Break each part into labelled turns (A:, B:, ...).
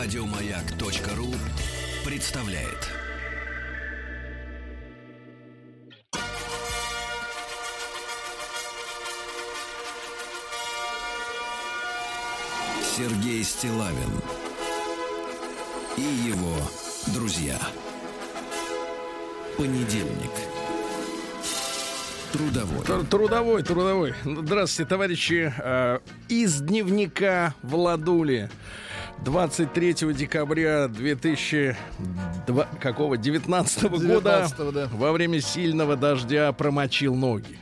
A: Радиомаяк.ру представляет. Сергей Стилавин и его друзья. Понедельник. Трудовой.
B: Тр- Трудовой, трудовой. Здравствуйте, товарищи. Э, Из дневника Владули. 23 декабря 2002, какого, 19 года
C: 19-го, да.
B: во время сильного дождя промочил ноги.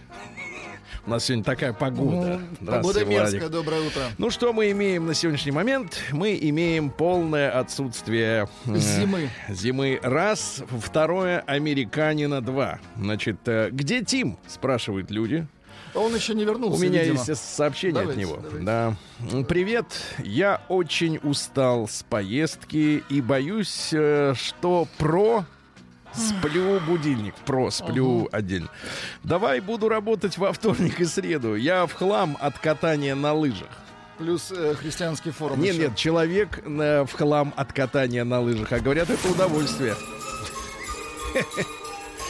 B: У нас сегодня такая погода.
C: Ну, Погода мерзкая, доброе утро.
B: Ну что мы имеем на сегодняшний момент? Мы имеем полное отсутствие э,
C: Зимы.
B: Зимы раз, второе американина два. Значит, э, где Тим? Спрашивают люди.
C: А Он еще не вернулся,
B: У меня
C: видимо.
B: есть сообщение
C: Давайте,
B: от него.
C: давайте.
B: Да. Привет. Я очень устал с поездки и боюсь, э, что про сплю будильник. Про сплю отдельно. Давай буду работать во вторник и среду. Я в хлам от катания на лыжах.
C: Плюс э, христианский форум.
B: Нет,
C: еще.
B: нет, человек э, в хлам от катания на лыжах. А говорят, это удовольствие.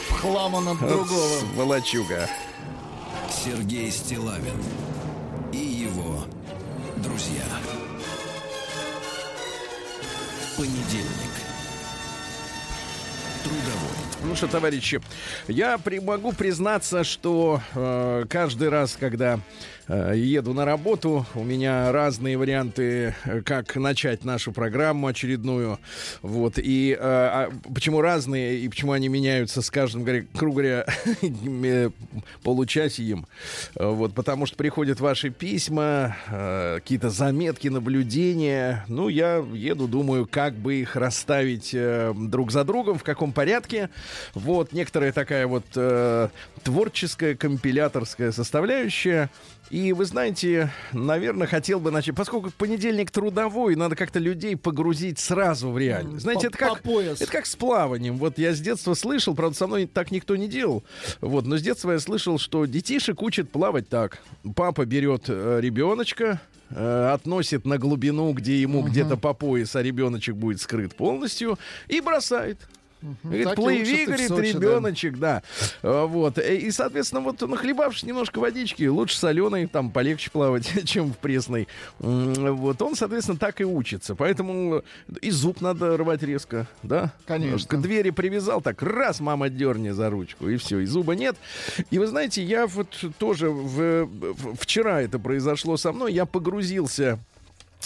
C: В хлам он от другого.
B: Волочуга.
A: Сергей Стилавин и его друзья. Понедельник. Трудовой.
B: Ну что, товарищи, я при- могу признаться, что э, каждый раз, когда еду на работу, у меня разные варианты, э, как начать нашу программу очередную. Вот. И э, а почему разные, и почему они меняются с каждым, грубо говоря, э, получасием. Э, Вот, потому что приходят ваши письма, э, какие-то заметки, наблюдения. Ну, я еду, думаю, как бы их расставить э, друг за другом, в каком порядке. Вот, некоторая такая вот э, творческая, компиляторская составляющая. Вы знаете, наверное, хотел бы начать, поскольку понедельник трудовой, надо как-то людей погрузить сразу в реальность. Знаете, это как, это как с плаванием. Вот я с детства слышал, правда, со мной так никто не делал. Вот, но с детства я слышал, что детишек учат плавать так. Папа берет э, ребеночка, э, относит на глубину, где ему где-то по пояс, а ребеночек будет скрыт полностью, и бросает. Говорит,
C: Так
B: плыви, говорит,
C: Сочи, да.
B: ребеночек, да. А, Вот. Э, И, соответственно, вот нахлебавшись немножко водички, лучше соленой, там полегче плавать, чем в пресной. Вот. Он, соответственно, так и учится. Поэтому и зуб надо рвать резко, да?
C: Конечно.
B: К двери привязал, так раз, мама, дерни за ручку, и все, и зуба нет. И вы знаете, я вот тоже в- вчера это произошло со мной, я погрузился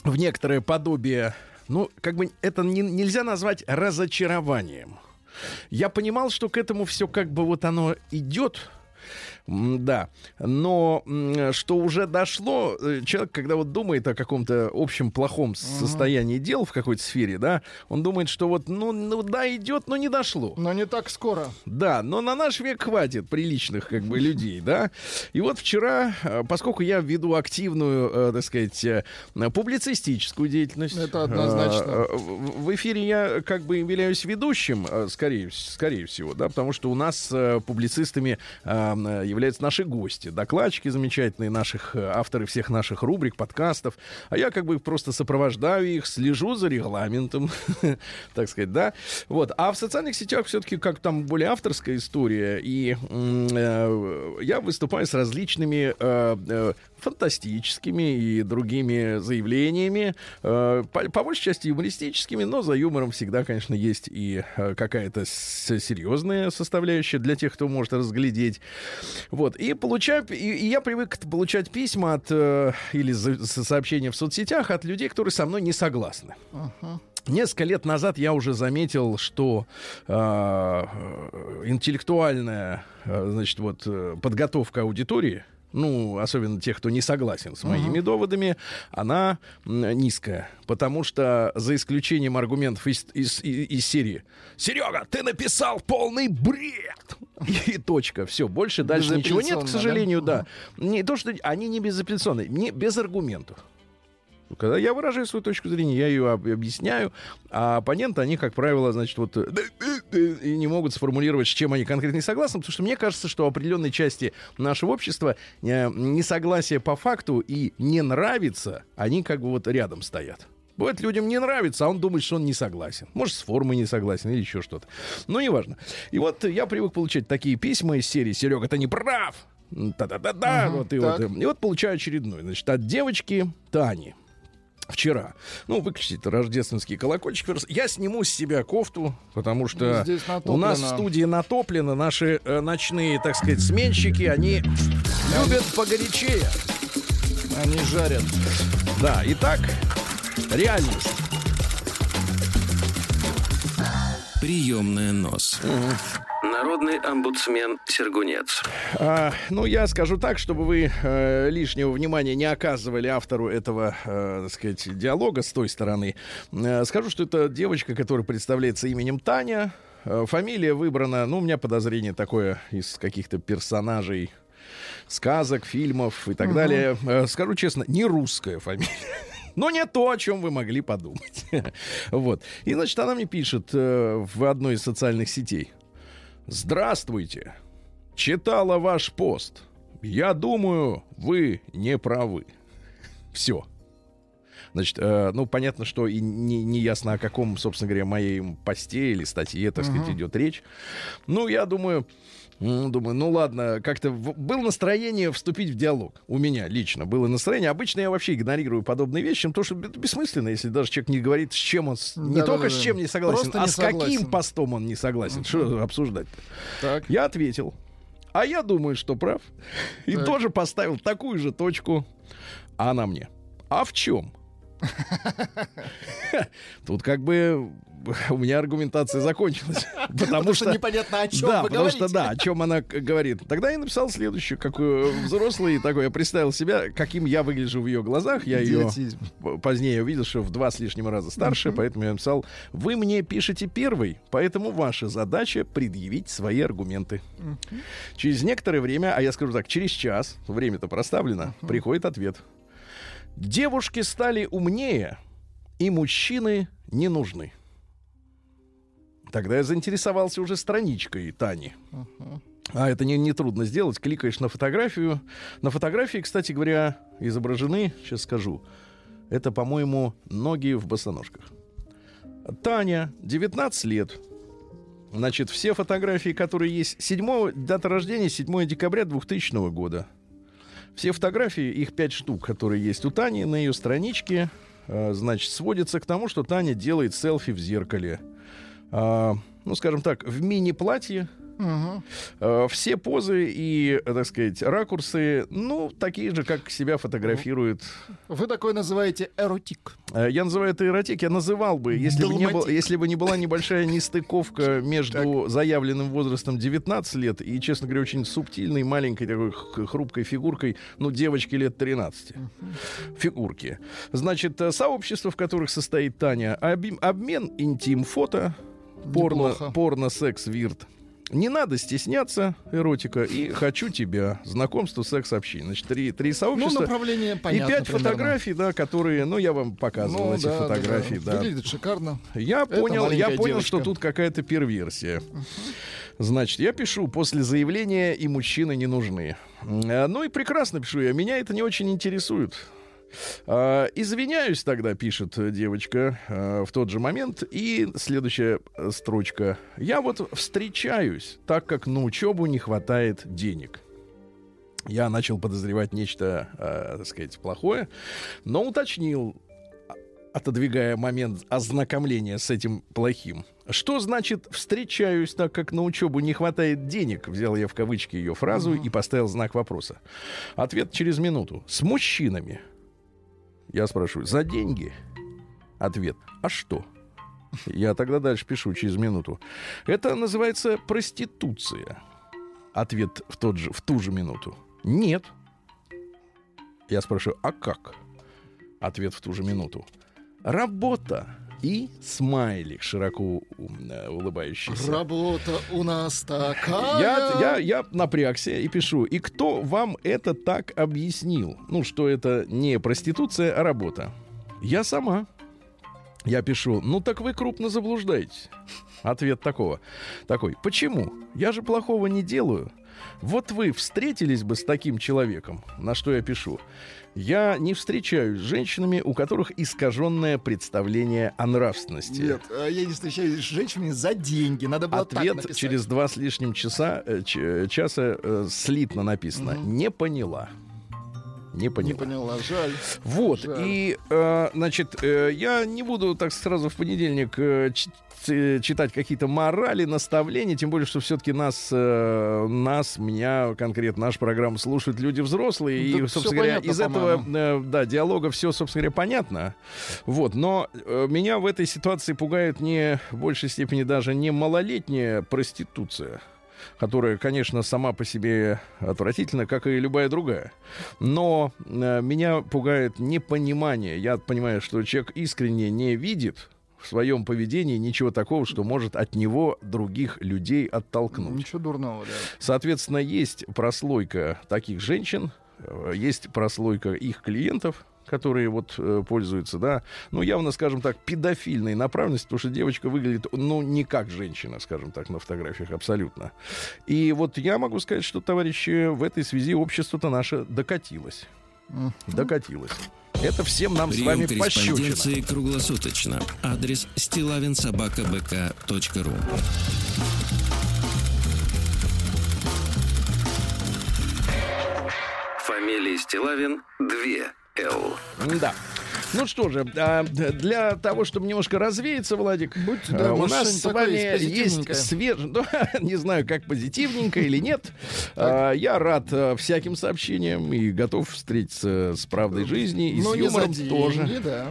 B: в некоторое подобие, ну, как бы это не- нельзя назвать разочарованием. Я понимал, что к этому все как бы вот оно идет. Да, но что уже дошло, э, человек, когда вот думает о каком-то общем плохом состоянии дел в какой-то сфере, да, он думает, что вот, ну, ну да, идет, но не дошло.
C: Но не так скоро.
B: Да, но на наш век хватит приличных как бы людей, да. И вот вчера, э, поскольку я веду активную, э, так сказать, публицистическую деятельность.
C: Это однозначно.
B: В эфире я как бы являюсь ведущим, скорее, скорее всего, да, потому что у нас публицистами являются наши гости, докладчики замечательные, наших э, авторы всех наших рубрик, подкастов. А я как бы просто сопровождаю их, слежу за регламентом, так сказать, да. Вот. А в социальных сетях все-таки как там более авторская история, и э, я выступаю с различными э, фантастическими и другими заявлениями, э, по, по большей части юмористическими, но за юмором всегда, конечно, есть и э, какая-то серьезная составляющая для тех, кто может разглядеть. Вот. И получаю, и, и я привык получать письма от э, или за- со- сообщения в соцсетях от людей, которые со мной не согласны. Несколько лет назад я уже заметил, что э, интеллектуальная, э, значит, вот подготовка аудитории, ну, особенно тех, кто не согласен с моими доводами, она низкая. Потому что, за исключением аргументов из, из- из- из серии «Серега, ты написал полный бред!» И точка. Все, больше дальше ничего нет, к сожалению,
C: да?
B: да. Не то, что они не безапелляционные, не без аргументов. Когда я выражаю свою точку зрения, я ее об- объясняю, а оппоненты, они, как правило, значит, вот и не могут сформулировать, с чем они конкретно не согласны, потому что мне кажется, что определенной части нашего общества э, несогласие по факту и не нравится, они как бы вот рядом стоят. Бывает, людям не нравится, а он думает, что он не согласен. Может, с формой не согласен или еще что-то. Но неважно. И вот я привык получать такие письма из серии «Серега, ты не прав!» Та-да-да-да.
C: Ага,
B: вот, и,
C: так.
B: вот, и вот получаю очередной. Значит, от девочки Тани. Вчера. Ну, выключите рождественский колокольчик. Я сниму с себя кофту, потому что
C: Ну,
B: у нас в студии натоплено. Наши э, ночные, так сказать, сменщики, они любят погорячее.
C: Они жарят.
B: Да, итак, реальность.
A: Приемная нос. Народный омбудсмен Сергунец.
B: А, ну, я скажу так, чтобы вы э, лишнего внимания не оказывали автору этого, э, так сказать, диалога с той стороны. Э, скажу, что это девочка, которая представляется именем Таня. Э, фамилия выбрана, ну, у меня подозрение такое из каких-то персонажей сказок, фильмов и так далее. Э, скажу честно, не русская фамилия. Но не то, о чем вы могли подумать. вот. И, значит, она мне пишет э, в одной из социальных сетей. Здравствуйте. Читала ваш пост. Я думаю, вы не правы. Все. Значит, э, ну, понятно, что и не, не ясно, о каком, собственно говоря, моей посте или статье, так сказать, идет речь. Ну, я думаю, думаю, ну ладно, как-то было настроение вступить в диалог. У меня лично было настроение. Обычно я вообще игнорирую подобные вещи, потому что это бессмысленно, если даже человек не говорит, с чем он... не
C: Да-да-да-да.
B: только с чем не согласен,
C: Просто
B: а
C: не
B: с каким
C: согласен.
B: постом он не согласен. Что обсуждать
C: Так.
B: я ответил. А я думаю, что прав. И
C: Так.
B: тоже поставил такую же точку. А она мне. А в чем? Тут как бы у меня аргументация закончилась. Потому что...
C: непонятно, о чем
B: Да, потому что да, о чем она говорит. Тогда я написал следующее, как э, взрослый такой, я представил себя, каким я выгляжу в ее глазах. Я ее позднее увидел, что в два с лишним раза старше, поэтому я написал, вы мне пишете первый, поэтому ваша задача предъявить свои аргументы. Через некоторое время, а я скажу так, через час, время-то проставлено, приходит ответ. Девушки стали умнее, и мужчины не нужны. Тогда я заинтересовался уже страничкой Тани. А это не, не трудно сделать. Кликаешь на фотографию. На фотографии, кстати говоря, изображены, сейчас скажу, это, по-моему, ноги в босоножках. Таня, 19 лет. Значит, все фотографии, которые есть, 7, дата рождения 7 декабря 2000 года. Все фотографии, их 5 штук, которые есть у Тани на ее страничке, э, значит, сводятся к тому, что Таня делает селфи в зеркале. А, ну, скажем так, в мини-платье, Э, Все позы и, так сказать, ракурсы, ну, такие же, как себя фотографирует.
C: Вы такой называете эротик.
B: Э, Я называю это эротик, я называл бы, если бы, не был,
C: Далматик.
B: если бы не была небольшая нестыковка между заявленным возрастом 19 лет и, честно говоря, очень субтильной, маленькой такой хрупкой фигуркой, ну, девочки лет 13. Фигурки. Значит, э, сообщество, в которых состоит Таня, обмен интим-фото, порно,
C: Неплохо.
B: Не надо стесняться, эротика, и хочу тебя. Знакомство, секс, общение. Значит, три, три
C: Ну,
B: сообщества.
C: направление понятно.
B: и пять
C: примерно.
B: фотографий, да, которые, ну, я вам показывал
C: Ну,
B: эти
C: да, да,
B: фотографии, да.
C: Выглядит шикарно.
B: Я
C: Это
B: понял, я понял,
C: девочка.
B: что тут какая-то перверсия. Значит, я пишу после заявления и мужчины не нужны. Э, Ну и прекрасно пишу я. Меня это не очень интересует. А, Извиняюсь тогда, пишет девочка э, в тот же момент. И следующая э, строчка. Я вот встречаюсь, так как на учебу не хватает денег. Я начал подозревать нечто, э, так сказать, плохое, но уточнил, а- отодвигая момент ознакомления с этим плохим. Что значит «встречаюсь, так как на учебу не хватает денег»? Взял я в кавычки ее фразу и поставил знак вопроса. Ответ через минуту. С мужчинами. Я спрашиваю, за деньги? Ответ, а что? Я тогда дальше пишу через минуту. Это называется проституция. Ответ в, тот же, в ту же минуту. Нет. Я спрашиваю, а как? Ответ в ту же минуту. Работа. И смайлик широко э, улыбающийся.
C: Работа у нас такая.
B: Я, я, я напрягся и пишу. И кто вам это так объяснил? Ну, что это не проституция, а работа. Я сама. Я пишу, ну так вы крупно заблуждаетесь. Ответ такого. Такой, почему? Я же плохого не делаю. Вот вы встретились бы с таким человеком, на что я пишу. Я не встречаюсь с женщинами, у которых искаженное представление о нравственности.
C: Нет, а я не встречаюсь с женщинами за деньги. Надо было
B: Ответ через два с лишним часа, э, ч- часа э, слитно написано. Не поняла. Не поняла.
C: Не поняла, жаль.
B: Вот,
C: Жаль.
B: и, э, значит, э, я не буду так сразу в понедельник э, читать какие-то морали, наставления, тем более, что все-таки нас, э, нас, меня, конкретно нашу программу слушают люди взрослые,
C: Да
B: и, собственно говоря,
C: понятно,
B: из этого, э, да, диалога все, собственно говоря, понятно. Вот, но э, меня в этой ситуации пугает не в большей степени даже не малолетняя проституция, которая, конечно, сама по себе отвратительна, как и любая другая. Но э, меня пугает непонимание. Я понимаю, что человек искренне не видит в своем поведении ничего такого, что может от него других людей оттолкнуть.
C: Ничего дурного, да.
B: Соответственно, есть прослойка таких женщин, э, есть прослойка их клиентов, которые вот э, пользуются, да, ну, явно, скажем так, педофильной направленностью, потому что девочка выглядит, ну, не как женщина, скажем так, на фотографиях, абсолютно. И вот я могу сказать, что, товарищи, в этой связи общество-то наше докатилось. Докатилось. Это всем нам с
A: Прием
B: вами пощечина.
A: корреспонденции круглосуточно. Адрес стилавинсобакабк.ру Фамилия Стилавин 2 Л.
B: Да. Ну что же, а, для того, чтобы немножко развеяться, Владик,
C: Будьте, да,
B: у нас с вами
C: есть
B: свежий, ну, не знаю, как позитивненько или нет. А, Я рад а, всяким сообщениям и готов встретиться с правдой жизни и
C: Ну,
B: с
C: не
B: юмором
C: деньги,
B: тоже.
C: да.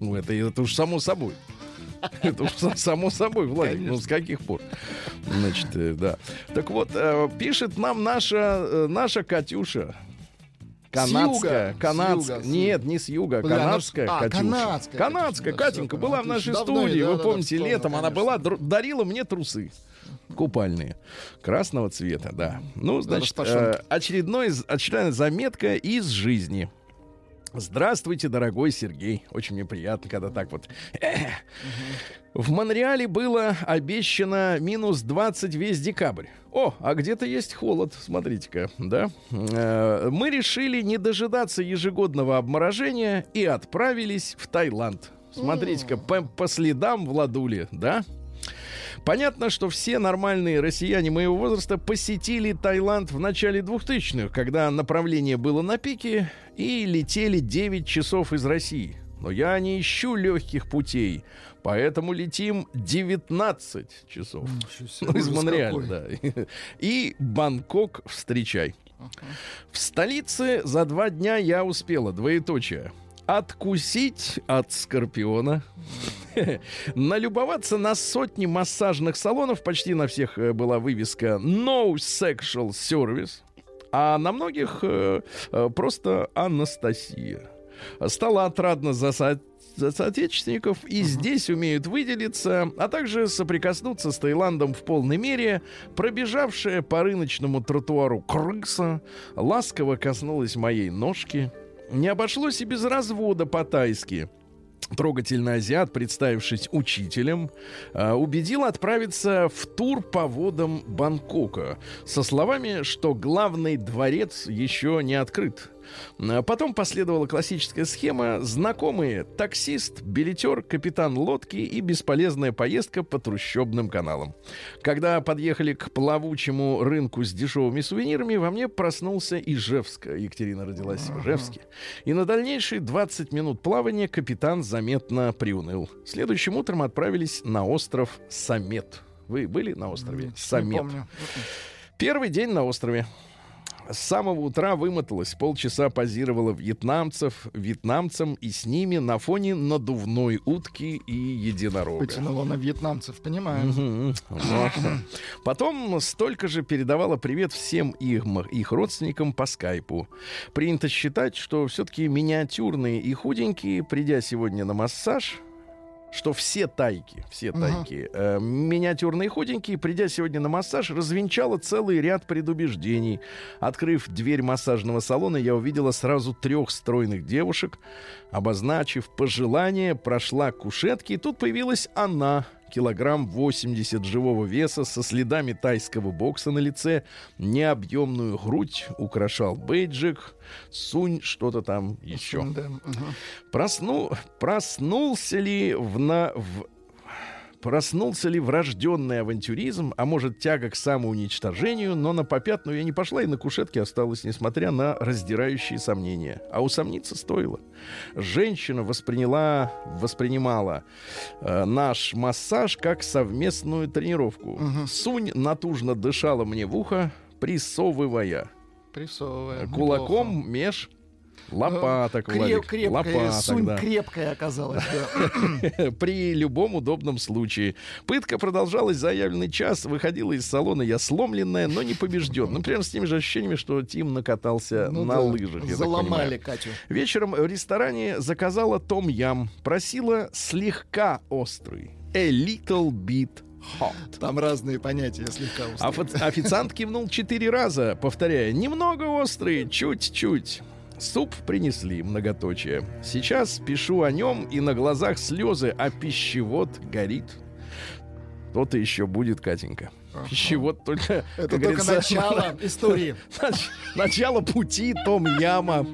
B: Ну, это, это уж само собой. Это уж са- само собой, Владик. Ну, с каких пор? Значит, э, да. Так вот, э, пишет нам наша, э, наша Катюша. Канадская,
C: юга,
B: канадская.
C: юга,
B: Нет, не с юга,
C: ж-
B: канадская
C: а,
B: Катюша.
C: канадская
B: Канадская,
C: Катюша, да,
B: Катенька была в нашей студии,
C: да,
B: вы
C: да,
B: помните,
C: вспомнил,
B: летом она была, дарила мне трусы. Купальные. Красного цвета, да. Ну, значит, э, очередной, очередная заметка из жизни. Здравствуйте, дорогой Сергей. Очень мне приятно, когда так вот. Эх. В Монреале было обещано минус 20 весь декабрь. О, а где-то есть холод, смотрите-ка, да? Э, Мы решили не дожидаться ежегодного обморожения и отправились в Таиланд. Смотрите-ка, по, по следам Владули, да? Понятно, что все нормальные россияне моего возраста посетили Таиланд в начале 2000-х, когда направление было на пике, и летели 9 часов из России. Но я не ищу легких путей, поэтому летим 19 часов. Ну, из Монреаля,
C: какой.
B: да. И Бангкок встречай. В столице за два дня я успела, двоеточие, откусить от скорпиона, налюбоваться на сотни массажных салонов, почти на всех э, была вывеска «No Sexual Service», а на многих э, э, просто Анастасия. Стало отрадно за, со- за соотечественников, и здесь умеют выделиться, а также соприкоснуться с Таиландом в полной мере. Пробежавшая по рыночному тротуару крыса ласково коснулась моей ножки. Не обошлось и без развода по-тайски. Трогательный азиат, представившись учителем, а, убедил отправиться в тур по водам Бангкока со словами, что главный дворец еще не открыт. А Потом последовала классическая схема. Знакомые таксист, билетер, капитан лодки и бесполезная поездка по трущобным каналам. Когда подъехали к плавучему рынку с дешевыми сувенирами, во мне проснулся Ижевск. Екатерина родилась в Ижевске. И на дальнейшие 20 минут плавания капитан заметно приуныл. Следующим утром отправились на остров Самет. Вы были на острове
C: Не
B: Самет?
C: помню.
B: Первый день на острове. С самого утра вымоталась, полчаса позировала вьетнамцев, вьетнамцам и с ними на фоне надувной утки и единорога.
C: Потянуло на вьетнамцев, понимаем.
B: Мгм. Вот. Потом столько же передавала привет всем их, их родственникам по скайпу. Принято считать, что все-таки миниатюрные и худенькие, придя сегодня на массаж, что все тайки, все тайки, э, миниатюрные худенькие, придя сегодня на массаж, развенчала целый ряд предубеждений. Открыв дверь массажного салона, я увидела сразу трех стройных девушек. Обозначив пожелание, прошла к кушетке, и тут появилась она, килограмм 80 живого веса, со следами тайского бокса на лице, необъемную грудь, украшал бейджик, сунь что-то там еще.
C: Да.
B: Просну... Проснулся ли в, на... в... Проснулся ли врожденный авантюризм, а может тяга к самоуничтожению, но на попятную я не пошла и на кушетке осталась, несмотря на раздирающие сомнения. А усомниться стоило. Женщина восприняла, воспринимала э, наш массаж как совместную тренировку. Сунь натужно дышала мне в ухо, прессовывая
C: Прессовывая.
B: кулаком
C: Неплохо.
B: меж лопаток,
C: Креп-
B: Владик.
C: крепкая,
B: Лопаток,
C: сунь
B: да.
C: крепкая оказалась. да.
B: При любом удобном случае. Пытка продолжалась заявленный час. Выходила из салона я сломленная, но не побежден. Ну, прям с теми же ощущениями, что Тим накатался
C: Ну
B: на
C: да,
B: лыжах.
C: Заломали. Катю.
B: Вечером в ресторане заказала том ям. Просила слегка острый. A little bit hot.
C: Там разные понятия слегка устали.
B: Офи- Официант кивнул четыре раза, повторяя, немного острый, чуть-чуть. Суп принесли, многоточие. Сейчас пишу о нем, и на глазах слезы, а пищевод горит. То-то еще будет, Катенька. Пищевод только,
C: Это только начало истории.
B: нач- начало пути Том Яма.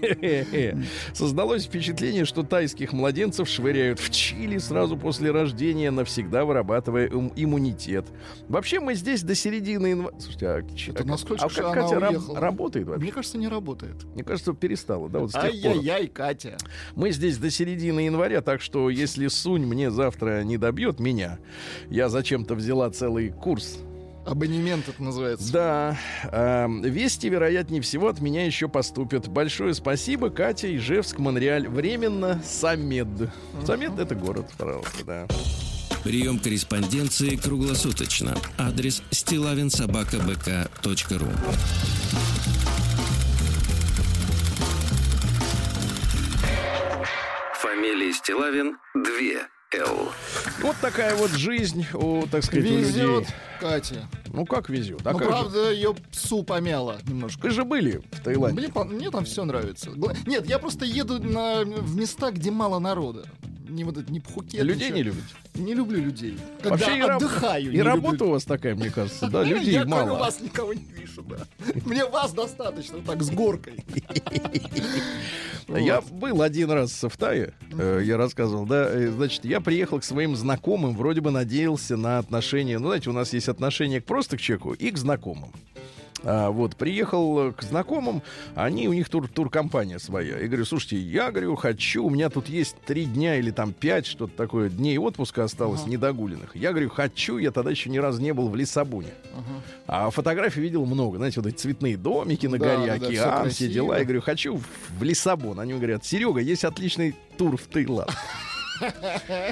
B: Создалось впечатление, что тайских младенцев швыряют в Чили сразу после рождения, навсегда вырабатывая им- иммунитет. Вообще мы здесь до середины января... Слушайте, а,
C: Это
B: а-
C: насколько
B: а как
C: она
B: Катя раб- работает вообще?
C: Мне кажется, не работает.
B: Мне кажется, перестала, да, вот с тех пор.
C: Ай-яй-яй, Катя.
B: Мы здесь до середины января, так что если Сунь мне завтра не добьет меня, я зачем-то взяла целый курс
C: Абонемент это называется.
B: Да, эм, вести, вероятнее всего, от меня еще поступят. Большое спасибо, Катя, Ижевск, Монреаль. Временно Самед. Самед — это город, пожалуйста, да.
A: Прием корреспонденции круглосуточно. Адрес стилавинсобакабк.ру Фамилия Стилавин 2 Л.
B: Вот такая вот жизнь у, так сказать, у
C: Везет
B: людей.
C: Катя.
B: Ну, как везет? А
C: Ну,
B: как же?
C: правда, ее псу помяло немножко.
B: Вы же были в Таиланде.
C: Мне, мне там все нравится. Нет, я просто еду на, в места, где мало народа. Не вот это, не Пхукет.
B: Людей
C: ничего.
B: не любите?
C: Не люблю людей. Когда
B: Вообще и,
C: отдыхаю,
B: и
C: не
B: работа
C: люблю.
B: у вас такая, мне кажется, да? Людей
C: я
B: мало.
C: вас никого не вижу, да. Мне вас достаточно, так, с горкой.
B: Я был один раз в Тае, э, я рассказывал, да, э, значит, я приехал к своим знакомым, вроде бы надеялся на отношения, ну, знаете, у нас есть отношения просто к человеку и к знакомым. А, вот, приехал э, к знакомым, они, у них тур, туркомпания своя. И говорю, слушайте, я, говорю, хочу, у меня тут есть три дня или там пять, что-то такое, дней отпуска осталось, недогуленных. Я, говорю, хочу, я тогда еще ни разу не был в Лиссабоне. А фотографий видел много, знаете, вот эти цветные домики на
C: Да,
B: горе,
C: да,
B: океан, все
C: красиво.
B: дела. Я говорю, хочу в Лиссабон. Они говорят, Серега, есть отличный тур в Таиланд.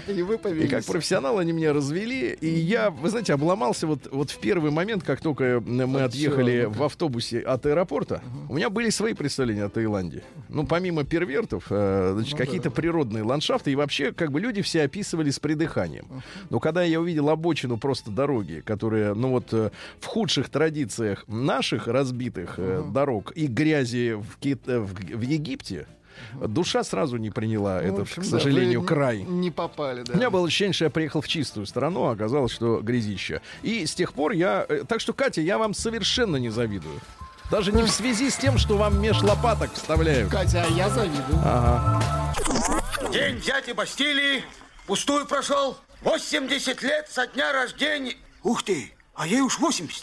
C: И вы
B: И
C: повелись.
B: как профессионал они меня развели, и я, вы знаете, обломался вот, вот в первый момент, как только мы
C: Так,
B: отъехали
C: ну-ка.
B: в автобусе от аэропорта, у меня были свои представления о Таиланде. Ну, помимо первертов, э, значит,
C: Ну
B: какие-то
C: да.
B: природные ландшафты, и вообще, как бы люди все описывали с придыханием. Но когда я увидел обочину просто дороги, которые, ну вот, э, в худших традициях наших разбитых э, дорог и грязи в, Кит- э, в, в Египте, душа сразу не приняла
C: Ну,
B: этот,
C: общем,
B: к
C: да,
B: сожалению,
C: вы
B: край.
C: Не попали, да.
B: У меня было ощущение, что я приехал в чистую страну, а оказалось, что грязища. И с тех пор я... э, Так что, Катя, я вам совершенно не завидую. Даже не в связи с тем, что вам меж лопаток вставляют.
C: Катя, а я завидую.
B: Ага.
D: День дяди Бастилии пустую прошел. 80 лет со дня рождения. Ух ты, а ей уж 80.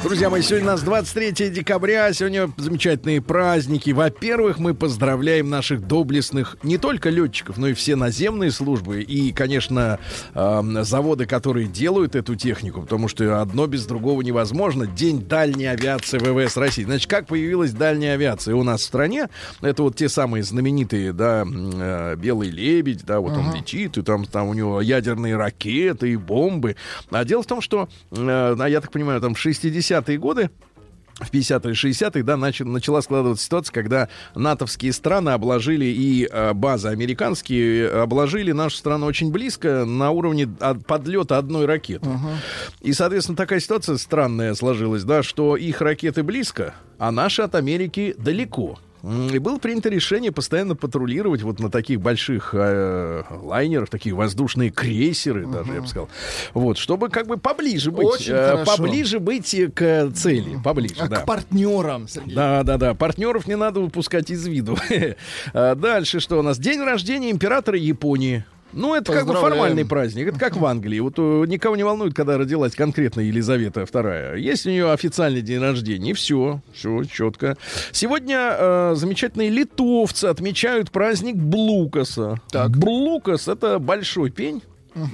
B: Друзья мои, сегодня у нас 23 декабря, а сегодня замечательные праздники. Во-первых, мы поздравляем наших доблестных не только летчиков, но и все наземные службы и, конечно, эм, заводы, которые делают эту технику, потому что одно без другого невозможно. День дальней авиации ВВС России. Значит, как появилась дальняя авиация у нас в стране? Это вот те самые знаменитые, да, э, белый лебедь, да, вот uh-huh. он летит, и там, там у него ядерные ракеты и бомбы. А дело в том, что, э, я так понимаю, там 60 50-е годы в 50-е, 60-е, да, начал, начала складываться ситуация, когда натовские страны обложили и э, базы американские э, обложили нашу страну очень близко на уровне от, подлета одной ракеты. Uh-huh. И, соответственно, такая ситуация странная сложилась, да, что их ракеты близко, а наши от Америки далеко. И было принято решение постоянно патрулировать вот на таких больших э, лайнерах, такие воздушные крейсеры, даже я бы сказал. Вот, чтобы как бы поближе быть,
C: Очень
B: э,
C: хорошо.
B: поближе быть э, к цели, поближе,
C: А
B: да.
C: к партнерам, Сергей.
B: Да, да, да. Партнеров не надо выпускать из виду. А Дальше что у нас? День рождения императора Японии. Ну, это как бы формальный праздник. Это как в Англии. Вот э, никого не волнует, когда родилась конкретно Елизавета II. Есть у нее официальный день рождения, и все. Все четко. Сегодня э, замечательные литовцы отмечают праздник Блукаса.
C: Так.
B: Блукас — это большой пень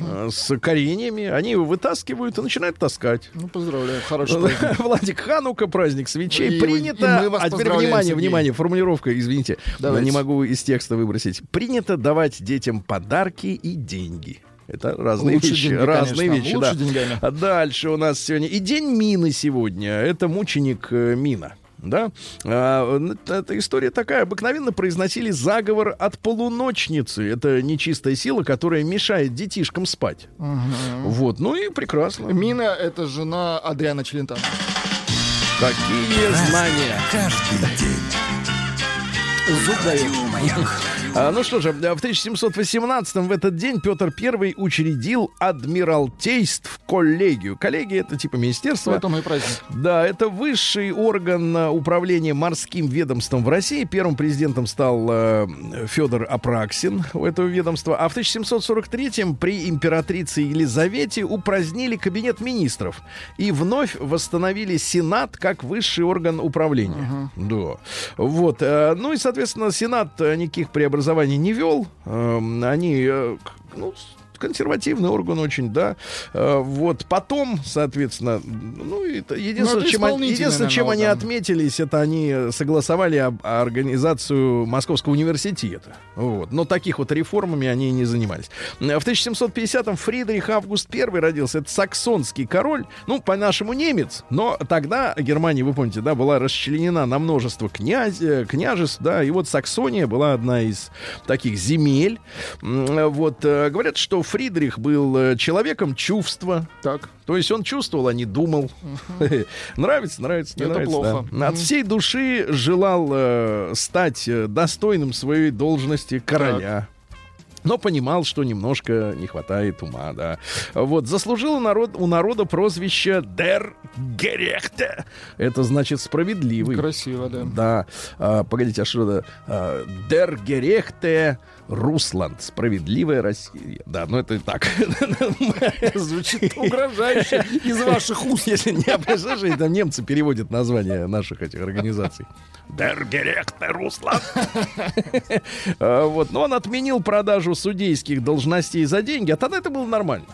B: э, с кореньями. Они его вытаскивают и начинают таскать.
C: Ну, поздравляю, хорошо.
B: Владик Ханука, праздник свечей.
C: И-
B: Принято.
C: и мы вас
B: а теперь внимание,
C: Сергей.
B: внимание, формулировка, извините,
C: Давайте.
B: не могу из текста выбросить. Принято давать детям подарки и деньги. Это разные
C: Лучше
B: вещи.
C: деньги,
B: разные
C: конечно,
B: вещи,
C: лучше
B: да.
C: деньгами.
B: А дальше у нас сегодня и день мины сегодня. Это мученик э, Мина. Да? А, н- эта история такая. Обыкновенно произносили заговор от полуночницы. Это нечистая сила, которая мешает детишкам спать. Вот. Ну и прекрасно.
C: Мина — это жена Адриана Челентана.
B: Какие знания.
E: Каждый день.
C: Зуб дает.
B: А, ну что же, в 1718 в этот день Петр I учредил адмиралтейств коллегию. Коллегия это типа министерство.
C: Поэтому и праздник.
B: Да, это высший орган э, управления морским ведомством в России. Первым президентом стал э, Федор Апраксин у этого ведомства. А в 1743-м при императрице Елизавете упразднили кабинет министров и вновь восстановили Сенат как высший орган управления. Да. Вот. Ну и, соответственно, Сенат никаких преобразований не вел. Эм, Они, э, ну, консервативный орган очень, да. Э, Вот потом, соответственно, ну, это единственное,
C: это
B: чем, они, единственное, чем они отметились, это они согласовали об- организацию Московского университета. Вот. Но таких вот реформами они не занимались. Э, В 1750-м Фридрих Август I родился. Это саксонский король, ну, по-нашему немец, но тогда Германия, вы помните, да, была расчленена на множество князь, э, княжеств, да, и вот Саксония была одна из таких земель. М, Вот, э, говорят, что Фридрих был э, человеком чувства,
C: Так.
B: то есть он чувствовал, а не думал. Нравится, нравится, не
C: Это
B: нравится.
C: плохо.
B: да. От всей души желал э, стать э, достойным своей должности короля. Но понимал, что немножко не хватает ума, да. Вот, заслужил у, народ, у народа прозвище «Дер Герехте». Это значит «справедливый».
C: Красиво, да.
B: Да. А, погодите, а что это? А, «Дер Герехте Русланд». Справедливая Россия. Да, ну это и так.
C: Звучит угрожающе из ваших уст.
B: Если не обижаешь, там немцы переводят название наших этих организаций. Der Gerechte Руслан. А, Вот, но он отменил продажу судейских должностей за деньги, а тогда это было нормально.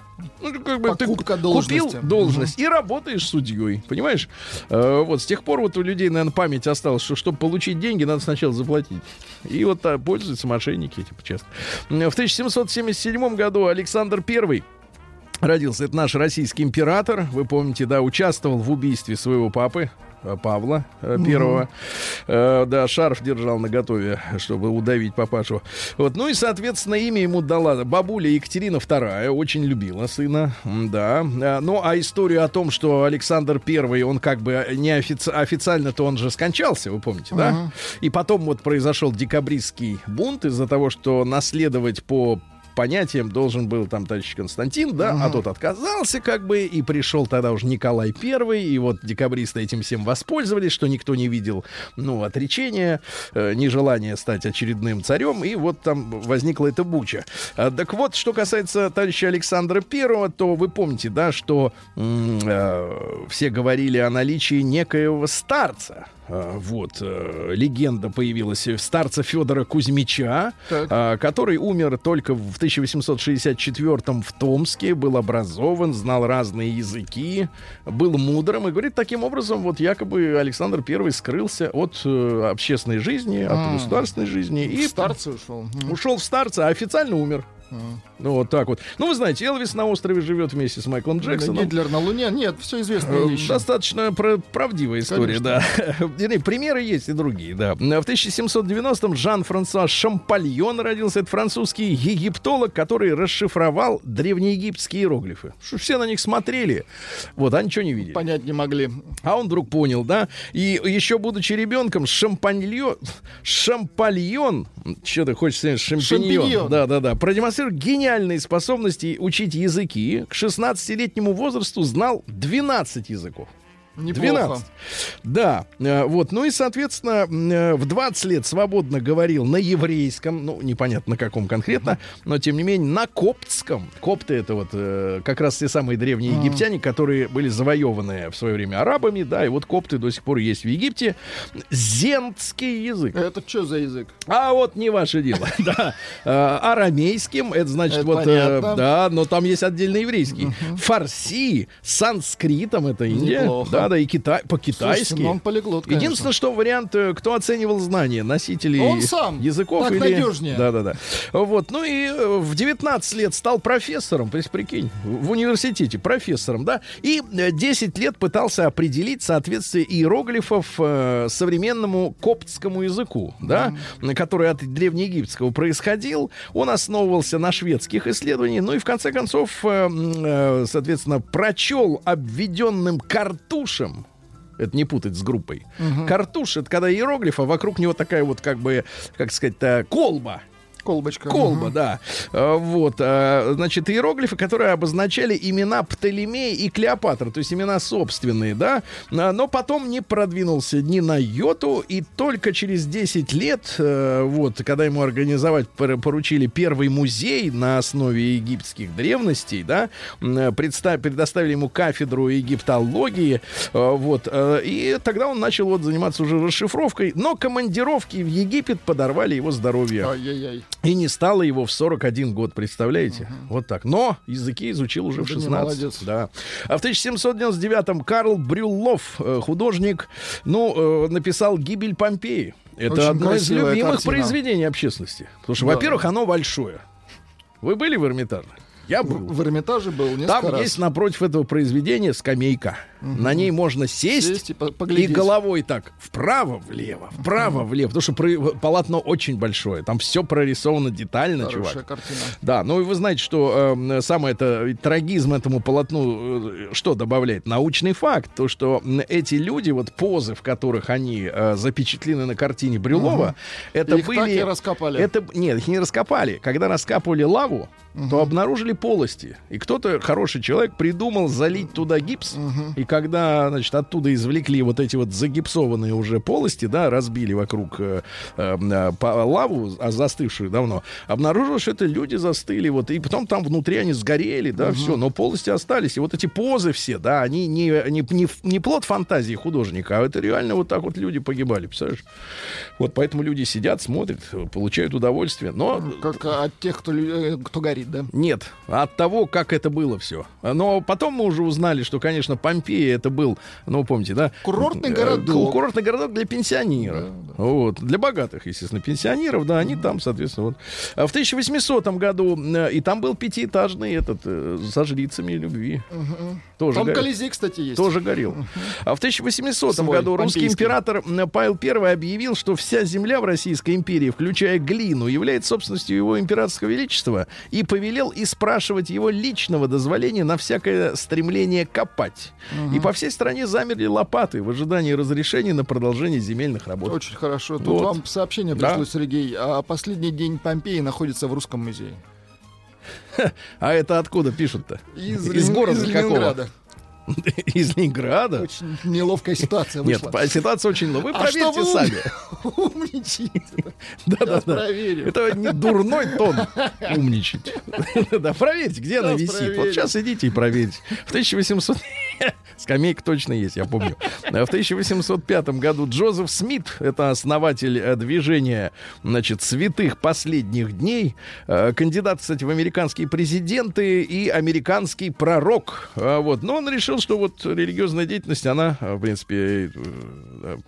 B: Ну, как бы ты
C: Покупка
B: купил
C: должности.
B: должность и работаешь судьей, понимаешь? А, Вот с тех пор вот у людей, наверное, память осталась, что чтобы получить деньги, надо сначала заплатить. И вот а, пользуются мошенники этим часто. В 1777 году Александр I родился. Это наш российский император. Вы помните, да, участвовал в убийстве своего папы. Э, Павла э, первого. Э, да, шарф держал на готове, чтобы удавить папашу. Вот, ну и, соответственно, имя ему дала бабуля Екатерина II, очень любила сына, да. Ну, а историю о том, что Александр I, он как бы не офици- официально-то он же скончался, вы помните, да? И потом вот произошел декабристский бунт из-за того, что наследовать по понятием должен был там товарищ Константин, да, а тот отказался как бы, и пришел тогда уже Николай Первый, и вот декабристы этим всем воспользовались, что никто не видел, ну, отречения, э, нежелания стать очередным царем, и вот там возникла эта буча. А, так вот, что касается товарища Александра Первого, то вы помните, да, что э, все говорили о наличии некоего старца, Вот, э, легенда появилась старца Федора Кузьмича,
C: Так.
B: а, который умер только в 1864 в Томске, был образован, знал разные языки, был мудрым. И говорит, таким образом, вот якобы Александр I скрылся от э, общественной жизни, от
C: А.
B: государственной жизни. И
C: И старцы ушел.
B: Ушел в старца, а официально умер. Ну, вот так вот. Ну, вы знаете, Элвис на острове живет вместе с Майклом Джексоном.
C: Гитлер на Луне. Нет, все известные
B: Э. Достаточно про- правдивая история,
C: Конечно.
B: да. Примеры есть и другие, да. В 1790-м Жан-Франсуа Шампальон родился. Это французский египтолог, который расшифровал древнеегипетские иероглифы. Что все на них смотрели, вот, а ничего не видели.
C: Понять не могли.
B: А он вдруг понял, да? И еще будучи ребенком, шампаньон, шампальон, что ты хочешь сказать, шампиньон,
C: Шампиньон.
B: да, да, да, продемонстрировал гениальные способности учить языки. К 16-летнему возрасту знал 12 языков.
C: Неплохо.
B: 12. Да, э, вот. Ну и, соответственно, э, в 20 лет свободно говорил на еврейском, ну, непонятно на каком конкретно, но, тем не менее, на коптском. Копты — это вот э, как раз те самые древние египтяне, которые были завоеваны в свое время арабами, да, и вот копты до сих пор есть в Египте. Зендский язык.
C: Это что за язык?
B: А вот не ваше дело. Да. Арамейским, это значит вот, да, но там есть отдельно еврейский. Фарси, санскритом, это Индия. Да, да, и Китай,
C: Слушайте,
B: по-китайски.
C: ну он полиглот, конечно.
B: Единственное, что вариант, э, кто оценивал знания, носители
C: Он сам.
B: языков
C: Так
B: или...
C: надежнее.
B: Да, да, да. Вот, ну и э, в 19 лет стал профессором, прикинь, в университете профессором, да, и э, 10 лет пытался определить соответствие иероглифов э, современному коптскому языку, да, который от древнеегипетского происходил. Он основывался на шведских исследованиях, ну и в конце концов, э, э, соответственно, прочел обведенным картушем это не путать с группой. Картуш это когда иероглиф, а вокруг него такая вот как бы, как сказать-то, колба.
C: Колбочка.
B: Колба,
C: Мгм.
B: да. А, Вот, а, значит, иероглифы, которые обозначали имена Птолемея и Клеопатра, то есть имена собственные, да, А, но потом не продвинулся ни на йоту, и только через 10 лет, э, вот, когда ему организовать пор- поручили первый музей на основе египетских древностей, да, предоставили ему кафедру египтологии, э, вот, э, и тогда он начал вот заниматься уже расшифровкой, но командировки в Египет подорвали его здоровье.
C: Ай-яй-яй.
B: И не стало его в 41 год, представляете? Вот так. Но языки изучил уже в
C: Да не
B: 16.
C: молодец.
B: Да. А в 1799-м Карл Брюллов, э, художник, ну, э, написал «Гибель Помпеи». Это
C: Очень
B: одно из любимых
C: картина.
B: произведений общественности. Потому что,
C: Да.
B: во-первых, оно большое. Вы были в Эрмитаже? Я был.
C: В Эрмитаже был несколько
B: Там
C: раз.
B: есть напротив этого произведения скамейка. На ней можно сесть,
C: Сесть и по-
B: и
C: поглядеть.
B: головой так вправо-влево, вправо-влево. Потому что полотно очень большое. Там все прорисовано детально,
C: Хорошая
B: чувак.
C: картина.
B: Да, ну и вы знаете, что э, самое это трагизм этому полотну э, что добавляет? Научный факт, то что эти люди, вот позы, в которых они э, запечатлены на картине Брюлова, это
C: Их
B: были...
C: так и раскопали.
B: Это, нет, их не раскопали. Когда раскапывали лаву, то обнаружили полости. И кто-то, хороший человек, придумал залить туда гипс. И когда, значит, оттуда извлекли вот эти вот загипсованные уже полости, да, разбили вокруг э, э, э, лаву, а застывшую давно, обнаружилось, что это люди застыли. Вот, и потом там внутри они сгорели, да, все, но полости остались. И вот эти позы все, да, они не, не, не, не плод фантазии художника, а это реально вот так вот люди погибали, представляешь? Вот поэтому люди сидят, смотрят, получают удовольствие. Но
C: Как от тех, кто, э, кто горит, да?
B: нет, от того, как это было все. Но потом мы уже узнали, что, конечно, Помпея это был, ну, помните, да?
C: Курортный
B: Э,
C: городок.
B: Курортный городок для пенсионеров. Вот. Для богатых, естественно, пенсионеров, да, они там, соответственно, вот. А в 1800 году, э, и там был пятиэтажный этот, э, со жрицами любви. Тоже
C: Там
B: горел.
C: Колизей, кстати, есть.
B: Тоже горел. А в 1800
C: Свой,
B: году русский
C: помпейский.
B: император Павел I объявил, что вся земля в Российской империи, включая глину, является собственностью его императорского величества и повелел и спрашивать его личного дозволения на всякое стремление копать. И по всей стране замерли лопаты в ожидании разрешения на продолжение земельных работ.
C: Очень хорошо. Тут
B: Вот.
C: вам сообщение
B: Да.
C: пришло, Сергей. А последний день Помпеи находится в Русском музее.
B: А это откуда пишут-то?
C: Из,
B: Из города
C: из
B: какого?
C: Ленинграда.
B: Из Ленинграда?
C: Очень неловкая ситуация
B: Нет,
C: вышла.
B: по- ситуация очень... Вы
C: А
B: проверьте
C: что вы
B: сами.
C: Умничаете.
B: Да-да-да.
C: проверю.
B: Это не дурной тон умничать. Да, проверьте, где она висит. Вот
C: проверим.
B: сейчас идите и проверьте. В 1800... Скамейка точно есть, я помню. В 1805 году Джозеф Смит, это основатель э, движения, значит, святых последних дней, э, кандидат, кстати, в американские президенты и американский пророк. А Вот. Но он решил, что вот религиозная деятельность, она, э, в принципе,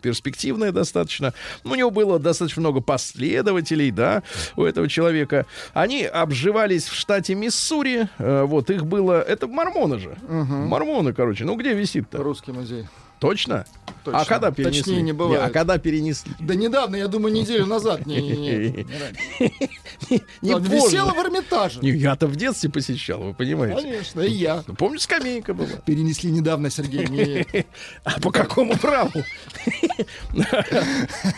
B: перспективная достаточно. У него было достаточно много последователей, да, у этого человека. Они обживались в штате Миссури. Вот их было... Это мормоны же. Мормоны, короче. Ну, где висит-то?
C: Русский музей.
B: Точно?
C: Точно.
B: А когда перенесли?
C: Точнее не бывает.
B: а когда перенесли?
C: Да недавно, я думаю, неделю назад. Не, не, не. не.
B: Не
C: висела в Эрмитаже.
B: Не, Я-то в детстве посещал, вы понимаете.
C: Конечно, и я.
B: Ну, Помню, скамейка была.
C: Перенесли недавно, Сергей. не-
B: А по какому праву?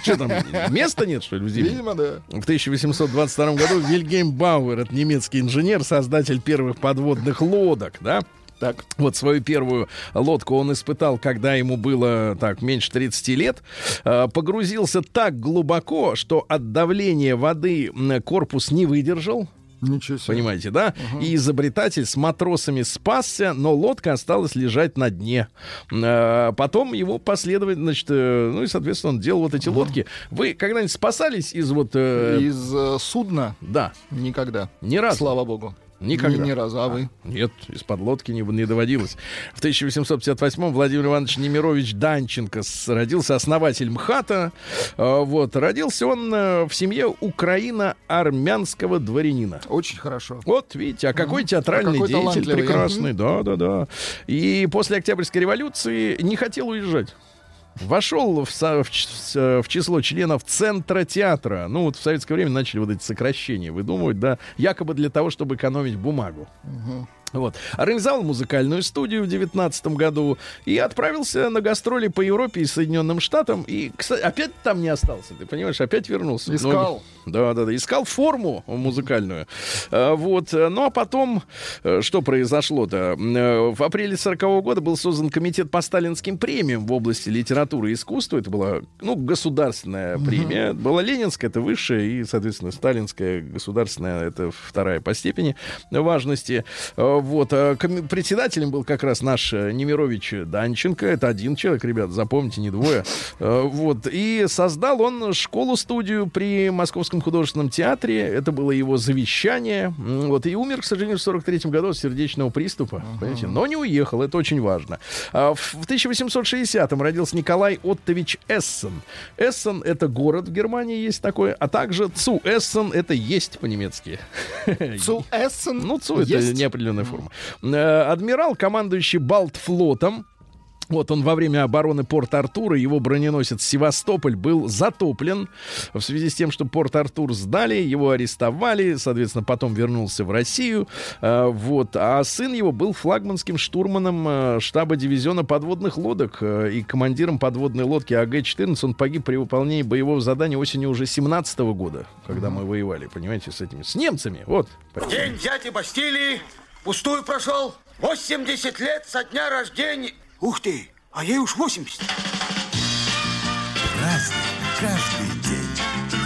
B: Что там, места нет, что ли, в зимнем?
C: Видимо, да.
B: В 1822 году Вильгельм Бауэр, это немецкий инженер, создатель первых подводных лодок, да? Так. Вот свою первую лодку он испытал, когда ему было так меньше 30 лет. Э, Погрузился так глубоко, что от давления воды корпус не выдержал.
C: Ничего себе.
B: Понимаете, да? И изобретатель с матросами спасся, но лодка осталась лежать на дне. Э, Потом его последовать, значит, э, ну и, соответственно, он делал вот эти лодки. Вы когда-нибудь спасались из вот... э,
C: Из э, судна
B: Да,
C: никогда.
B: ни разу.
C: Слава богу.
B: Никогда.
C: Ни, ни разу, а вы?
B: Нет, из-под лодки не, не доводилось. В 1858-м Владимир Иванович Немирович Данченко родился основатель МХАТа. Э, Вот, родился он э, в семье украино-армянского дворянина.
C: Очень хорошо.
B: Вот, видите, а какой театральный
C: А какой
B: деятель
C: талантливый.
B: прекрасный. Да, да, да. И после Октябрьской революции не хотел уезжать. Вошел в, со- в в число членов Центра театра. Ну, вот в советское время начали вот эти сокращения выдумывать, да, якобы для того, чтобы экономить бумагу. Вот. Организовал музыкальную студию в 19 году и отправился на гастроли по Европе и Соединенным Штатам. И, кстати, опять там не остался, ты понимаешь, опять вернулся.
C: Искал.
B: Да, да, да. Искал форму музыкальную. А, Вот. Ну, а потом, э, что произошло-то? Э, В апреле 40 года был создан комитет по сталинским премиям в области литературы и искусства. Это была, ну, государственная премия. Была Ленинская, это высшая, и, соответственно, сталинская государственная, это вторая по степени важности. Э, Вот. Коми- Председателем был как раз наш э, Немирович Данченко. Это один человек, ребят, запомните, не двое. Э, Вот. И создал он школу-студию при Московском художественном театре. Это было его завещание. Вот. И умер, к сожалению, в 43 году от сердечного приступа. Понимаете? Но не уехал, это очень важно. А В в 1860-м родился Николай Оттович Эссен. Эссен — это город в Германии, есть такой. А также Цу Эссен — это есть по-немецки.
C: Цу Эссен
B: Ну, ЦУ это
C: есть?
B: Неопределенная форма. Э, Адмирал, командующий Балтфлотом, вот он во время обороны Порт-Артура, его броненосец Севастополь был затоплен в связи с тем, что Порт-Артур сдали, его арестовали, соответственно, потом вернулся в Россию. Э, Вот. А сын его был флагманским штурманом э, штаба дивизиона подводных лодок и командиром подводной лодки АГ-14. Он погиб при выполнении боевого задания осенью уже 17 года, когда мы воевали, понимаете, с этими, с немцами. Вот.
D: День взятия Бастилии пустую прошел. 80 лет со дня рождения. Ух ты, а ей уж 80.
E: Разный, каждый день.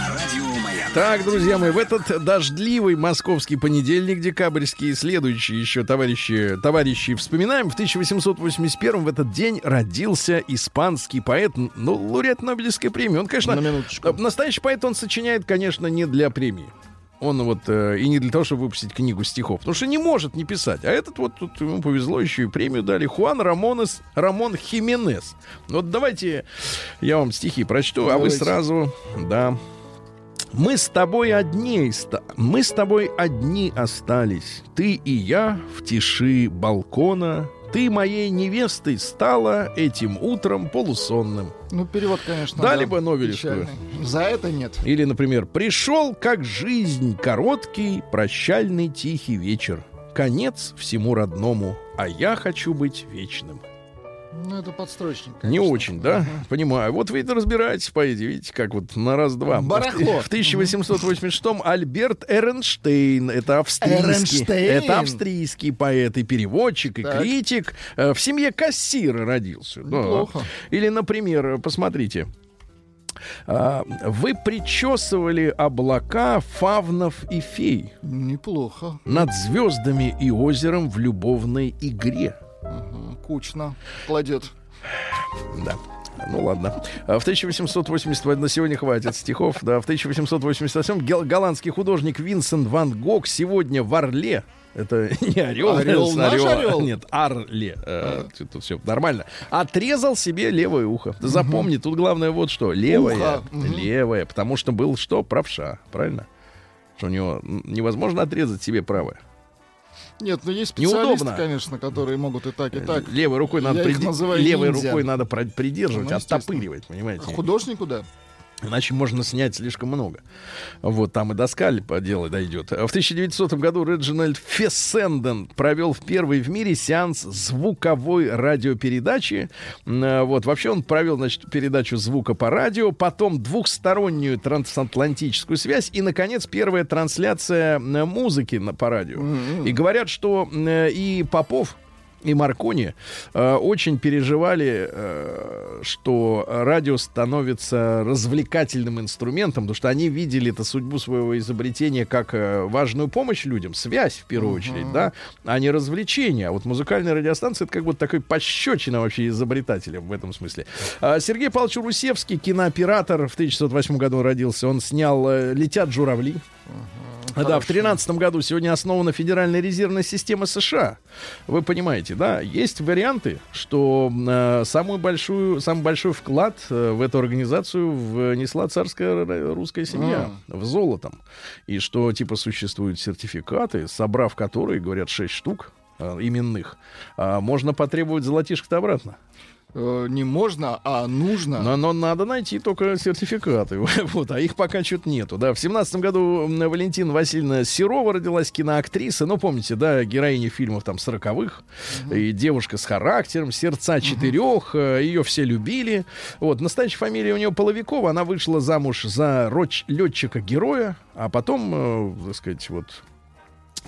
E: Радио Маяк.
B: Так, друзья мои, в этот дождливый московский понедельник, декабрьский, и следующие еще товарищи, товарищи вспоминаем. В 1881 в этот день родился испанский поэт, ну, лауреат Нобелевской премии. Он, конечно,
C: На минуточку.
B: э, настоящий поэт он сочиняет, конечно, не для премии. Он вот э, и не для того, чтобы выпустить книгу стихов, потому что не может не писать. А этот вот тут ему повезло, еще и премию дали. Хуан Рамонес, Рамон Хименес. Вот давайте я вам стихи прочту, а вы
C: Давайте.
B: сразу, да. Мы с тобой одни, мы с тобой одни остались. Ты и я в тиши балкона. Ты моей невестой стала этим утром полусонным.
C: Ну, перевод, конечно.
B: Дали
C: да,
B: бы Нобелевскую.
C: печальный. За это нет.
B: Или, например, пришел как жизнь короткий, прощальный тихий вечер. Конец всему родному, а я хочу быть вечным.
C: Ну, это подстрочник.
B: Не
C: конечно.
B: очень, да? Понимаю. Вот вы это разбираетесь поэзии, видите, как вот на раз-два.
C: Барахло.
B: В 1886-м Альберт Эренштейн, это австрийский,
C: Эренштейн?
B: это австрийский поэт и переводчик, и
C: Так.
B: критик. Э, В семье кассира родился. да.
C: Неплохо.
B: Или, например, посмотрите. А, Вы причесывали облака фавнов и фей
C: Неплохо.
B: над звездами и озером в любовной игре.
C: Ага, Кучно. Кладет.
B: Да. Ну ладно. А В 1880 на сегодня хватит стихов. Да, в 1888 гел- голландский художник Винсент Ван Гог сегодня в Орле Это не орел.
C: Орел наш
B: орела.
C: орел?
B: Нет, Арле. Э, Тут все нормально. Отрезал себе левое ухо. Ты запомни, тут главное вот что. Левое.
C: Ухо.
B: Левое. Потому что был что? Правша. Правильно? Что у него невозможно отрезать себе правое.
C: Нет, ну есть специалисты,
B: Неудобно.
C: конечно, которые могут и так, и так.
B: Левой рукой надо
C: Я
B: приди- левой
C: ниндзя.
B: рукой надо придерживать,
C: Ну,
B: оттопыривать, понимаете?
C: Художнику, да.
B: Иначе можно снять слишком много. Вот там и до скальпа дело дойдет. В 1900 году Реджинальд Фессенден провел в первый в мире сеанс звуковой радиопередачи. Э, Вот вообще он провел, значит, передачу звука по радио, потом двухстороннюю трансатлантическую связь и, наконец, первая трансляция музыки на, по радио. И говорят, что э, и Попов и Маркони э, очень переживали, э, что радио становится развлекательным инструментом, потому что они видели это судьбу своего изобретения как э, важную помощь людям, связь в первую очередь, да, а не развлечение. А вот музыкальная радиостанция это как будто такой пощечина вообще изобретателям в этом смысле. А Сергей Павлович Русевский, кинооператор, в 1908 году родился, он снял э, «Летят журавли». Да, в 2013 году сегодня основана Федеральная резервная система США. Вы понимаете, да? Есть варианты, что э, самую большую, самый большой вклад э, в эту организацию внесла царская русская семья в золотом. И что, типа, существуют сертификаты, собрав которые, говорят, 6 штук э, именных, а можно потребовать золотишко-то обратно.
C: Э, Не можно, а нужно.
B: Но, но надо найти только сертификаты. вот, а их пока что-то нету. Да. В семнадцатом году Валентина Васильевна Серова родилась киноактриса. Ну, помните, да, героиня фильмов там сороковых. И девушка с характером, сердца четырех. э, Ее все любили. Вот, настоящая фамилия у нее Половикова. Она вышла замуж за летчика-героя. А потом, э, так сказать, вот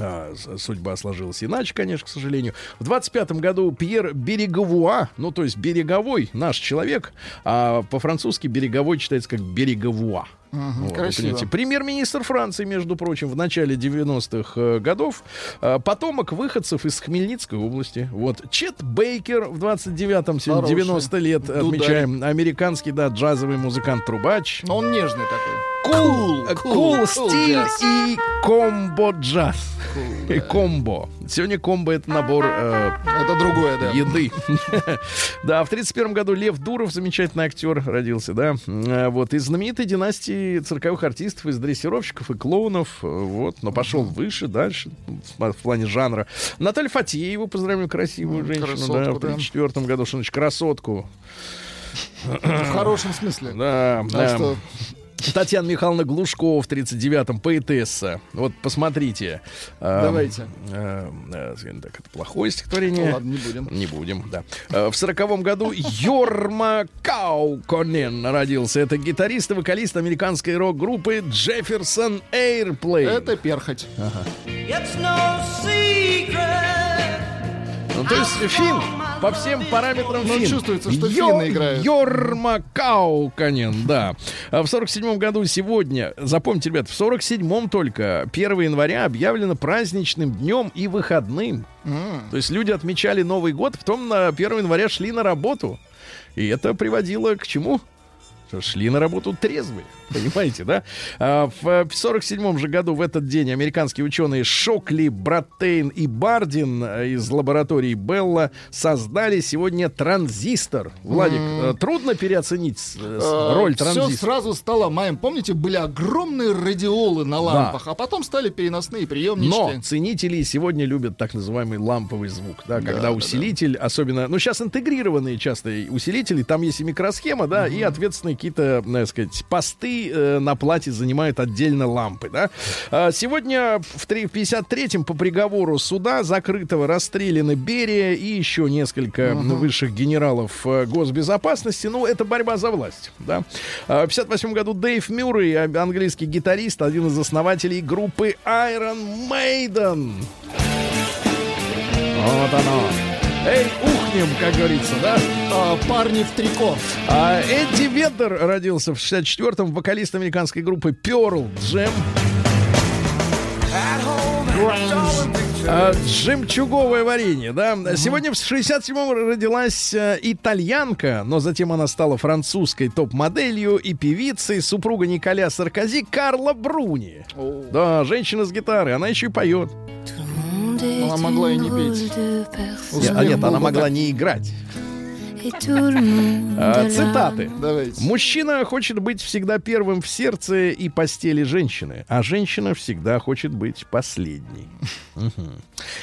B: а, судьба сложилась иначе, конечно, к сожалению. В 25 году Пьер Береговуа, ну, то есть береговой, наш человек, а по-французски береговой читается как береговуа.
C: Мгм,
B: Вот,
C: красиво.
B: Премьер-министр Франции, между прочим, в начале 90-х э, годов, э, потомок выходцев из Хмельницкой области. Вот. Чет Бейкер в 29-м, сегодня
C: Хороший.
B: 90 лет
C: Дударь.
B: отмечаем. Американский, да, джазовый музыкант-трубач.
C: Но он нежный такой.
B: Кул,
C: Cool,
B: кул
C: cool
B: стиль и комбо джаз. И комбо. Сегодня комбо это набор э,
C: Это другое, да.
B: еды. да, в 31 году Лев Дуров, замечательный актер, родился, да. Э, Вот, из знаменитой династии цирковых артистов, из дрессировщиков и клоунов. э, Вот, но пошел выше, дальше, в, плане жанра. Наталья Фатеева, поздравляю, красивую женщину, да, в
C: да.
B: 34 году, что значит, красотку.
C: В хорошем смысле.
B: Да,
C: А
B: да.
C: что?
B: Татьяна Михайловна Глушкова в 39-м, поэтесса. Вот посмотрите. Эм,
C: Давайте.
B: э, э, так, это плохое стихотворение.
C: Ну ладно, не будем.
B: Не будем, да. Э, В сороковом году Йорма Кауконен родился. Это гитарист и вокалист американской рок-группы Джефферсон Airplane.
C: Это перхоть.
B: Ну, то есть фин. По всем параметрам
C: Ну,
B: фин.
C: чувствуется, что
B: Йо-
C: финны играют.
B: Йорма Кауконен, да. А В 47 году сегодня, запомните, ребят, в 47-м только 1 января объявлено праздничным днем и выходным.
C: М.
B: То есть люди отмечали Новый год, потом на 1 января шли на работу. И это приводило к чему? Что шли на работу трезвые. Понимаете, да? А, в 47 же году в этот день американские ученые Шокли, Браттейн и Бардин э, из лаборатории Белла создали сегодня транзистор. Владик, э, трудно переоценить с- роль
C: Все
B: транзистора.
C: Э, сразу стало маем. Помните, были огромные радиолы на лампах, а потом стали переносные
B: Но
C: приемнички.
B: ценители сегодня любят так называемый ламповый звук, да, когда
C: да,
B: усилитель, особенно, ну сейчас интегрированные часто усилители, там есть и микросхема, да, и ответственные какие-то, так сказать, посты э, на плате занимают отдельно лампы, да. А, сегодня в три- в 53-м по приговору суда закрытого расстреляны Берия и еще несколько высших генералов э, госбезопасности. Ну, это борьба за власть, да. А, В 58 году Дэйв Мюррей, а- английский гитарист, один из основателей группы Iron Maiden. Вот оно. Эй, ухнем, как говорится, да?
C: А, парни в трико.
B: А Эдди Веддер родился в 64-м, вокалист американской группы Pearl Jam. А, жемчуговое варенье, да. Сегодня в 67-м родилась э, итальянка, но затем она стала французской топ-моделью и певицей, супруга Николя Саркози Карла Бруни. Да, женщина с гитарой, она еще и поет.
C: Она могла и не петь.
B: Нет, а нет, она могла не играть. А, цитаты.
C: Давайте.
B: Мужчина хочет быть всегда первым в сердце и постели женщины, а женщина всегда хочет быть последней.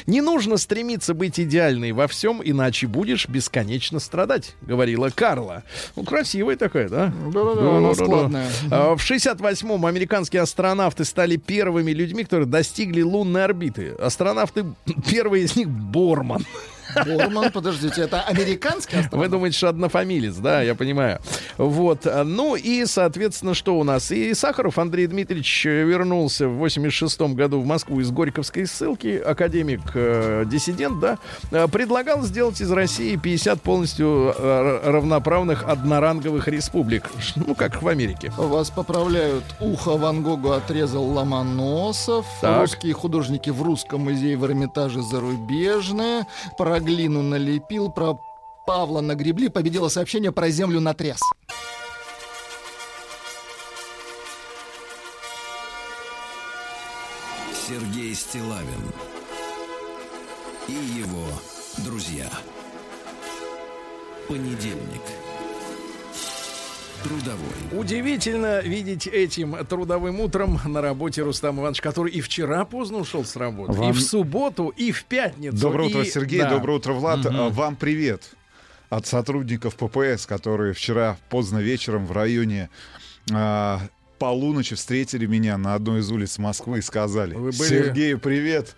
B: Не нужно стремиться быть идеальной во всем, иначе будешь бесконечно страдать, говорила Карла. Ну, красивая такая, да?
C: Да-да-да, она складная.
B: А, В 68-м американские астронавты стали первыми людьми, которые достигли лунной орбиты. Астронавты, первый из них Борман.
C: Борман, подождите, это американский
B: Вы
C: астронавт?
B: думаете, что однофамилец, да, я понимаю. Вот. Ну и, соответственно, что у нас? И Сахаров Андрей Дмитриевич вернулся в 86 году в Москву из Горьковской ссылки. Академик, э, да, э, предлагал сделать из России 50 полностью э, равноправных одноранговых республик. Ну, как в Америке.
C: Вас поправляют. Ухо Ван Гогу отрезал Ломоносов.
B: Так.
C: Русские художники в Русском музее в Эрмитаже зарубежные. Про глину налепил, про Павла нагребли. Победило сообщение про землю натряс.
E: Сергей Стилавин и его друзья. Понедельник. Трудовой.
B: Удивительно видеть этим трудовым утром на работе Рустам Иванович, который и вчера поздно ушел с работы, и
F: Вам-
B: в субботу, и в пятницу.
F: Доброе утро,
B: и-
F: Сергей.
B: да.
F: Доброе утро, Влад. А, Вам привет от сотрудников ППС, которые вчера поздно вечером в районе а, полуночи встретили меня на одной из улиц Москвы и сказали:
B: Вы были-
F: Сергей, привет.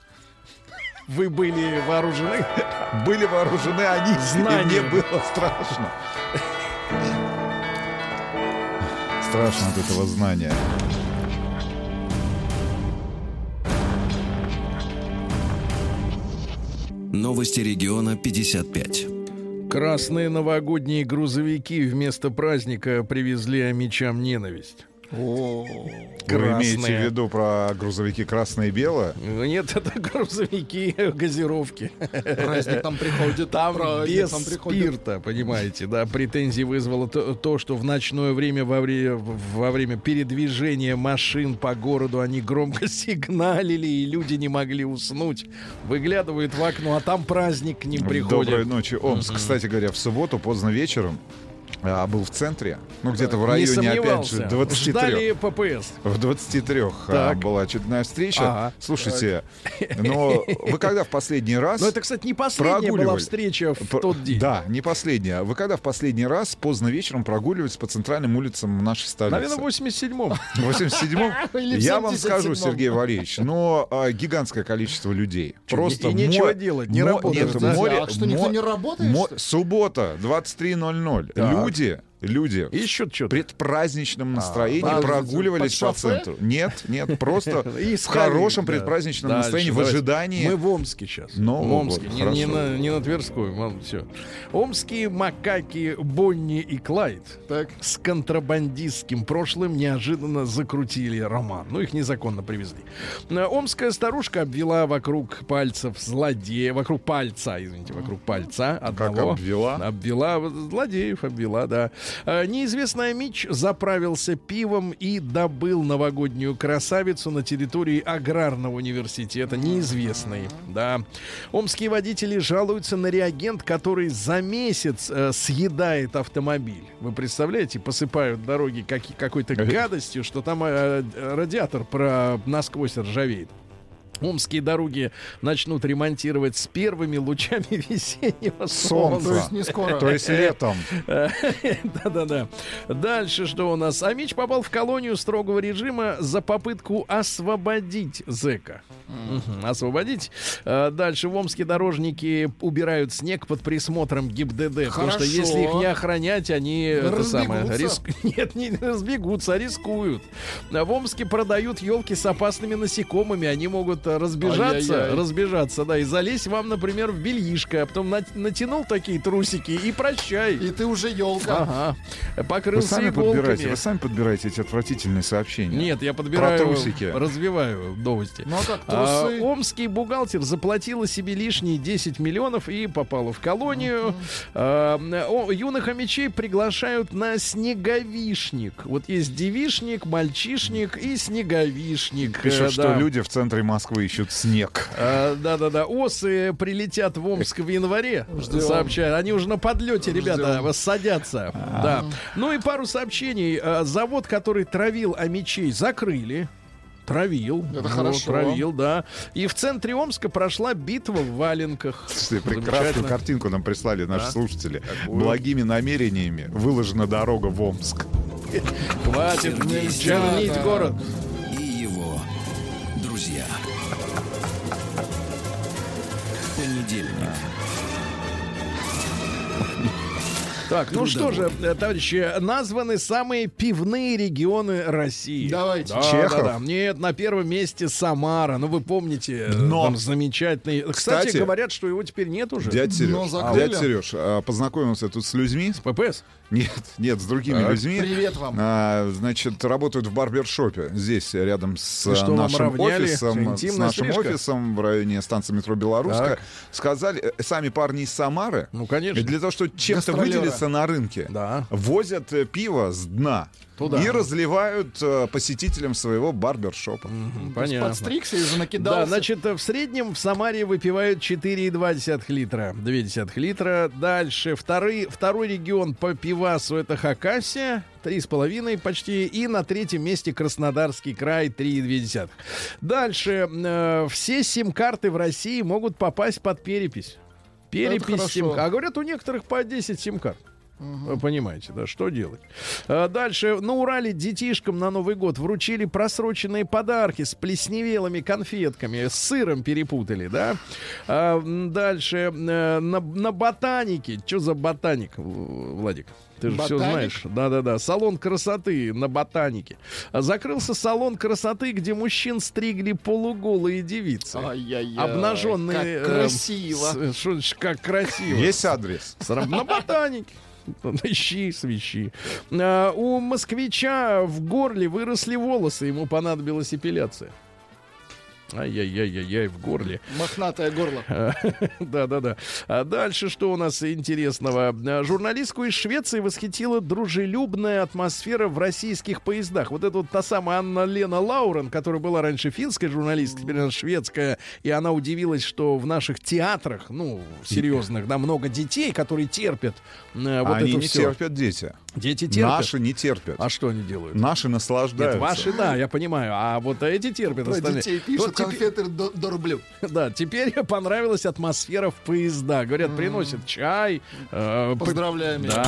B: Вы были вооружены?
F: Были вооружены они, и
B: Знанием.
F: мне было страшно. Страшно от этого знания.
A: Новости региона 55.
B: Красные новогодние грузовики вместо праздника привезли амичам ненависть.
C: О,
F: Вы имеете в виду про грузовики красное и белое?
B: Нет, это грузовики газировки.
C: праздник там приходит.
B: Там
C: праздник
B: без
C: там приходит.
B: спирта, понимаете, да. Претензии вызвало то, то, что в ночное время во, вре- во время передвижения машин по городу они громко сигналили, и люди не могли уснуть. Выглядывают в окно, а там праздник к ним приходит.
F: Доброй ночи, Омск. Кстати говоря, в субботу поздно вечером а, был в центре, ну где-то в
B: Не
F: районе, опять же, 23.
B: Ждали ППС.
F: В 23 а,
B: Так.
F: была очередная встреча.
B: Ага.
F: Слушайте, но вы когда в последний раз...
B: Но это, кстати, не последняя была встреча в тот день.
F: Да, не последняя. Вы когда в последний раз поздно вечером прогуливались по центральным улицам нашей столицы?
B: Наверное, в 87-м.
F: В 87-м?
C: Или в
F: Я вам
C: 77-м.
F: скажу, Сергей Валерьевич, но а, гигантское количество людей. Просто
B: и нечего
F: мо-
B: делать, не работают,
F: нет,
B: да?
F: море-
C: А что, никто не работает,
F: мо-
C: что?
F: Суббота, 23.00.
B: Так.
F: Люди, люди
B: И еще
F: в
B: что-то.
F: предпраздничном настроении
C: а,
F: прогуливались по центру. Нет, нет, просто в хорошем предпраздничном настроении, в ожидании.
B: Мы в Омске сейчас.
F: Нового
B: в Омске, не, на, Тверской. все. Омские макаки Бонни и Клайд
C: Так.
B: с контрабандистским прошлым неожиданно закрутили роман. Ну, их незаконно привезли. Э, Омская старушка обвела вокруг пальцев злодея, вокруг пальца, извините, вокруг пальца одного.
F: обвела?
B: Обвела, злодеев обвела, да. Э, Неизвестный Мич заправился пивом и добыл новогоднюю красавицу на территории аграрного университета. Неизвестный, да. Омские водители жалуются на реагент, который за месяц э, съедает автомобиль. Вы представляете, посыпают дороги каки- какой-то гадостью, что там э, э, радиатор про насквозь ржавеет. Омские дороги начнут ремонтировать с первыми лучами весеннего
F: Солнце.
C: То есть не скоро.
F: То есть летом.
B: Да-да-да. Дальше что у нас? Амич попал в колонию строгого режима за попытку освободить зэка. Освободить. А, Дальше в Омске дорожники убирают снег под присмотром ГИБДД. Потому что если их не охранять, они это самое,
C: Разбегутся.
B: риск- Нет, не разбегутся, а рискуют. А В Омске продают елки с опасными насекомыми. Они могут а, разбежаться,
C: Ай-яй-яй.
B: разбежаться, да, и залезть вам, например, в бельишко. А потом нат- натянул такие трусики и прощай.
C: И ты уже елка.
B: Ага.
F: Вы
B: Покрылся
F: сами подбираете,
B: иголками.
F: вы сами подбираете эти отвратительные сообщения.
B: Нет, я подбираю,
F: Про трусики.
B: развиваю новости.
C: Ну а как,
B: А,
C: трусы?
B: омский бухгалтер заплатила себе лишние 10 миллионов и попала в колонию. А, о, юных хомячей приглашают на снеговишник. Вот есть девишник, мальчишник и снеговишник.
F: Пишут,
B: Э,
F: что
B: да.
F: люди в центре Москвы Ищут снег.
B: А, Да-да-да, осы прилетят в Омск в январе, сообщают. Они уже на подлете, ребята, садятся. Да. Ну и пару сообщений. А, Завод, который травил амичей, закрыли. Травил.
C: Это
B: Вот,
C: хорошо.
B: Травил, да. И в центре Омска прошла битва в валенках.
F: Слушайте, прекрасную картинку нам прислали наши
B: Да.
F: слушатели.
B: Какую?
F: Благими намерениями выложена дорога в Омск.
B: Хватит чернить город.
A: Понедельник.
B: Так, ну что же, э, товарищи, названы самые пивные регионы России.
C: Давайте.
B: Да,
F: Чехов?
B: да, да. Нет, на первом месте Самара. Ну, вы помните, э,
F: Но.
B: там замечательный. Кстати,
F: Кстати,
B: говорят, что его теперь нет уже.
F: Дядь Сереж,
C: Но закрыли.
F: дядь Сереж, а, познакомился тут с людьми.
B: ППС.
F: Нет, нет, с другими
B: Так.
F: людьми.
C: Привет вам.
F: А, значит, работают в барбершопе. Здесь, рядом с
B: что,
F: нашим офисом. С нашим
B: стрижка?
F: офисом в районе станции метро Белорусская.
B: Так.
F: Сказали, э, сами парни из Самары.
B: Ну, конечно.
F: И для того, чтобы чем-то
C: Гастролеры.
F: Выделиться на рынке,
B: Да.
F: возят э, пиво с дна.
B: Туда.
F: И разливают э, посетителям своего барбершопа.
B: Понятно.
C: Подстригся и уже
B: Да,
C: накидался.
B: значит, в среднем в Самаре выпивают 4,2 литра. 0,2 литра. Дальше второй, второй регион по пивасу это Хакасия. 3,5 почти. И на третьем месте Краснодарский край 3,2. Дальше. э, все сим-карты в России могут попасть под перепись. Перепись
C: хорошо.
B: сим А говорят, у некоторых по 10 сим-карт. Вы понимаете, да, что делать? А, Дальше на Урале детишкам на Новый год вручили просроченные подарки с плесневелыми конфетками, с сыром перепутали, да? А, дальше э, на, на ботанике, что за ботаник, Владик? Ты же все
C: Ботаник?
B: знаешь. Да-да-да. Салон красоты на ботанике. А Закрылся салон красоты, где мужчин стригли полуголые девицы.
C: Ай-яй-яй,
B: Обнаженные.
C: Как
B: э,
C: красиво.
B: с- что ж, как красиво.
F: Есть адрес?
B: Сра- На ботанике. Ищи, свищи. А, у москвича в горле выросли волосы, ему понадобилась эпиляция. Ай-яй-яй-яй-яй, в горле.
C: Мохнатое горло.
B: Да-да-да. А дальше что у нас интересного? А, Журналистку из Швеции восхитила дружелюбная атмосфера в российских поездах. Вот это вот та самая Анна Лена Лаурен, которая была раньше финской журналисткой, теперь она шведская, и она удивилась, что в наших театрах, ну, серьезных, да, много детей, которые терпят э, вот
F: Они
B: это
F: не
B: всё.
F: терпят дети.
B: Дети терпят.
F: Наши не терпят.
B: А что они делают?
F: Наши наслаждаются.
B: Нет, ваши, да, я понимаю. А вот эти терпят
C: Про
B: остальные.
C: детей
B: Вот
C: пишут,
B: теперь-
C: конфеты до, до рублю.
B: Да, теперь понравилась атмосфера в поездах. Говорят, приносят чай. э,
C: Поздравляем.
B: Да.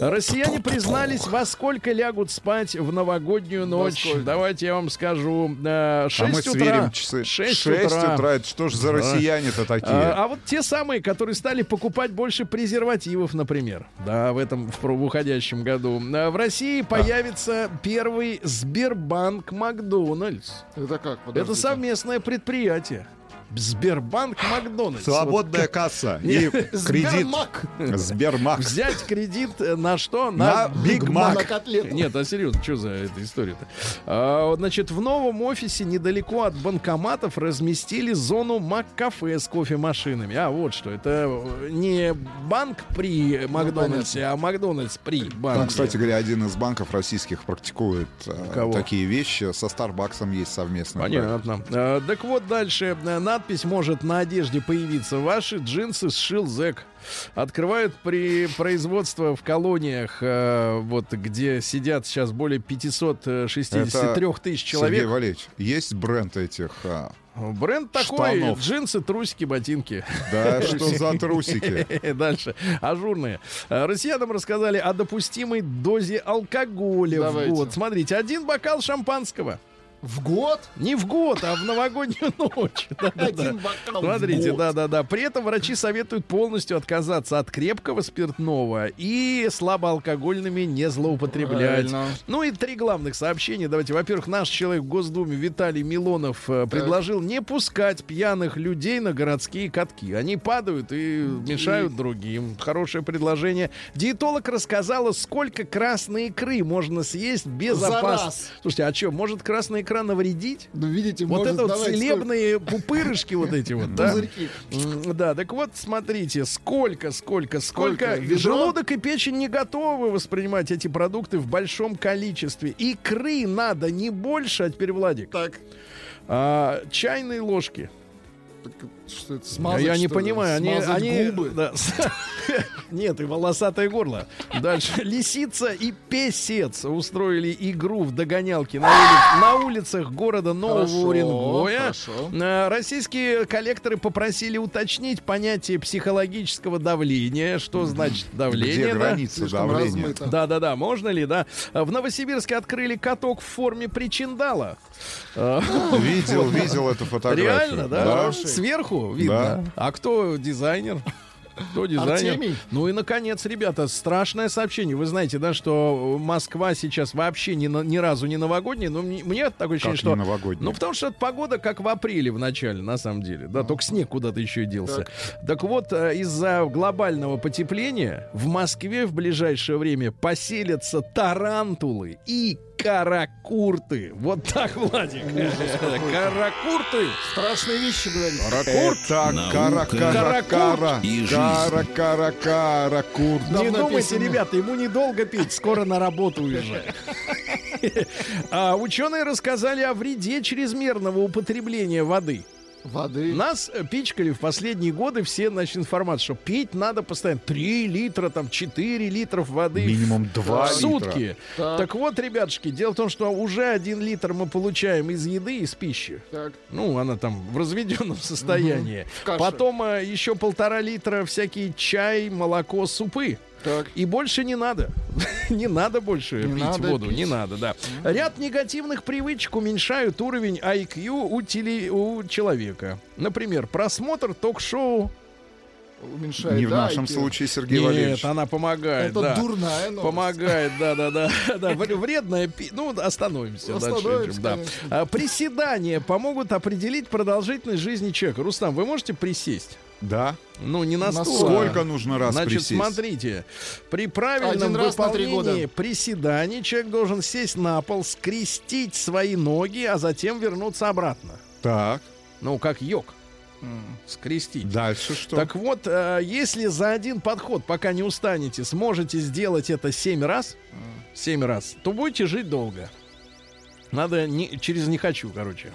B: Россияне признались, во сколько лягут спать в новогоднюю ночь. Давайте я вам скажу. э, 6
F: А мы
B: утра.
F: сверим часы.
B: 6,
F: 6
B: утра.
F: утра. Это что ж за
B: Да.
F: россияне-то такие?
B: А, а вот те самые, которые стали покупать больше презервативов, например, да, в этом в, про- в уходящем году. А В России появится первый Сбербанк Макдональдс.
C: Это как?
B: Это
C: Подождите.
B: совместное предприятие. Сбербанк Макдональдс.
F: Свободная касса и кредит.
C: Сбермак.
F: Сбермак.
B: Взять кредит на что?
F: На Биг
C: На
F: Мак.
C: котлету.
B: Нет, а серьезно, что за эта история-то? А, вот, значит, в новом офисе недалеко от банкоматов разместили зону Мак-кафе с кофемашинами. А, вот что. Это не банк при Макдональдсе, а Макдональдс при банке.
F: Там, кстати говоря, один из банков российских практикует э,
B: Кого?
F: такие вещи. Со Старбаксом есть совместно.
B: Понятно. А, так вот дальше. Э, Надпись может на одежде появиться. Ваши джинсы сшил зэк. Открывают при производство в колониях, э, вот где сидят сейчас более 563 тысяч
F: Сергей
B: человек.
F: Валерьевич, есть бренд этих... а,
B: Бренд такой,
F: Штанов.
B: джинсы, трусики, ботинки.
F: Да, что за трусики?
B: Дальше. Ажурные. Э, Россиянам рассказали о допустимой дозе алкоголя
C: Давайте.
B: в год. Смотрите, один бокал шампанского.
C: В год?
B: Не в год, а в новогоднюю ночь.
C: Один бокал в
B: Смотрите, да-да-да. При этом врачи советуют полностью отказаться от крепкого спиртного и слабоалкогольными не злоупотреблять.
C: Правильно.
B: Ну и три главных сообщения. Давайте. Во-первых, наш человек в Госдуме Виталий Милонов э, предложил не пускать пьяных людей на городские катки. Они падают и мешают другим. Хорошее предложение. Диетолог рассказала, сколько красной икры можно съесть без опасности. Слушайте, а что, может красная икра навредить?
C: Ну, видите,
B: Вот
C: может,
B: это вот целебные пупырышки вот эти вот, да? Да, так вот, смотрите, сколько, сколько, сколько. Желудок и печень не готовы воспринимать эти продукты в большом количестве. Икры надо не больше, а теперь, Владик,
C: Так,
B: а, чайные ложки.
C: Так что это смазать,
B: я не понимаю, они, они
C: губы?
B: да, нет, и волосатое горло. Дальше лисица и песец устроили игру в догонялки на, ули- на улицах города Нового
C: Хорошо,
B: Уренгоя.
C: хорошо.
B: Э, Российские коллекторы попросили уточнить понятие психологического давления. Что значит давление?
F: Где
B: да?
F: граница давления?
B: Да, да, да, можно ли, да? В Новосибирске открыли каток в форме причиндала.
F: Видел, видел эту фотографию.
B: Реально, да? Сверху видно. А кто дизайнер? Кто дизайнер?
C: Артемий?
B: Ну и, наконец, ребята, страшное сообщение. Вы знаете, да, что Москва сейчас вообще ни, на- ни разу не новогодняя. Но мне, мне такое ощущение,
F: Как
B: что...
F: новогодняя?
B: Ну, потому что погода, как в апреле в начале, на самом деле. Да, только снег куда-то еще и делся. Так, вот, э, из-за глобального потепления в Москве в ближайшее время поселятся тарантулы и каракурты. Вот так, Владик. Каракурты.
C: Страшные вещи говорите.
B: Каракурт
F: кара
A: и жизнь.
F: кара кара кара курт.
B: Не думайте, ребята, ему недолго пить, скоро на работу уезжать. А ученые рассказали о вреде чрезмерного употребления воды.
C: Воды.
B: Нас э, пичкали в последние годы все, значит, информацию, что пить надо постоянно 3 литра, там 4 литров воды в-
F: Минимум 2
B: в сутки.
C: Так.
B: Так вот, ребятушки, дело в том, что уже 1 литр мы получаем из еды, из пищи.
C: Так.
B: Ну, она там в разведенном состоянии.
C: Каше.
B: Потом э, еще полтора литра всякий чай, молоко, супы.
C: Так.
B: И больше не надо. не надо больше
C: Не
B: пить
C: надо
B: воду.
C: пить.
B: Не надо, да. Ряд негативных привычек уменьшают уровень IQ у, теле- у человека. Например, просмотр ток-шоу.
C: Уменьшает.
F: Не в
C: да,
F: нашем
C: IQ?
F: случае, Сергей
B: Нет,
F: Валерьевич.
B: она помогает.
C: Это
B: да.
C: дурная новость.
B: Помогает, да, да, да, да. Вре- Вредная, пи- ну остановимся, дальше.
C: Остановимся,
B: идем, да. А, Приседания помогут определить продолжительность жизни человека. Рустам, вы можете присесть?
F: Да.
B: Ну, не на
C: На
B: стул.
F: Сколько нужно раз
B: Значит,
F: присесть?
B: смотрите, при правильном
C: Один раз на три года.
B: человек должен сесть на пол, скрестить свои ноги, а затем вернуться обратно.
F: Так.
B: Ну, как йог, скрестить.
F: Дальше что?
B: Так вот, э, если за один подход, пока не устанете, сможете сделать это 7 раз, 7 раз, то будете жить долго. Надо не, через не хочу, короче,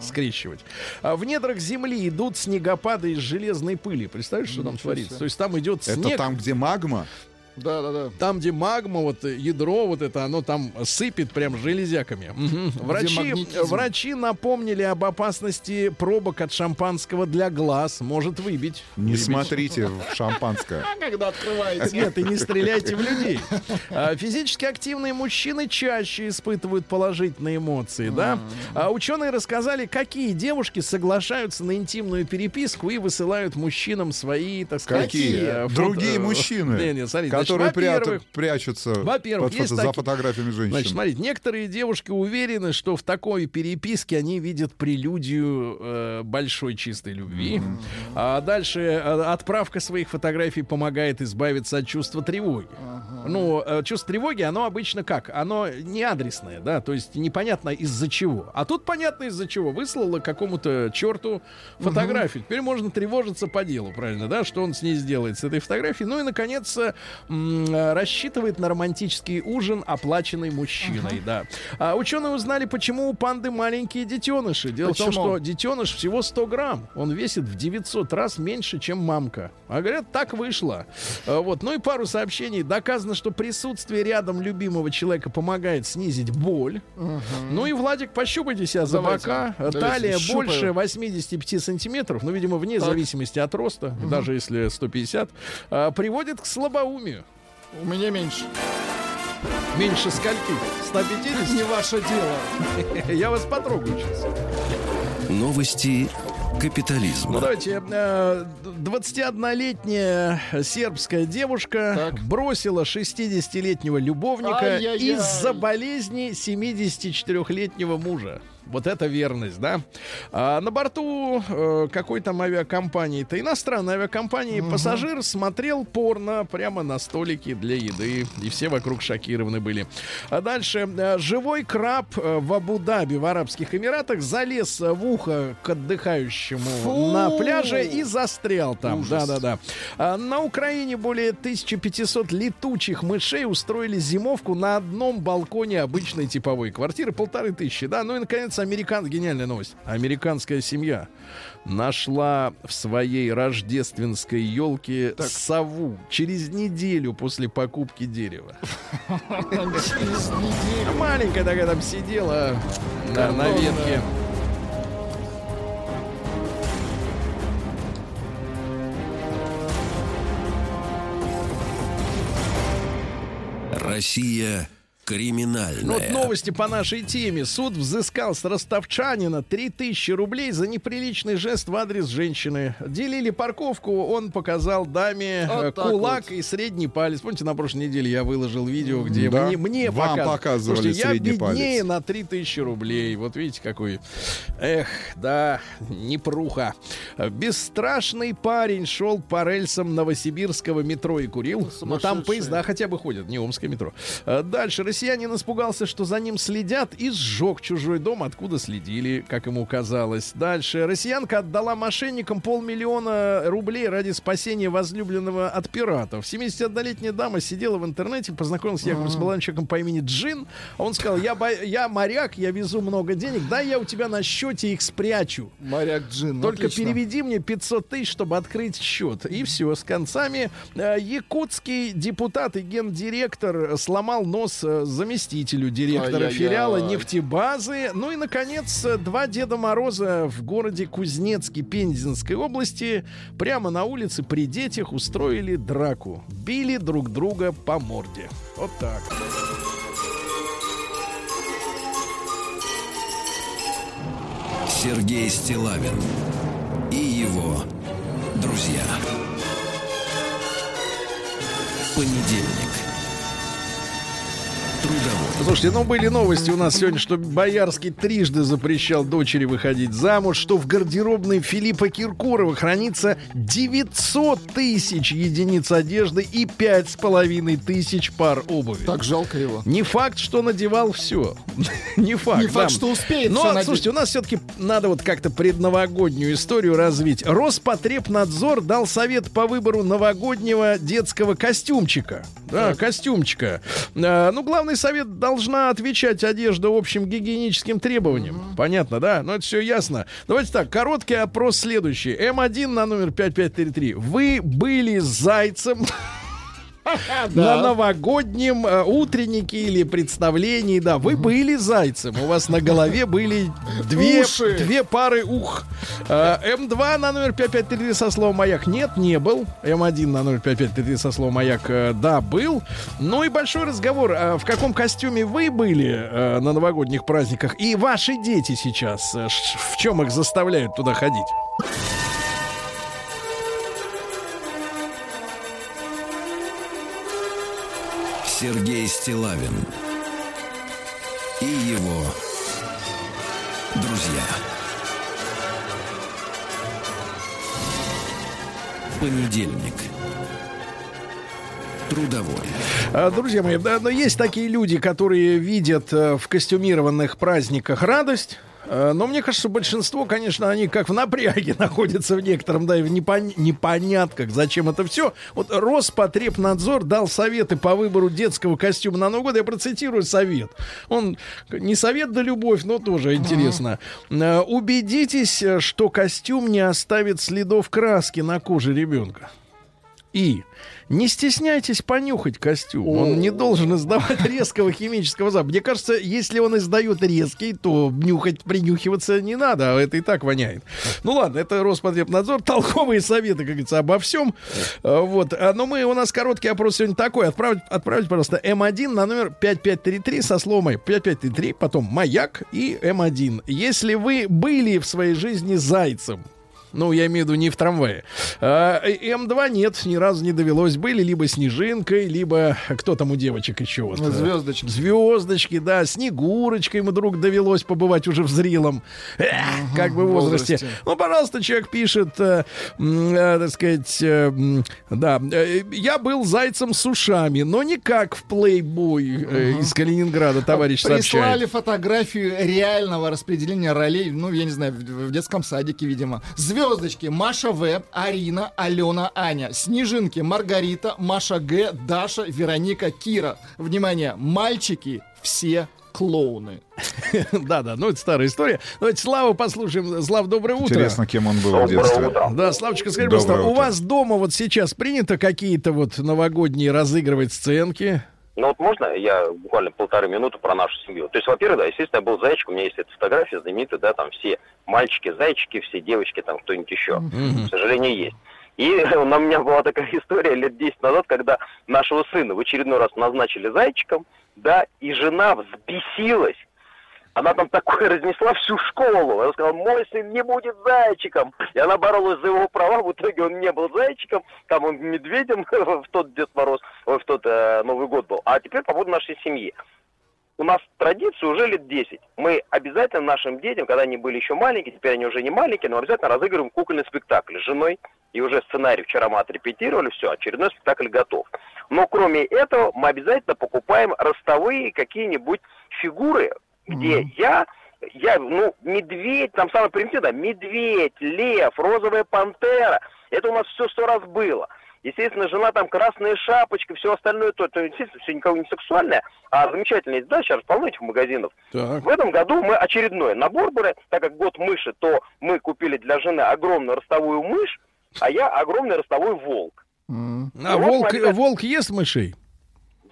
B: скрещивать. А в недрах земли идут снегопады из железной пыли. Представляешь, что там творится?
C: себе.
B: То есть там идет
F: Это
B: снег.
F: там, где магма?
C: Да, да, да.
B: Там, где магма, вот э, ядро, вот это, оно там сыпет прям железяками. Врачи, врачи напомнили об опасности пробок от шампанского для глаз. Может выбить.
F: Не
B: Выбить.
F: смотрите в шампанское.
C: Когда открываете.
B: Нет, и не стреляйте в людей. А, Физически активные мужчины чаще испытывают положительные эмоции, да? А ученые рассказали, какие девушки соглашаются на интимную переписку и высылают мужчинам свои, так сказать,
F: Какие?
B: э,
F: Другие мужчины,
B: Не, не, смотрите,
F: которые
B: во-первых,
F: прячутся
B: во-первых,
F: под фото- за фотографиями женщин.
B: Значит, смотрите, некоторые девушки уверены, что в такой переписке они видят прелюдию э, большой чистой любви. А дальше э, отправка своих фотографий помогает избавиться от чувства тревоги. Ну, э, чувство тревоги, оно обычно как? Оно не адресное, да, то есть непонятно из-за чего. А тут понятно из-за чего. Выслала какому-то черту фотографию. Теперь можно тревожиться по делу, правильно, да, что он с ней сделает с этой фотографией. Ну и, наконец, э, рассчитывает на романтический ужин, оплаченный мужчиной, да. А ученые узнали, почему у панды маленькие детеныши. Дело в том,
C: Почему?
B: что детеныш всего 100 грамм. Он весит в 900 раз меньше, чем мамка. А говорят, так вышло. А, Вот. Ну и пару сообщений. Доказано, что присутствие рядом любимого человека помогает снизить боль. Ну и, Владик, пощупайте себя за
C: Давайте.
B: бока.
C: Давайте.
B: Талия
C: Щупаю.
B: больше 85 сантиметров, ну, видимо, вне
C: Так.
B: зависимости от роста, даже если 150, а, приводит к слабоумию.
C: У меня меньше.
B: Меньше скольки? 150?
C: Не ваше дело.
B: Я вас потрогаю сейчас.
A: Новости
B: Ну,
A: капитализма.
B: давайте. э, 21-летняя сербская девушка
C: Так.
B: бросила 60-летнего любовника из-за болезни 74-летнего мужа. Вот это верность, да. А на борту э, какой там авиакомпании-то, иностранной авиакомпании, пассажир смотрел порно прямо на столике для еды. И все вокруг шокированы были. А дальше. э, живой краб э, в Абу-Даби, в Арабских Эмиратах, залез в ухо к отдыхающему
C: Фу!
B: на пляже и застрял там. Да-да-да. А на Украине более 1500 летучих мышей устроили зимовку на одном балконе обычной типовой квартиры. Полторы тысячи, да. Ну и, наконец, американ... гениальная новость. Американская семья нашла в своей рождественской елке сову через неделю после покупки дерева. Маленькая такая там сидела на ветке.
A: Россия
B: Ну,
A: криминальная.
B: Вот новости по нашей теме. Суд взыскал с ростовчанина 3000 рублей за неприличный жест в адрес женщины. Делили парковку, он показал даме
C: Вот
B: э,
C: так
B: кулак
C: вот.
B: и средний палец. Помните, на прошлой неделе я выложил видео, где
F: Да.
B: мне, мне
F: Вам
B: показ-
F: показывали
B: Слушайте, я
F: средний
B: беднее
F: палец.
B: на 3000 рублей. Вот видите, какой... Эх, да, непруха. Бесстрашный парень шел по рельсам новосибирского метро и курил. Но там
C: Сумасшедший.
B: поезда хотя бы ходят, не омское метро. А Дальше. Россиянин испугался, что за ним следят и сжег чужой дом, откуда следили, как ему казалось. Дальше. Россиянка отдала мошенникам полмиллиона рублей ради спасения возлюбленного от пиратов. 71-летняя дама сидела в интернете, познакомилась с якобы с молодым человеком по имени Джин. Он сказал, я, бо- я моряк, я везу много денег, да я у тебя на счете их спрячу.
C: Моряк Джин.
B: Только
C: отлично.
B: переведи мне 500 тысяч, чтобы открыть счет. И все, с концами. Э, Якутский депутат и гендиректор сломал нос э, заместителю директора филиала нефтебазы. Ну и, наконец, два Деда Мороза в городе Кузнецке Пензенской области прямо на улице при детях устроили драку. Били друг друга по морде. Вот так.
A: Сергей Стилавин и его друзья. Понедельник. Трудовой.
B: Слушайте, ну были новости у нас сегодня, что Боярский трижды запрещал дочери выходить замуж, что в гардеробной Филиппа Киркорова хранится 900 тысяч единиц одежды и пять с половиной тысяч пар обуви.
C: Так жалко его.
B: Не факт, что надевал все. Не факт.
C: Не факт, что успеет
B: Но,
C: всё надеть.
B: слушайте, у нас все-таки надо вот как-то предновогоднюю историю развить. Роспотребнадзор дал совет по выбору новогоднего детского костюмчика. Да, костюмчика. А, ну, главный совет должна отвечать одежда общим гигиеническим требованиям. Понятно, да? Ну, это все ясно. Давайте так, короткий опрос следующий. М1 на номер 5533. Вы были зайцем на новогоднем э, утреннике или представлении, да, вы были зайцем, у вас на голове были две, две пары ух. Э, М2 на номер 5533 со словом «Маяк» нет, не был. М1 на номер 5533 со словом «Маяк» э, да, был. Ну и большой разговор, в каком костюме вы были на новогодних праздниках и ваши дети сейчас, в чем их заставляют туда ходить?
A: Сергей Стилавин и его друзья. Понедельник. Трудовой.
B: А, Друзья мои, да, но есть такие люди, которые видят э, в костюмированных праздниках радость. Э, Но мне кажется, большинство, конечно, они как в напряге находятся в некотором, да, и в непон- непонятках, зачем это все. Вот Роспотребнадзор дал советы по выбору детского костюма на Новый год. Я процитирую совет. Он не совет да любовь, но тоже интересно. Э, Убедитесь, что костюм не оставит следов краски на коже ребенка. И не стесняйтесь понюхать костюм. Он не должен издавать резкого химического запаха. Мне кажется, если он издает резкий, то нюхать, принюхиваться не надо, а это и так воняет. Ну ладно, это Роспотребнадзор. Толковые советы, как говорится, обо всем. А, Вот. А, Но мы, у нас короткий опрос сегодня такой. Отправить, отправить пожалуйста, М1 на номер 5533 со словом 5533, потом маяк и М1. Если вы были в своей жизни зайцем, Ну, я имею в виду не в трамвае. А, и М2 нет, ни разу не довелось. Были либо снежинкой, либо кто там у девочек еще вот. э,
C: Звездочки.
B: Звездочки, да, Снегурочкой ему вдруг довелось побывать уже в зрелом, эх, как бы в возрасте.
C: возрасте.
B: Ну, пожалуйста, человек пишет, э, э, так сказать, э, да, э, я был зайцем с ушами, но не как в плейбой э, из Калининграда, товарищ
C: Прислали
B: сообщает.
C: фотографию реального распределения ролей, ну, я не знаю, в, в детском садике, видимо. Звездочки Маша В, Арина, Алена, Аня. Снежинки Маргарита, Маша Г, Даша, Вероника, Кира. Внимание, мальчики все клоуны.
B: Да-да, ну это старая история. Давайте Славу послушаем. Слав, доброе утро.
F: Интересно, кем он был в детстве.
B: Да, Славочка, скажи,
F: Доброе
B: пожалуйста, у вас дома вот сейчас принято какие-то вот новогодние разыгрывать сценки?
G: Ну вот можно я буквально полторы минуты про нашу семью? То есть, во-первых, да, естественно, я был зайчик, у меня есть эта фотография знаменитая, да, там все мальчики-зайчики, все девочки, там кто-нибудь еще. К сожалению, есть. И у меня была такая история лет 10 назад, когда нашего сына в очередной раз назначили зайчиком, да, и жена взбесилась. Она там такое разнесла всю школу. Она сказала, мой сын не будет зайчиком. И она боролась за его права. В итоге он не был зайчиком. Там он медведем в тот Дед Мороз, ой, в тот э, Новый год был. А теперь по поводу нашей семьи. У нас традиция уже лет 10. Мы обязательно нашим детям, когда они были еще маленькие, теперь они уже не маленькие, но обязательно разыгрываем кукольный спектакль с женой. И уже сценарий вчера мы отрепетировали, все, очередной спектакль готов. Но кроме этого мы обязательно покупаем ростовые какие-нибудь фигуры, где я, я, ну, медведь, там самое примитивное, медведь, лев, розовая пантера. Это у нас все сто раз было. Естественно, жена там красная шапочка, все остальное, то, то естественно, все никого не сексуальное, а замечательно есть, да, сейчас полно этих магазинов.
B: Так.
G: В этом году мы очередной набор брали, так как год мыши, то мы купили для жены огромную ростовую мышь, а я огромный ростовой волк.
C: М.
B: А
G: Ну,
B: волк, волк ест мышей?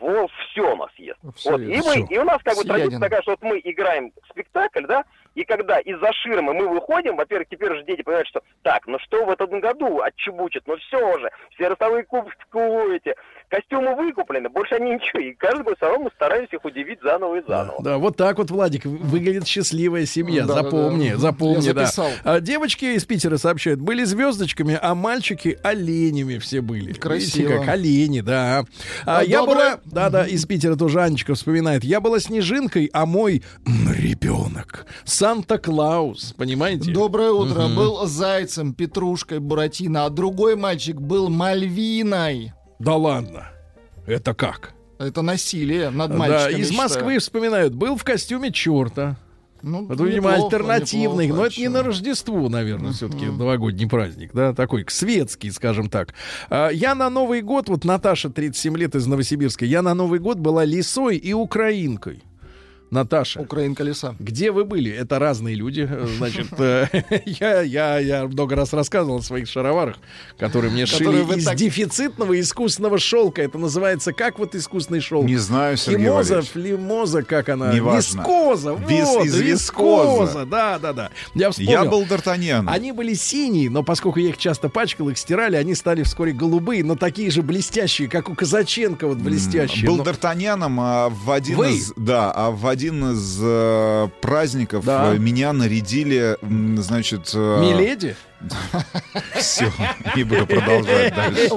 G: Волк все нас ест.
C: Всё
G: вот, и, мы,
B: всё.
G: и у нас как бы традиция такая, что вот мы играем в спектакль, да, и когда из-за ширмы мы выходим, во-первых, теперь уже дети понимают, что так, ну что в этом году отчебучат, ну все же, все ростовые кубки эти, костюмы выкуплены, больше они ничего, и каждый год мы стараемся их удивить заново и заново.
B: Да, вот так вот, Владик, выглядит счастливая семья.
C: Да, да,
B: запомни,
C: да.
B: запомни,
C: Я
B: да. А девочки из Питера сообщают, были звездочками, а мальчики оленями все были.
C: Красиво.
B: Видите, как олени, да. А,
C: А
B: я
C: доброе-
B: была, да, да, из Питера тоже Анечка вспоминает. Я была снежинкой, а мой ребенок Санта-Клаус, понимаете?
C: Доброе утро. Был зайцем, петрушкой, буратино, а другой мальчик был мальвиной.
B: Да ладно. Это как?
C: Это насилие над
B: Да,
C: мальчиками.
B: из
C: я
B: Москвы
C: считаю.
B: вспоминают. Был в костюме черта.
C: Ну,
B: Это, видимо,
C: неплохо,
B: альтернативный,
C: неплохо,
B: но это не на Рождество, наверное, все-таки новогодний праздник, да, такой светский, скажем так. А, Я на Новый год, вот Наташа, 37 лет из Новосибирска, я на Новый год была лисой и украинкой. Наташа,
C: Украинка леса.
B: где вы были? Это разные люди. э, Значит, э, я, я, я много раз рассказывал о своих шароварах, которые мне
C: Которые
B: шили из
C: так-
B: дефицитного искусственного шелка. Это называется как вот искусственный шелк?
F: Не знаю, Сергей
B: Химоза, флемоза, как она?
F: Неважно.
B: Вискоза.
F: Вис-
B: вот,
F: из
B: вискоза.
F: вискоза.
B: Да, да, да. Я вспомнил.
F: Я был Д'Артаньян.
B: Они были синие, но поскольку я их часто пачкал, их стирали, они стали вскоре голубые, но такие же блестящие, как у Казаченко, вот блестящие.
F: Был
B: Но-
F: Д'Артаньяном, а в один
B: Вы?
F: из да, а в один из э, праздников
B: Да.
F: э, меня нарядили, значит, э,
B: Миледи?
F: Все, не буду продолжать дальше.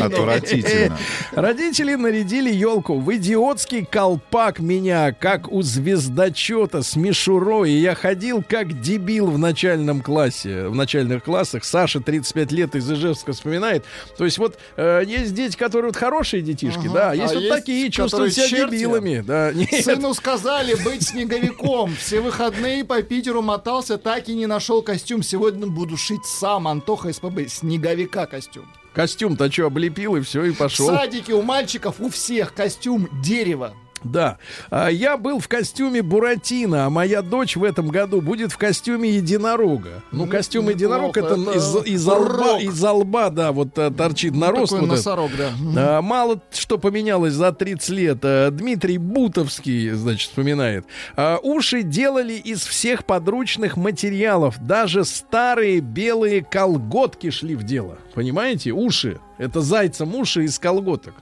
F: Отвратительно.
B: Родители нарядили елку в идиотский колпак меня, как у звездочета с мишурой. И я ходил как дебил в начальном классе, в начальных классах. Саша, 35 лет, из Ижевска вспоминает. То есть вот э, есть дети, которые вот хорошие детишки,
C: Ага.
B: да,
C: А
B: есть вот
C: есть,
B: такие, чувствуют себя
C: черти?
B: дебилами. Да, нет.
C: Сыну сказали быть снеговиком. Все выходные по Питеру мотался, так и не нашел костюм. Сегодня буду шить сам. Антоха СПБ. Снеговика костюм.
B: Костюм-то что, облепил, и все, и
C: В
B: пошел.
C: садике у мальчиков у всех костюм дерево.
B: Да. А, я был в костюме Буратино, а моя дочь в этом году будет в костюме единорога. Ну,
C: Ну,
B: костюм единорог это,
C: Это
B: из, из, лба, из лба, да, вот а, торчит нарост.
C: Такой
B: вот
C: носорог, да.
B: А, мало что поменялось за 30 лет. А, Дмитрий Бутовский, значит, вспоминает. А, уши делали из всех подручных материалов. Даже старые белые колготки шли в дело. Понимаете? Уши. Это зайцам уши из колготок.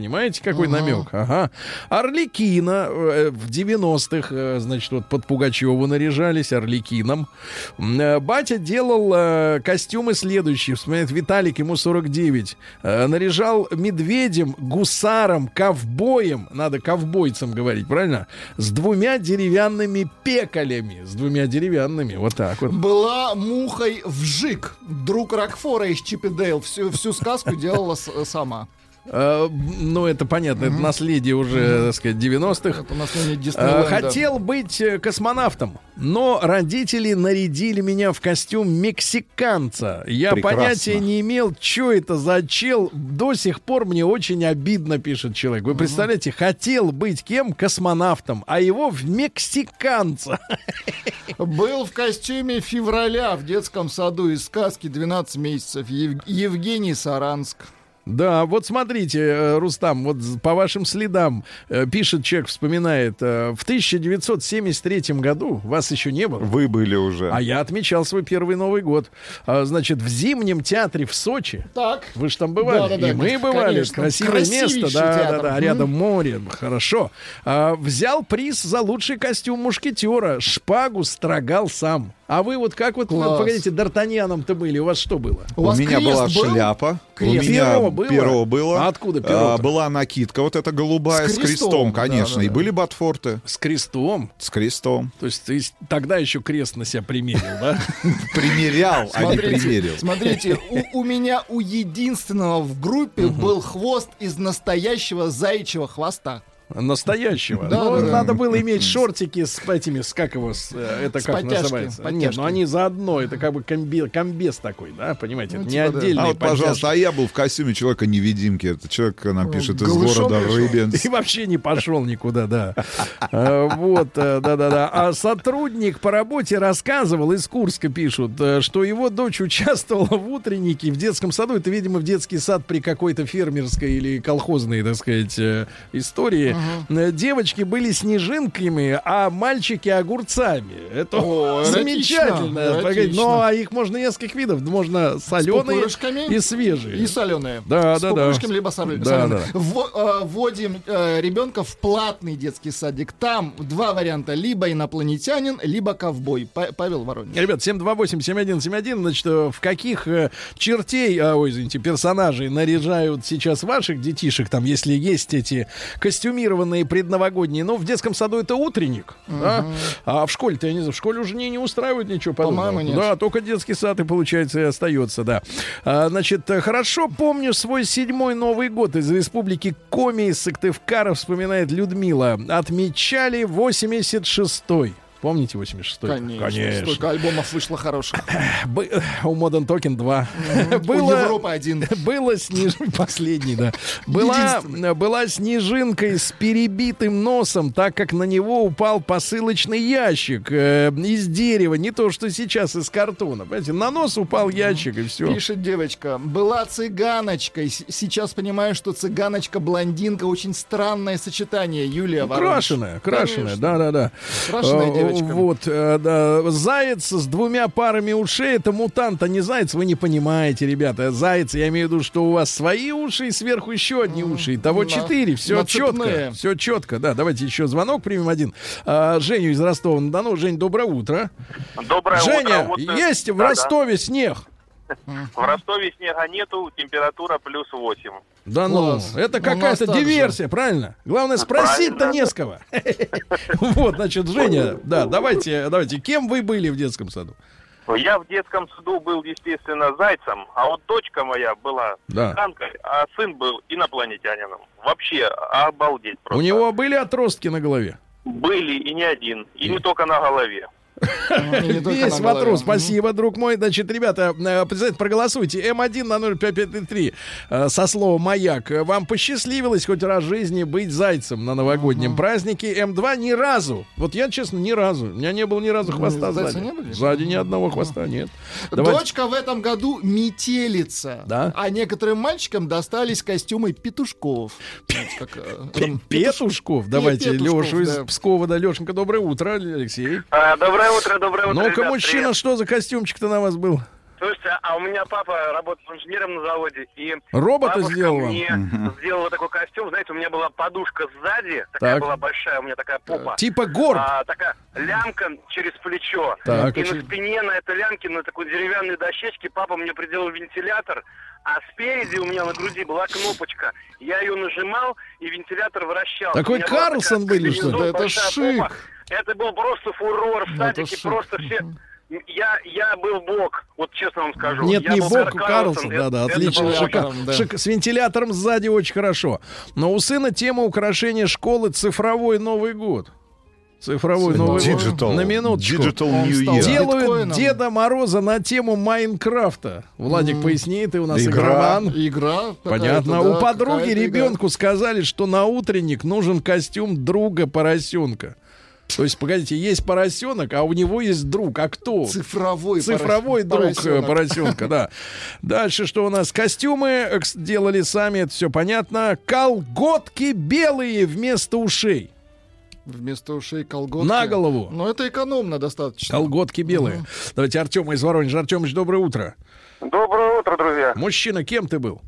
B: Понимаете, какой намек? Ага. Орликина э, в 90-х, э, значит, вот под Пугачеву наряжались Орликином. Э, Батя делал э, костюмы следующие. Вспоминает Виталик, ему 49. Э, наряжал медведем, гусаром, ковбоем. Надо ковбойцам говорить, правильно? С двумя деревянными пекалями. С двумя деревянными. Вот так вот.
C: Была мухой вжик. Друг Рокфора из Чип и Дейл. Всю, всю сказку делала с- сама.
B: Э, ну, это понятно, это наследие уже, так сказать, 90-х.
C: Это наследие
B: Э. Хотел быть э, космонавтом, но родители нарядили меня в костюм мексиканца. Я
F: Прекрасно.
B: понятия не имел, что это за чел. До сих пор мне очень обидно, пишет человек. Вы представляете, хотел быть кем? Космонавтом, а его в мексиканца.
C: Был в костюме февраля в детском саду из сказки «12 месяцев». Ев- Евгений Саранск.
B: Да, вот смотрите, э, Рустам, вот по вашим следам э, пишет человек, вспоминает, э, в 1973 году вас еще не было.
F: Вы были уже.
B: А я отмечал свой первый Новый год. А, значит, в зимнем театре в Сочи.
C: Так.
B: Вы же там бывали.
C: Да-да-да,
B: и мы бывали.
C: конечно.
B: Красивое место. Да, да,
C: театр.
B: да.
C: Мгм.
B: Рядом море. Хорошо. А, взял приз за лучший костюм мушкетера. Шпагу строгал сам. А вы вот как вот,
C: Класс.
B: погодите, Д'Артаньяном-то были? У вас что было?
C: У
F: У
C: вас
F: меня была
C: был?
F: шляпа,
C: Крест.
F: у меня
B: Перо было?
F: перо было.
B: А откуда перо-то?
F: А, была накидка, вот эта голубая
C: С
F: с
C: крестом,
F: крестом, конечно.
C: да-да-да.
F: И были ботфорты
B: С крестом.
F: с крестом.
B: То есть ты тогда еще крест на себя примерил, да?
F: Примерял, а не
C: Смотрите,
F: примерил.
C: смотрите, у, у меня у единственного в группе был хвост из настоящего заячьего хвоста.
B: Настоящего.
C: Да,
B: Ну,
C: да, да.
B: надо было иметь шортики с этими, с как его, с, э, это
C: С
B: как
C: подтяжкой,
B: называется?
C: подтяжкой.
B: Нет, ну они заодно, это как бы комби- комбез такой, да, понимаете?
C: Ну,
B: это
C: типа
B: не
C: да.
B: отдельный
F: А вот, пожалуйста, а я был в костюме человека-невидимки. Это человек нам пишет из города
C: пришел?
F: Рыбинск.
B: И вообще не пошел никуда, да. Э, Вот, э, да-да-да. А сотрудник по работе рассказывал, из Курска пишут, э, что его дочь участвовала в утреннике в детском саду. Это, видимо, в детский сад при какой-то фермерской или колхозной, так сказать, э, истории. Э, Девочки были снежинками, а мальчики огурцами. Это
C: О,
B: замечательно.
C: эротично, эротично.
B: Но а их можно нескольких видов. Можно соленые и свежие.
C: И соленые.
B: Да,
C: С
B: да, да.
C: либо
B: Да,
C: соленые.
B: да.
C: Во- э, Вводим э, ребенка в платный детский садик. Там два варианта. Либо инопланетянин, либо ковбой. Па- Павел Воронин.
B: Ребят, 728-7171, значит, в каких э, чертей, а, ой, извините, персонажей наряжают сейчас ваших детишек, там, если есть эти костюмированные предновогодние, ну, в детском саду это утренник, да? а в школе-то, я не знаю, в школе уже не, не устраивают ничего подобного.
C: Нет.
B: Да, только детский сад и, получается, и остается, да. А, значит, хорошо помню свой седьмой Новый год из республики Коми из Сыктывкара, вспоминает Людмила. Отмечали 86-й. Помните 86-й?
C: Конечно. Столько альбомов вышло хороших.
B: Бы- У Modern Token 2.
C: У
B: Было,
C: Европы один.
B: было снеж... Последний, да. Была, была снежинкой с перебитым носом, так как на него упал посылочный ящик э, из дерева. Не то, что сейчас из картона. Понимаете, на нос упал ящик, и все.
C: Пишет девочка. Была цыганочкой. С- Сейчас понимаю, что цыганочка-блондинка очень странное сочетание. Юлия Воронеж.
B: Крашеная, крашеная,
C: Конечно.
B: да-да-да.
C: Крашеная
B: Э,
C: девочка.
B: Вот, э, да. Заяц с двумя парами ушей, это мутант, а не заяц, вы не понимаете, ребята. Заяц, я имею в виду, что у вас свои уши и сверху еще одни уши. Итого
C: на-
B: четыре, все четко. Все четко, да. Давайте еще звонок примем один. А, Женю из Ростова-на-Дону. Жень, доброе утро.
H: Доброе
B: Женя,
H: утро. Вот, э,
B: есть в
H: да-да.
B: Ростове снег?
H: В Ростове снега нету, температура плюс 8.
B: Да ну, это
C: У нас
B: какая-то диверсия, правильно? Главное, спросить-то
H: Правильно.
B: не с кого. Вот, значит, Женя, да, давайте, давайте, кем вы были в детском саду?
H: Я в детском саду был, естественно, зайцем, а вот дочка моя была
B: Да.
H: цыганкой, а сын был инопланетянином. Вообще, обалдеть просто.
B: У него были отростки на голове?
H: Были и не один, и не только на голове.
B: Весь вопрос, спасибо, друг мой. Значит, ребята, э, представьте, проголосуйте. М1 на 0553 э, со словом «Маяк». Э, Вам посчастливилось хоть раз в жизни быть зайцем на новогоднем празднике? М2 ни разу. Вот я, честно, ни разу. У меня не было ни разу хвоста сзади. Сзади ни одного хвоста нет.
C: Дочка в этом году метелица.
B: Да.
C: А некоторым мальчикам достались костюмы петушков. Э,
B: Петушков, давайте Лешу из. Пскова. Да, Лешенька, доброе утро, Алексей.
H: А, доброе утро, доброе утро.
B: Ну-ка, мужчина,
H: привет.
B: что за костюмчик-то на вас был?
H: Слушайте, а у меня папа работает инженером на заводе, и
B: Робота
H: бабушка
B: сделал вам?
H: мне
F: Мгм.
H: сделала такой костюм. Знаете, у меня была подушка сзади, такая
B: Так.
H: была большая, у меня такая попа.
B: Типа горб.
H: А, такая лямка через плечо.
B: Так.
H: И на спине на этой лямке, на такой деревянной дощечке, папа мне приделал вентилятор, а спереди у меня на груди была кнопочка. Я ее нажимал, и вентилятор вращался.
B: Такой Карлсон были, что ли?
H: комбинезон,
C: Да это шик.
H: попа. Это был просто фурор в
C: Ну,
H: садике, просто все... Я, я был бог, вот честно вам скажу.
B: Нет,
H: Я
B: не Бог,
H: Кар-
B: Карлсон.
H: Это-
B: Да-да,
H: это
B: отлично. Шика-
C: да.
B: шик- С вентилятором сзади очень хорошо. Но у сына тема украшения школы цифровой Новый год. Цифровой Новый год.
F: Digital.
B: На минуточку.
F: Digital New Year.
B: Делают
C: Биткоином.
B: Деда Мороза на тему Майнкрафта. Владик, поясни, ты у нас
F: Игра.
B: игроман.
C: Игра.
B: Понятно.
C: да,
B: У подруги
C: какая-то игра.
B: ребенку сказали, что на утренник нужен костюм друга поросенка. То есть, погодите, есть поросенок, а у него есть друг. А кто?
C: Цифровой,
B: Цифровой
C: порос-
B: друг э,
C: поросенок.
B: поросенка, да. Дальше что у нас? Костюмы э, делали сами, это все понятно. Колготки белые вместо ушей.
C: Вместо ушей колготки.
B: На голову.
C: Но это экономно достаточно.
B: Колготки белые. Давайте Артема из Воронежа. Артемыч, доброе утро.
H: Доброе утро, друзья.
B: Мужчина, кем ты был?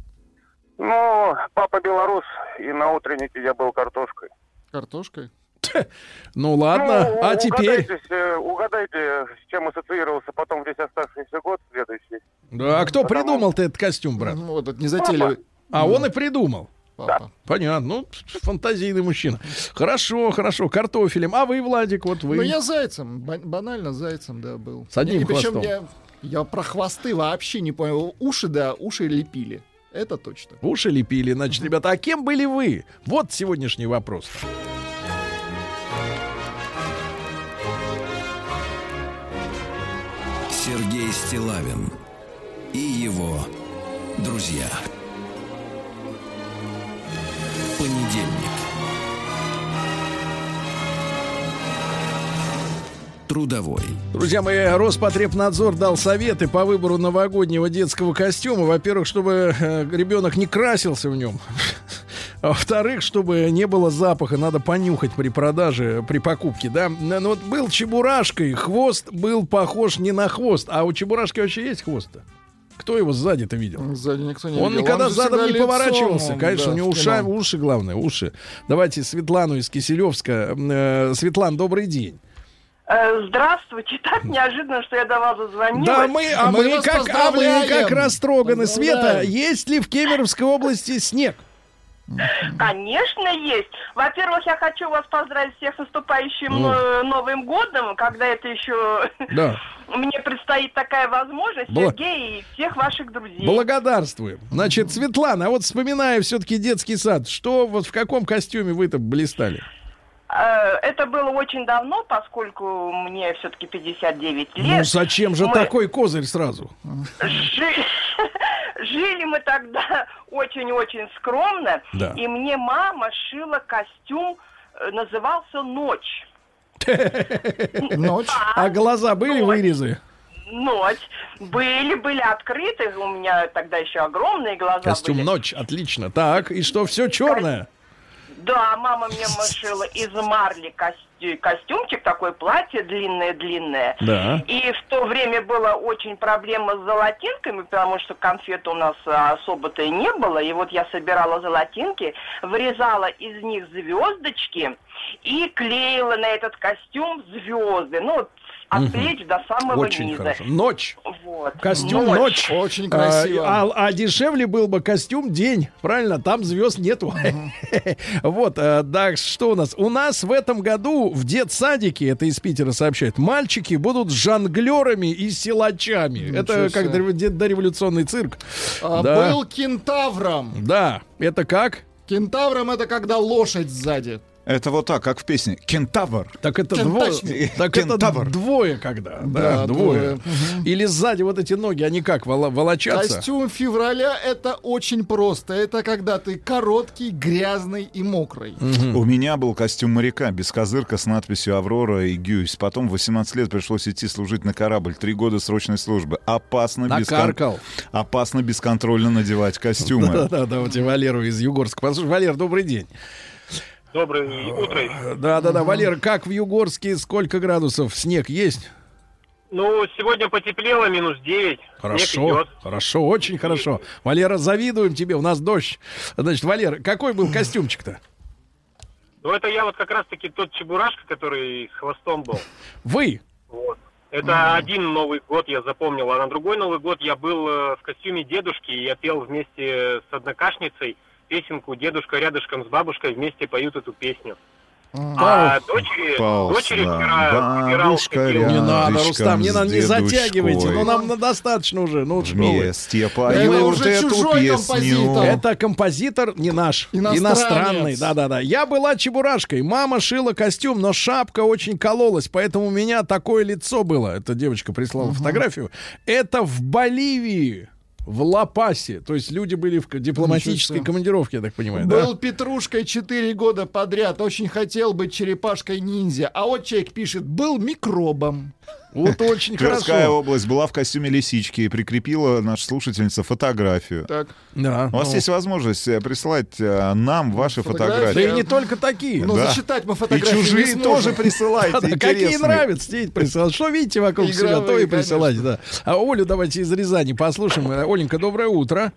H: Ну, папа белорус, и на утреннике я был картошкой.
C: Картошкой.
B: Ну ладно,
H: Ну,
B: а теперь...
H: Угадайте, э, угадайте, с чем ассоциировался потом весь оставшийся год следующий.
B: Да, а кто
H: Потому-
B: придумал-то этот костюм, брат?
C: Ну, вот этот незатейливый.
B: А он и придумал.
C: Папа.
B: Понятно, ну, фантазийный мужчина. Хорошо, хорошо, картофелем. А вы, Владик, вот вы.
C: Ну, я зайцем. ба- банально зайцем, да, был.
B: С одним
C: И причем
B: хвостом.
C: я, я про хвосты вообще не понял. Уши, да, уши лепили. Это точно.
B: Уши лепили, значит, ребята, а кем были вы? Вот сегодняшний вопрос.
A: Сергей Стилавин и его друзья. Понедельник. Трудовой.
B: Друзья мои, Роспотребнадзор дал советы по выбору новогоднего детского костюма. Во-первых, чтобы э, ребенок не красился в нем. А во-вторых, чтобы не было запаха, надо понюхать при продаже, при покупке, да. Ну вот был чебурашкой, хвост был похож не на хвост. А у чебурашки вообще есть хвост-то? Кто его сзади-то видел?
C: Сзади никто не
B: Он
C: видел.
B: никогда
C: же
B: задом не
C: лицом,
B: поворачивался.
C: он,
B: Конечно,
C: да,
B: у него
C: кино.
B: уши, главное, уши. Давайте Светлану из Киселевска. Э, Светлан, добрый день.
I: Э, Здравствуйте, так неожиданно, что я до вас дозвонилась.
B: Да, мы, а
C: Мы
B: мы, как, а мы как растроганы. Света,
C: Поздравляем.
B: есть ли в Кемеровской области снег?
I: Конечно, есть. Во-первых, я хочу вас поздравить всех с наступающим
B: Ну.
I: э, Новым годом, когда это еще
B: Да.
I: мне предстоит такая возможность,
B: Бла-
I: Сергей и всех ваших друзей.
B: Благодарствуем. Значит, Светлана, а вот вспоминая все-таки детский сад, что вот в каком костюме вы-то блистали?
I: Э, Это было очень давно, поскольку мне все-таки 59
B: Ну,
I: лет.
B: зачем же
I: Мы-
B: такой козырь сразу?
I: Жи- Жили мы тогда очень-очень скромно,
B: Да.
I: и мне мама шила костюм, э, назывался «Ночь».
C: Ночь.
B: А глаза были вырезы?
I: Ночь. Были, были открыты, у меня тогда еще огромные глаза
B: Костюм
I: были.
B: ночь, отлично. Так, и что, все черное?
I: Да, мама мне шила из марли костю- костюмчик, такое платье длинное-длинное.
B: Да.
I: И в то время была очень проблема с золотинками, потому что конфет у нас а, особо-то и не было. И вот я собирала золотинки, вырезала из них звездочки и клеила на этот костюм звезды. Ну, вот от плеч до самого
B: Очень
I: низа.
B: хорошо. Ночь.
I: Вот.
B: Костюм ночь.
C: Очень красиво.
B: А, а- а дешевле был бы костюм день. Правильно, там звезд нету. Вот, э, да, что у нас? У нас в этом году в детсадике, это из Питера сообщают, мальчики будут жонглерами и силачами. Это как
C: себе.
B: дореволюционный цирк.
C: А,
B: Да.
C: Был кентавром.
B: Да, это как?
C: Кентавром это когда лошадь сзади.
F: Это вот так, как в песне. Кентавр.
B: Так это двое. Так это
F: Кентавр.
B: двое когда. Да,
C: Да,
B: двое.
C: двое.
B: Или сзади вот эти ноги, они как, вола- волочатся?
C: Костюм февраля это очень просто. Это когда ты короткий, грязный и мокрый.
F: У меня был костюм моряка, без козырка с надписью «Аврора» и «Гюйс». Потом в 18 лет пришлось идти служить на корабль. Три года срочной службы. Опасно, бескон-
B: Накаркал.
F: Опасно бесконтрольно надевать костюмы.
B: Да-да, давайте Валеру из Югорска. Послушай, Валер, добрый день.
H: Доброе утро.
B: Да-да-да, Валер, как в Югорске, сколько градусов? Снег есть?
J: Ну, сегодня потеплело, минус 9.
B: Хорошо, хорошо, очень хорошо. Валера, завидуем тебе, у нас дождь. Значит, Валера, какой был костюмчик-то?
J: Ну, это я вот как раз-таки тот чебурашка, который с хвостом был.
B: Вы?
J: Вот. Это один Новый год я запомнил, а на другой Новый год я был э, в костюме дедушки, и я пел вместе с однокашницей песенку «Дедушка рядышком с бабушкой вместе поют эту песню». А дочери,
F: Пауза.
J: дочери вчера выбирал
F: Бабушка
J: такие-
B: Не надо, Рустам, не надо, не затягивайте. Ну, нам на- достаточно уже. Ну.
F: Вместе
C: Это
F: поют
C: уже
F: эту
C: чужой
F: песню.
C: композитор.
B: Это композитор не наш, иностранный, да-да-да. Я была чебурашкой, мама шила костюм, но шапка очень кололась, поэтому у меня такое лицо было. Эта девочка прислала фотографию. Это в Боливии, в Ла-Пасе. То есть люди были в дипломатической
C: Ничего
B: командировке, я так понимаю, да?
C: Был петрушкой 4 года подряд. Очень хотел быть черепашкой-ниндзя. А вот человек пишет, был микробом.
B: Вот очень
F: Тверская
B: хорошо.
F: область была в костюме лисички и прикрепила наша слушательница фотографию.
C: Так.
B: Да.
F: У вас
B: ну.
F: есть возможность э, прислать э, нам ваши
C: Фотографии.
B: Да
F: фотографии.
B: и не только такие.
C: Ну,
F: Да.
C: зачитать мы
F: И
C: фотографии не
F: чужие тоже присылайте.
B: Какие нравятся, и присылать. Что видите вокруг себя,
C: Игровые,
B: то и присылайте, да. А Олю давайте из Рязани послушаем. Э, Оленька, доброе утро.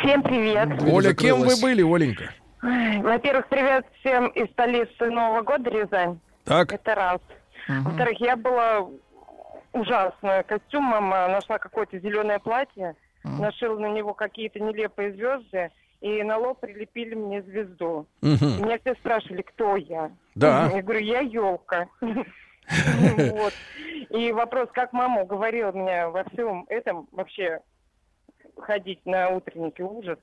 K: Всем привет.
C: Дверь
B: Оля, кем вы были, Оленька?
K: Во-первых, привет всем из столицы Нового года Рязань.
B: Так,
K: Это раз. Во-вторых, я была ужасная. Костюмом а, нашла какое-то зеленое платье, нашила на него какие-то нелепые звезды, и на лоб прилепили мне звезду. И
B: Мгм.
K: меня все спрашивали, кто я.
B: Да.
K: Я говорю, я елка. Вот. И вопрос, как мама уговорила меня во всем этом вообще ходить на утренники, ужас.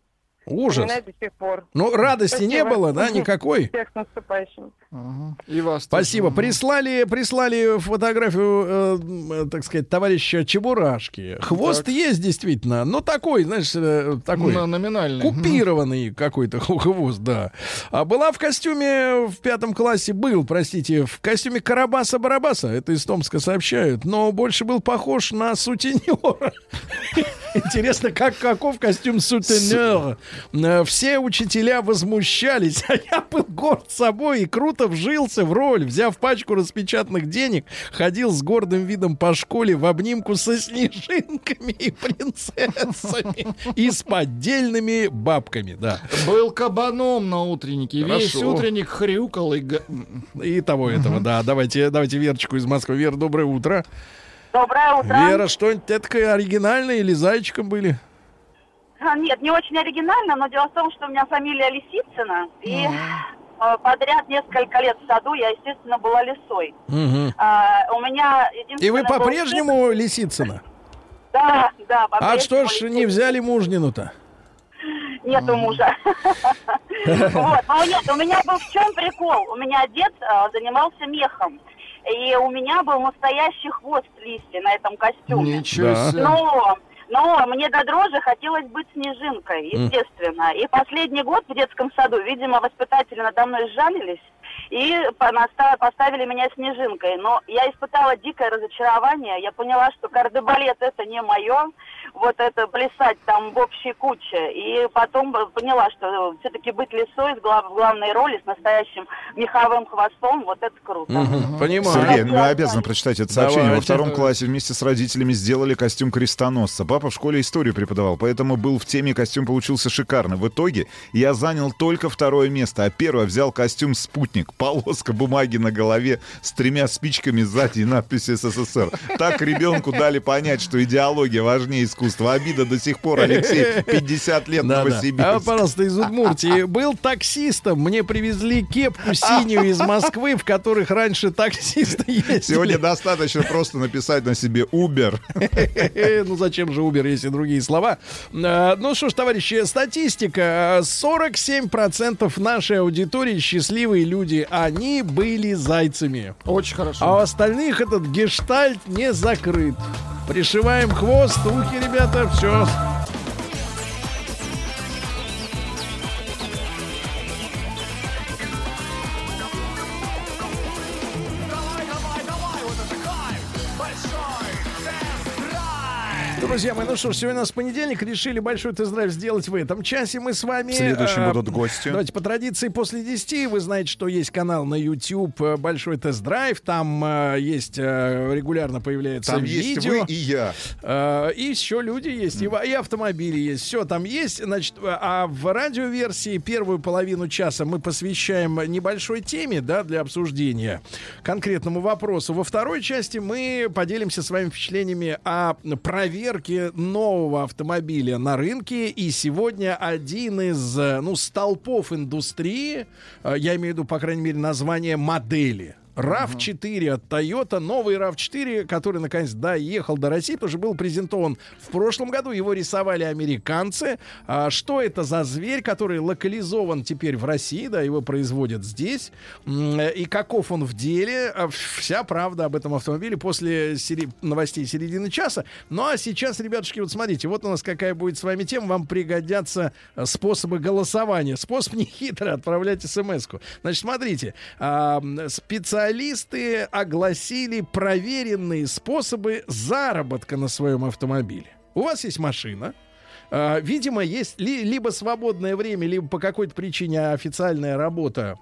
B: Ужас.
K: До сих пор.
B: Ну, радости не
K: Спасибо.
B: было, да, никакой?
K: Всех с наступающим.
C: Ага. И вас
B: Спасибо.
C: тоже.
B: Прислали, прислали фотографию, э, так сказать, товарища Чебурашки. Хвост
C: Так.
B: есть действительно, но такой, знаешь, э, такой
C: На- номинальный.
B: купированный какой-то хвост, да. А была в костюме в пятом классе, был, простите, в костюме Карабаса-Барабаса, это из Томска сообщают, но больше был похож на сутенера. Интересно, как каков костюм сутенера? Э, Все учителя возмущались, а я был горд собой и круто вжился в роль. Взяв пачку распечатанных денег, ходил с гордым видом по школе в обнимку со снежинками и принцессами и с поддельными бабками, да.
C: Был кабаном на утреннике. Весь
B: Хорошо.
C: утренник хрюкал и...
B: И того этого, да. Давайте, давайте Верочку из Москвы. Вера, доброе утро.
L: Доброе утро.
B: Вера, что-нибудь такое оригинальное или зайчиком были?
L: А, Нет, не очень оригинально, но дело в том, что у меня фамилия Лисицына, и э, подряд несколько лет в саду я, естественно, была лисой.
B: Мгм.
L: А, у меня
B: И вы по-прежнему Лисицына?
L: сын- Да, да,
B: А что ж
L: Лисицына.
B: не взяли мужнину-то?
L: Нету мужа. Вот, но нет, у меня был в чем прикол? У меня дед а, занимался мехом. И у меня был настоящий хвост листья на этом костюме.
C: Ничего себе.
L: Но, но мне до дрожи хотелось быть снежинкой, естественно. И последний год в детском саду, видимо, воспитатели надо мной сжалились и поставили меня снежинкой. Но я испытала дикое разочарование. Я поняла, что кардебалет это не мое. Вот это плясать там в общей куче. И потом поняла, что все-таки быть лисой глав- в главной роли, с настоящим меховым хвостом, вот это круто.
B: Мгм, Понимаю.
F: Сергей, мы обязаны прочитать это сообщение. Во
B: Давайте.
F: втором классе вместе с родителями сделали костюм крестоносца. Папа в школе историю преподавал, поэтому был в теме, костюм получился шикарный. В итоге я занял только второе место, а первое взял костюм «Спутник». Полоска бумаги на голове с тремя спичками сзади и надписью «СССР». Так ребенку дали понять, что идеология важнее искусства. Обида до сих пор, Алексей, 50 лет
B: Да, да.
F: Новосибирск.
B: А, пожалуйста, из Удмуртии. Был таксистом. Мне привезли кепку синюю из Москвы, в которых раньше таксисты ездили.
F: Сегодня достаточно просто написать на себе «Убер».
B: Ну зачем же Uber, если другие слова? А, Ну что ж, товарищи, статистика. 47% нашей аудитории счастливые люди. Они были зайцами.
C: Очень хорошо.
B: А у остальных этот гештальт не закрыт. Пришиваем хвост, ухи, ребята, все. Друзья мои, ну что ж, сегодня у нас понедельник. Решили большой тест-драйв сделать в этом часе. Мы с вами...
F: В следующем
B: э,
F: будут гости.
B: Давайте по традиции после 10. Вы знаете, что есть канал на YouTube э, «Большой тест-драйв». Там э, есть, э, регулярно появляется
F: Там
B: видео.
F: есть вы и я.
B: Э, и еще люди есть, и, во- и автомобили есть. Все там есть. Значит, э, а в радиоверсии первую половину часа мы посвящаем небольшой теме, да, для обсуждения конкретному вопросу. Во второй части мы поделимся с вами впечатлениями о проверке нового автомобиля на рынке. И сегодня один из, э, ну, столпов индустрии, э, я имею в виду, по крайней мере, название модели. RAV4 от Toyota, новый RAV4, который наконец доехал до России, тоже был презентован в прошлом году. Его рисовали американцы. А, что это за зверь, который локализован теперь в России, да, его производят здесь. И каков он в деле? А, Вся правда об этом автомобиле после сери- новостей середины часа. Ну а сейчас, ребятушки, вот смотрите, вот у нас какая будет с вами тема. Вам пригодятся э, способы голосования. Способ нехитрый, отправлять смс-ку. Значит, смотрите, а, м, специалисты огласили проверенные способы заработка на своем автомобиле. У вас есть машина, а, Видимо, есть ли- либо свободное время, либо по какой-то причине официальная работа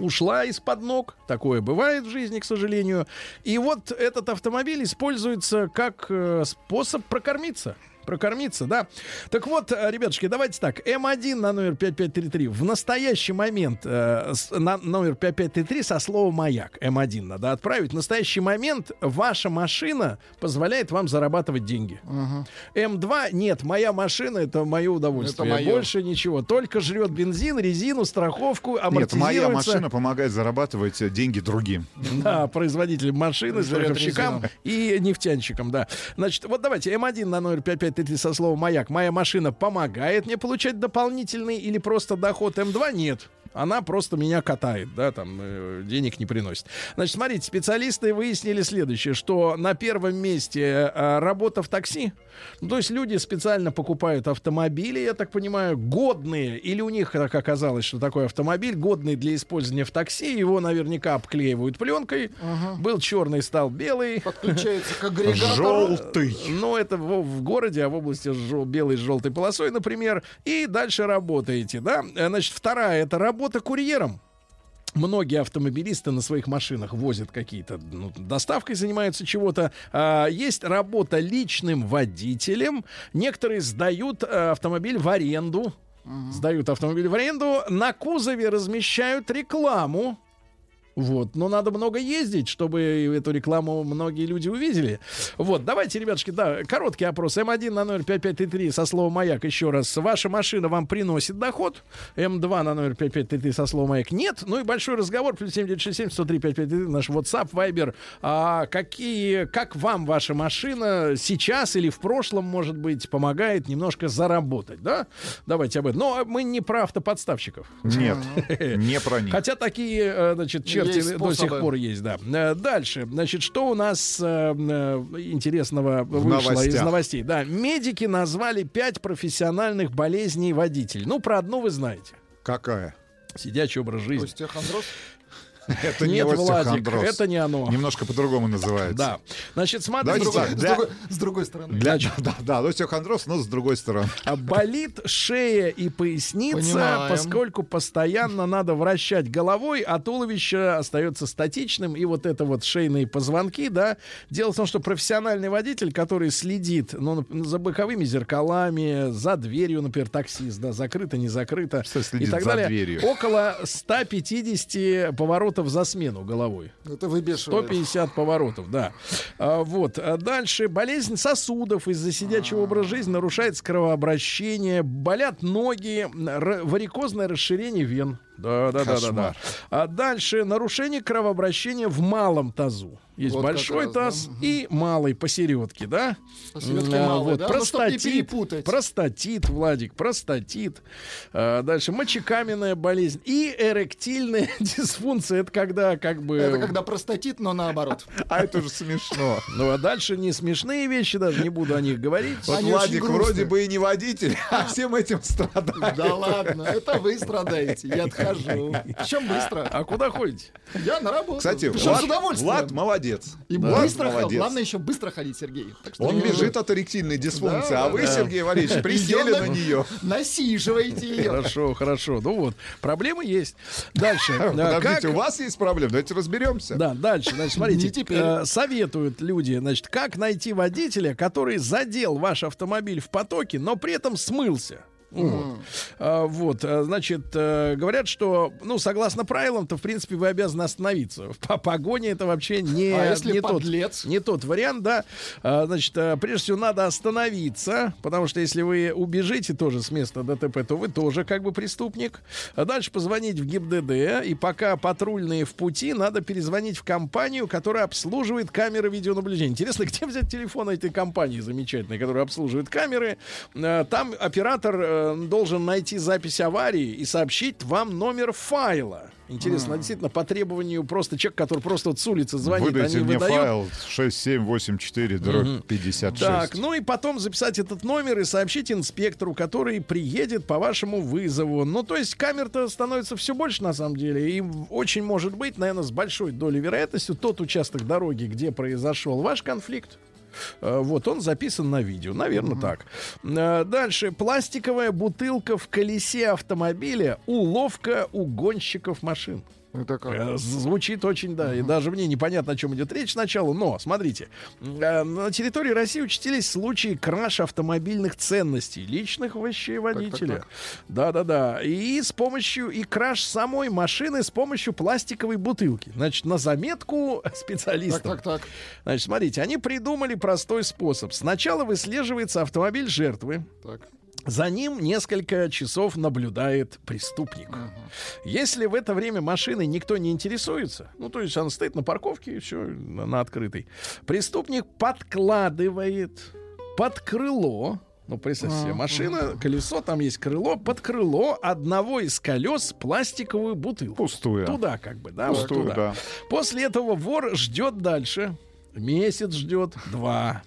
B: ушла из-под ног. Такое бывает в жизни, к сожалению. И вот этот автомобиль используется как э, способ прокормиться. Прокормиться, да. Так вот, э, ребятушки, давайте так. М1 на номер 5533 в настоящий момент э, с- на номер 5533 со словом «маяк». М1 надо отправить. В настоящий момент ваша машина позволяет вам зарабатывать деньги. М2 нет, моя машина это мое удовольствие.
C: Это моё.
B: Больше ничего. Только жрет бензин, резину, страховку,
F: Нет,
B: амортизируется.
F: моя машина помогает зарабатывать э, деньги другим.
B: Да, производителям машины,
C: Жрет
B: страховщикам и нефтянщикам, да. Значит, вот давайте М1 на номер 5533 со словом «Маяк». Моя машина помогает мне получать дополнительный или просто доход М2? Нет. Она просто меня катает, да, там э, денег не приносит. Значит, смотрите, специалисты выяснили следующее, что на первом месте э, работа в такси. Ну, то есть люди специально покупают автомобили, я так понимаю, годные, или у них так оказалось, что такой автомобиль годный для использования в такси, его наверняка обклеивают пленкой. Был черный, стал белый.
C: Подключается к агрегатору.
F: Желтый.
B: Ну, это в, в городе, а в области жел- белой с желтой полосой, например. И дальше работаете, да? Э, Значит, вторая это работа курьером. Многие автомобилисты на своих машинах возят какие-то, ну, доставкой занимаются чего-то. А, есть работа личным водителем. Некоторые сдают э, автомобиль в аренду. Сдают автомобиль в аренду. На кузове размещают рекламу. Вот, но надо много ездить, чтобы эту рекламу многие люди увидели. Вот, давайте, ребятушки, да, короткий опрос. М1 на номер 5533 со словом «Маяк» еще раз. Ваша машина вам приносит доход. М2 на номер 5533 со словом «Маяк» нет. Ну и большой разговор. Плюс 7967 103 5533 наш WhatsApp, Viber. А какие, как вам ваша машина сейчас или в прошлом, может быть, помогает немножко заработать, да? Давайте об этом. Но мы не про автоподставщиков.
F: Нет, не про них.
B: Хотя такие, э, значит, черти
C: Есть
B: до сих пор есть, да. Э, Дальше, значит, что у нас э, э, интересного вышло из новостей? Да, медики назвали пять профессиональных болезней водителей. Ну, про одну вы знаете.
F: Какая?
B: Сидячий образ жизни.
C: Остеохондроз?
F: Это не
B: Нет, Владик,
F: остеохондроз.
B: это не оно.
F: Немножко по-другому называется.
B: Да. Значит, смотрите.
C: С
F: для-
C: другой- стороны.
F: Да, да, остеохондроз, но с другой стороны.
B: А болит шея и поясница, поскольку постоянно надо вращать головой, а туловище остается статичным. И вот это вот шейные позвонки, да. Дело в том, что профессиональный водитель, который следит ну, за боковыми зеркалами, за дверью, например, таксист, да, закрыто, не закрыто.
F: Что
B: и
F: следит
B: так
F: за
B: далее.
F: дверью?
B: Около 150 поворотов за смену головой.
C: Это выбешивает.
B: 150 поворотов, да. А, вот. А дальше болезнь сосудов из-за сидячего образа жизни нарушается кровообращение, болят ноги, варикозное расширение вен. Да, да, да, да, да. А дальше нарушение кровообращения в малом тазу. Есть
C: Вот
B: большой
C: раз, да.
B: таз и малый посередке, да?
C: Посередке
B: А,
C: малый,
B: вот,
C: да? Ну,
B: простатит,
C: перепутать.
B: простатит, Владик, простатит. А, дальше мочекаменная болезнь и эректильная дисфункция. Это когда как бы...
C: Это когда простатит, но наоборот.
F: А это уже смешно.
B: Ну а дальше не смешные вещи, даже не буду о них говорить.
F: Вот Владик вроде бы и не водитель, а всем этим страдает.
C: Да ладно, это вы страдаете. Я хожу. Причем быстро.
B: А куда ходите?
C: Я на работу.
F: Кстати, Влад. Влад молодец.
C: И
F: Влад
C: быстро
F: молодец.
C: Главное еще быстро ходить, Сергей. Так что
F: Он бежит от эректильной дисфункции,
C: Да,
F: а вы,
C: да.
F: Сергей Валерьевич, присели на нее.
C: Насиживаете ее.
B: Хорошо, хорошо. Ну вот, проблемы есть. Дальше.
F: Подождите,
B: как-
F: у вас есть проблемы? Давайте разберемся.
B: Да, дальше, значит, смотрите, э, советуют люди, значит, как найти водителя, который задел ваш автомобиль в потоке, но при этом смылся. Вот. А, вот, а, значит, э, говорят, что, ну, согласно правилам-то, в принципе, вы обязаны остановиться. По погоне это вообще не,
C: А если
B: не, тот,
C: подлец?
B: не тот вариант, да. А, значит, э, прежде всего, надо остановиться, потому что если вы убежите тоже с места ДТП, то вы тоже как бы преступник. А дальше позвонить в ГИБДД, и пока патрульные в пути, надо перезвонить в компанию, которая обслуживает камеры видеонаблюдения. Интересно, где взять телефон этой компании замечательной, которая обслуживает камеры? Э, Там оператор э, должен найти запись аварии и сообщить вам номер файла. Интересно, действительно, по требованию просто человек, который просто вот с улицы звонит,
F: Выдайте
B: они
F: мне
B: выдают.
F: файл 6784 дробь 56.
B: Так, ну и потом записать этот номер и сообщить инспектору, который приедет по вашему вызову. Ну, то есть камер-то становится все больше, на самом деле. И очень может быть, наверное, с большой долей вероятности, тот участок дороги, где произошел ваш конфликт, вот он записан на видео, наверное, так. Э, Дальше пластиковая бутылка в колесе автомобиля, уловка у гонщиков машин.
C: Это как?
B: Э, Звучит очень, да, и даже мне непонятно, о чем идет речь сначала, но, смотрите, э, на территории России участились случаи краша автомобильных ценностей, личных вещей водителя. Да-да-да. И с помощью, и краш самой машины с помощью пластиковой бутылки. Значит, на заметку специалистов.
C: Так, так, так.
B: Значит, смотрите, они придумали простой способ. Сначала выслеживается автомобиль жертвы,
C: Так.
B: За ним несколько часов наблюдает преступник. Если в это время машиной никто не интересуется, ну, то есть она стоит на парковке все, на, на открытой, преступник подкладывает под крыло, ну, представьте себе, машина, колесо, там есть крыло, под крыло одного из колес пластиковую бутылку.
F: Пустую.
B: Туда как бы, да, вот
F: Пустую,
B: туда.
F: да.
B: После этого вор ждет дальше. Месяц ждет, два.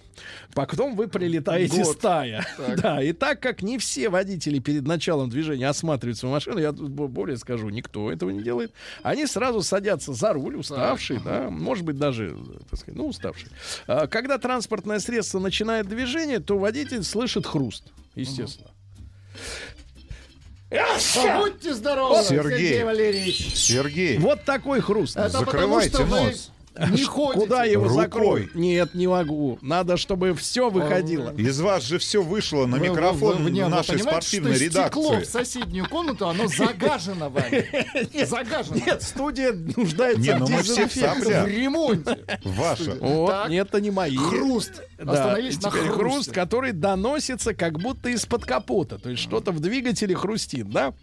B: Потом вы прилетаете
C: Год.
B: стая.
C: Так.
B: Да, и так как не все водители перед началом движения осматривают свою машину, я тут бо- более скажу, никто этого не делает. Они сразу садятся за руль, уставшие, да, может быть, даже, так сказать, ну, уставшие. А, Когда транспортное средство начинает движение, то водитель слышит хруст, естественно.
C: Будьте здоровы,
F: Сергей.
C: Сергей Валерьевич.
F: Сергей,
B: Вот такой хруст.
C: Это
F: Закрывайте
C: потому, что вы
F: нос.
C: Не ходите.
B: Куда его
F: Рукой.
B: закрою? Нет, не могу. Надо, чтобы все выходило.
F: из вас же все вышло на
C: Вы- вы-
F: микрофон
C: вы- не, вы
F: нашей спортивной
C: что стекло
F: редакции.
C: в соседнюю комнату, оно загажено вами. Загажено.
B: Нет, студия нуждается
F: Не,
B: в
F: ну мы все в.
C: В ремонте.
F: Ваша.
B: Вот, нет, это не мои.
C: Хруст.
B: Да,
C: Остановились
B: и
C: на хрусте.
B: хруст, который доносится как будто из-под капота. То есть что-то в двигателе хрустит, да?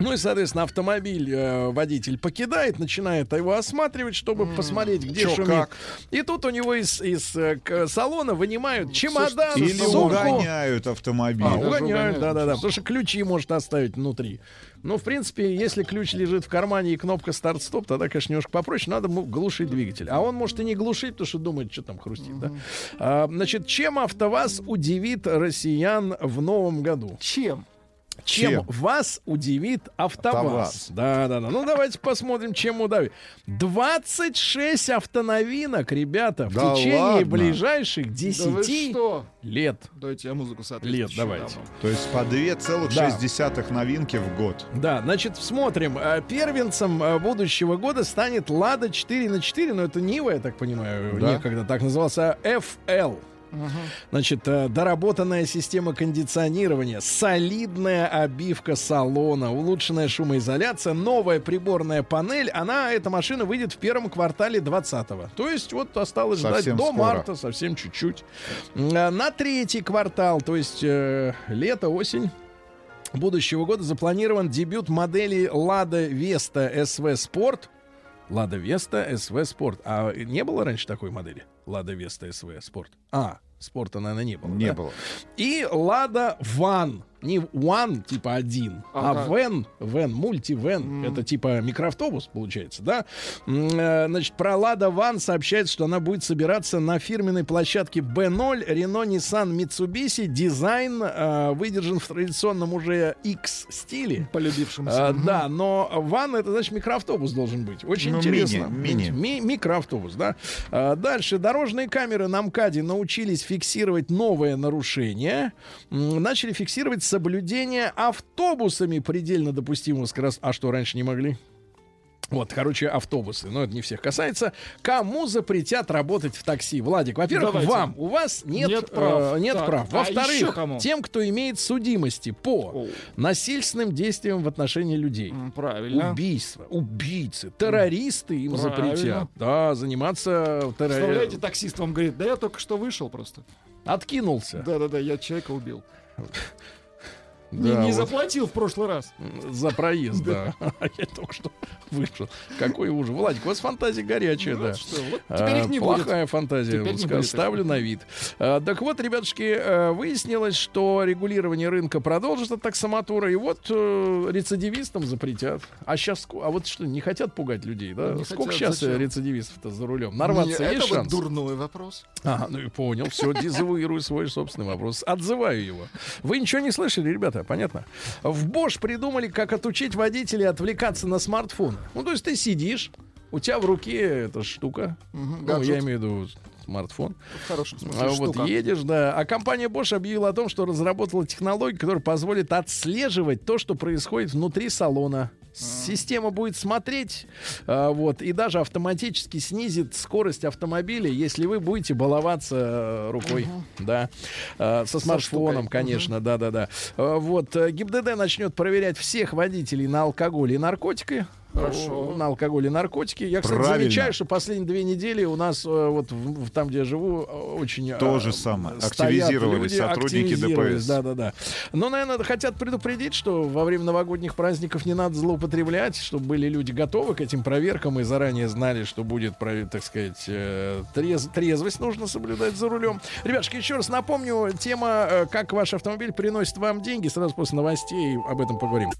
B: Ну и, соответственно, автомобиль э, водитель покидает, начинает его осматривать, чтобы посмотреть, где
F: чё,
B: шумит.
F: как?
B: И тут у него из, из э, к- салона вынимают чемодан,
F: Или
B: сумку.
F: угоняют автомобиль.
B: А, угоняют, да-да-да, потому что ключи может оставить внутри. Ну, в принципе, если ключ лежит в кармане и кнопка старт-стоп, тогда, конечно, немножко попроще, надо глушить двигатель. А он может и не глушить, потому что думает, что там хрустит, да? А, значит, чем АвтоВАЗ удивит россиян в новом году?
C: Чем?
B: Чем,
F: Чем?
B: вас удивит АвтоВАЗ?
F: АвтоВАЗ.
B: Да, да, да. Ну, давайте посмотрим, чем удавит. 26 автоновинок, ребята, в
F: Да
B: течение
F: ладно?
B: ближайших
C: Да вы
B: 10
C: что?
B: лет.
C: Давайте я музыку
B: Лет,
C: соответствующую
B: давайте.
C: дам.
F: То есть по 2,6 новинки в год.
B: Да, значит, смотрим. Э, Первенцем э, будущего года станет Лада 4 на 4, но это Нива, я так понимаю,
F: Да.
B: некогда так назывался, FL. Значит, э, доработанная система кондиционирования, солидная обивка салона, улучшенная шумоизоляция, новая приборная панель. Она, эта машина, выйдет в первом квартале 20-го. То есть вот осталось ждать
F: Совсем
B: до
F: скоро.
B: марта, совсем чуть-чуть. Э, На третий квартал, то есть э, лето, осень, будущего года запланирован дебют модели Lada Vesta SV Sport. Lada Vesta SV Sport. А не было раньше такой модели? Lada Vesta SV Sport. А, спорта, наверное, не было.
F: Не
B: да?
F: было.
B: И Lada Van не one, типа один, а
C: Ага.
B: вен, вен, мультивен. Это типа микроавтобус, получается, да? Э, Значит, про Лада Ван сообщает, что она будет собираться на фирменной площадке B0 Renault Nissan Mitsubishi. Дизайн э, выдержан в традиционном уже X-стиле.
C: Полюбившемуся.
B: А, да, но ван это значит микроавтобус должен быть. Очень
F: Ну,
B: интересно.
F: мини, мини.
B: Ми- микроавтобус, да. А, дальше дорожные камеры на МКАДе научились фиксировать новое нарушение. Начали фиксировать соблюдение автобусами предельно допустимого скоростного. А что раньше не могли? Вот, короче, автобусы. Но это не всех касается. Кому запретят работать в такси? Владик, во-первых,
C: Давайте.
B: вам. У вас нет,
C: Нет прав.
B: э, нет
C: Так.
B: прав.
C: А
B: Во-вторых,
C: кому?
B: тем, кто имеет судимости по насильственным действиям в отношении людей.
C: Правильно.
B: Убийства, убийцы, террористы им
C: Правильно.
B: запретят. Да, заниматься
C: Представляете,
B: терроризмом.
C: таксист вам говорит, да я только что вышел просто.
B: Откинулся.
C: Да-да-да, я человека убил. Не,
B: Да,
C: не
B: вот.
C: заплатил в прошлый раз.
B: За проезд, да. Я только что вышел. Какой ужас. Владик, у вас фантазия горячая,
C: Ну,
B: да.
C: вот что, вот теперь их
B: А,
C: не будет.
B: Плохая фантазия.
C: Не.
B: Ставлю на вид. А, Так вот, ребятушки, э, выяснилось, что регулирование рынка продолжится таксомотора, и вот э, рецидивистам запретят. А сейчас, а вот что, не хотят пугать людей, да?
C: Не
B: Сколько
C: хотят,
B: сейчас
C: зачем?
B: рецидивистов-то за рулем? Нарваться
C: Не,
B: есть
C: это вот
B: шанс?
C: дурной вопрос.
B: Ага, ну и понял. Все, дезавуирую свой собственный вопрос. Отзываю его. Вы ничего не слышали, ребята? Понятно? В Bosch придумали, как отучить водителей отвлекаться на смартфон. Ну, то есть ты сидишь, у тебя в руке эта штука.
C: Мгм,
B: ну,
C: гаджет.
B: я имею в виду смартфон.
C: В хорошем смысле
B: А вот
C: штука.
B: едешь, да. А компания Bosch объявила о том, что разработала технологию, которая позволит отслеживать то, что происходит внутри салона. Система будет смотреть, а, вот, и даже автоматически снизит скорость автомобиля, если вы будете баловаться э, рукой, да, А, со смартфоном,
C: штукой.
B: конечно, да-да-да. А, Вот, э, ГИБДД начнет проверять всех водителей на алкоголь и наркотики.
C: Хорошо.
B: Э, На алкоголь и наркотики. Я, кстати,
F: Правильно.
B: замечаю, что последние две недели у нас э, вот в- в- там, где я живу, э, очень...
F: То же самое.
B: стоят
F: Активизировались
B: люди,
F: сотрудники
B: активизировались,
F: ДПС.
B: Да-да-да. Но, наверное, хотят предупредить, что во время новогодних праздников не надо злоупотреблять, чтобы были люди готовы к этим проверкам и заранее знали, что будет, так сказать, трез- трезвость нужно соблюдать за рулем. Ребятушки, еще раз напомню, тема «Как ваш автомобиль приносит вам деньги». Сразу после новостей об этом поговорим.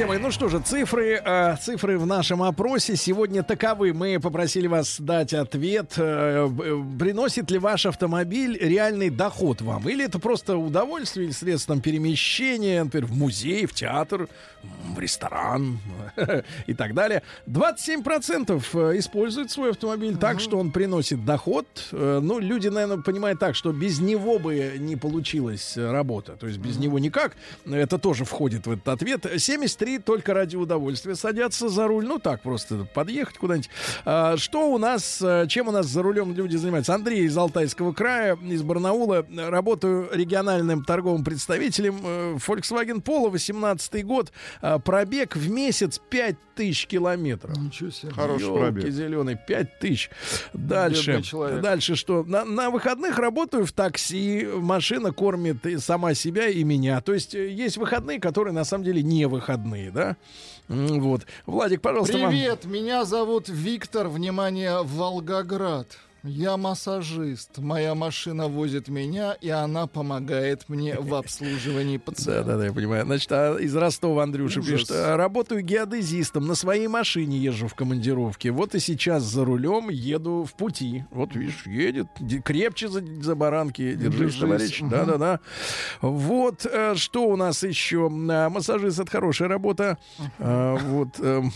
B: Друзья мои, ну что же, цифры, э, цифры в нашем опросе сегодня таковы. Мы попросили вас дать ответ, э, б- приносит ли ваш автомобиль реальный доход вам, или это просто удовольствие, или средством перемещения, например, в музей, в театр, в ресторан и так далее. 27% э, используют свой автомобиль так, что он приносит доход. Э, Ну, люди, наверное, понимают так, что без него бы не получилась э, работа. То есть без него никак. Это тоже входит в этот ответ. 73 только ради удовольствия садятся за руль. Ну, так, просто подъехать куда-нибудь. А, Что у нас, э, чем у нас за рулем люди занимаются? Андрей из Алтайского края, из Барнаула. Работаю региональным торговым представителем э, Volkswagen Polo, 18 год. А, Пробег в месяц 5000 километров.
C: Ничего себе.
F: Хороший
B: Ёлки
F: пробег.
B: зеленый, 5 тысяч. Дальше.
C: Бедный человек.
B: Дальше что? На, на выходных работаю в такси, машина кормит и сама себя и меня. То есть э, есть выходные, которые на самом деле не выходные, да? М, Вот. Владик, пожалуйста, вам.
C: Привет, меня зовут Виктор. Внимание, Волгоград. Я массажист. Моя машина возит меня, и она помогает мне в обслуживании
B: Да,
C: пациента.
B: да, да, я понимаю. Значит, а из Ростова Андрюша
C: Ужас.
B: пишет. «А, Работаю геодезистом. На своей машине езжу в командировке. Вот и сейчас за рулем еду в пути. Вот, видишь, едет. Крепче за, за баранки. Держись,
C: Держись.
B: товарищ. Да, да, да. Вот, э, что у нас еще? А, Массажист — это хорошая работа. А, Вот, эм,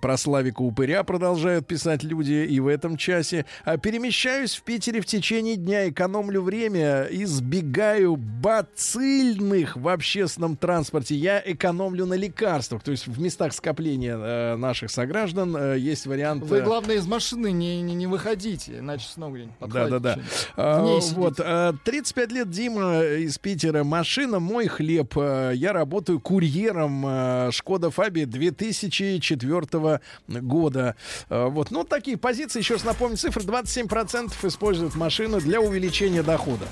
B: про Славика Упыря продолжают писать люди и в этом часе. А, Перемещаюсь в Питере в течение дня, экономлю время, избегаю бацильных в общественном транспорте. Я экономлю на лекарствах. То есть в местах скопления э, наших сограждан э, есть вариант...
C: Вы,
B: э,
C: главное, из машины не, не, не выходите, иначе снова где-нибудь
B: да,
C: подхватите
B: да, да.
C: что-нибудь.
B: А, вот, а, 35 лет Дима из Питера. Машина мой хлеб. А, Я работаю курьером а, Шкода Фаби 2004 года. Вот, ну такие позиции. Еще раз напомню, цифры 27% используют машину для увеличения дохода.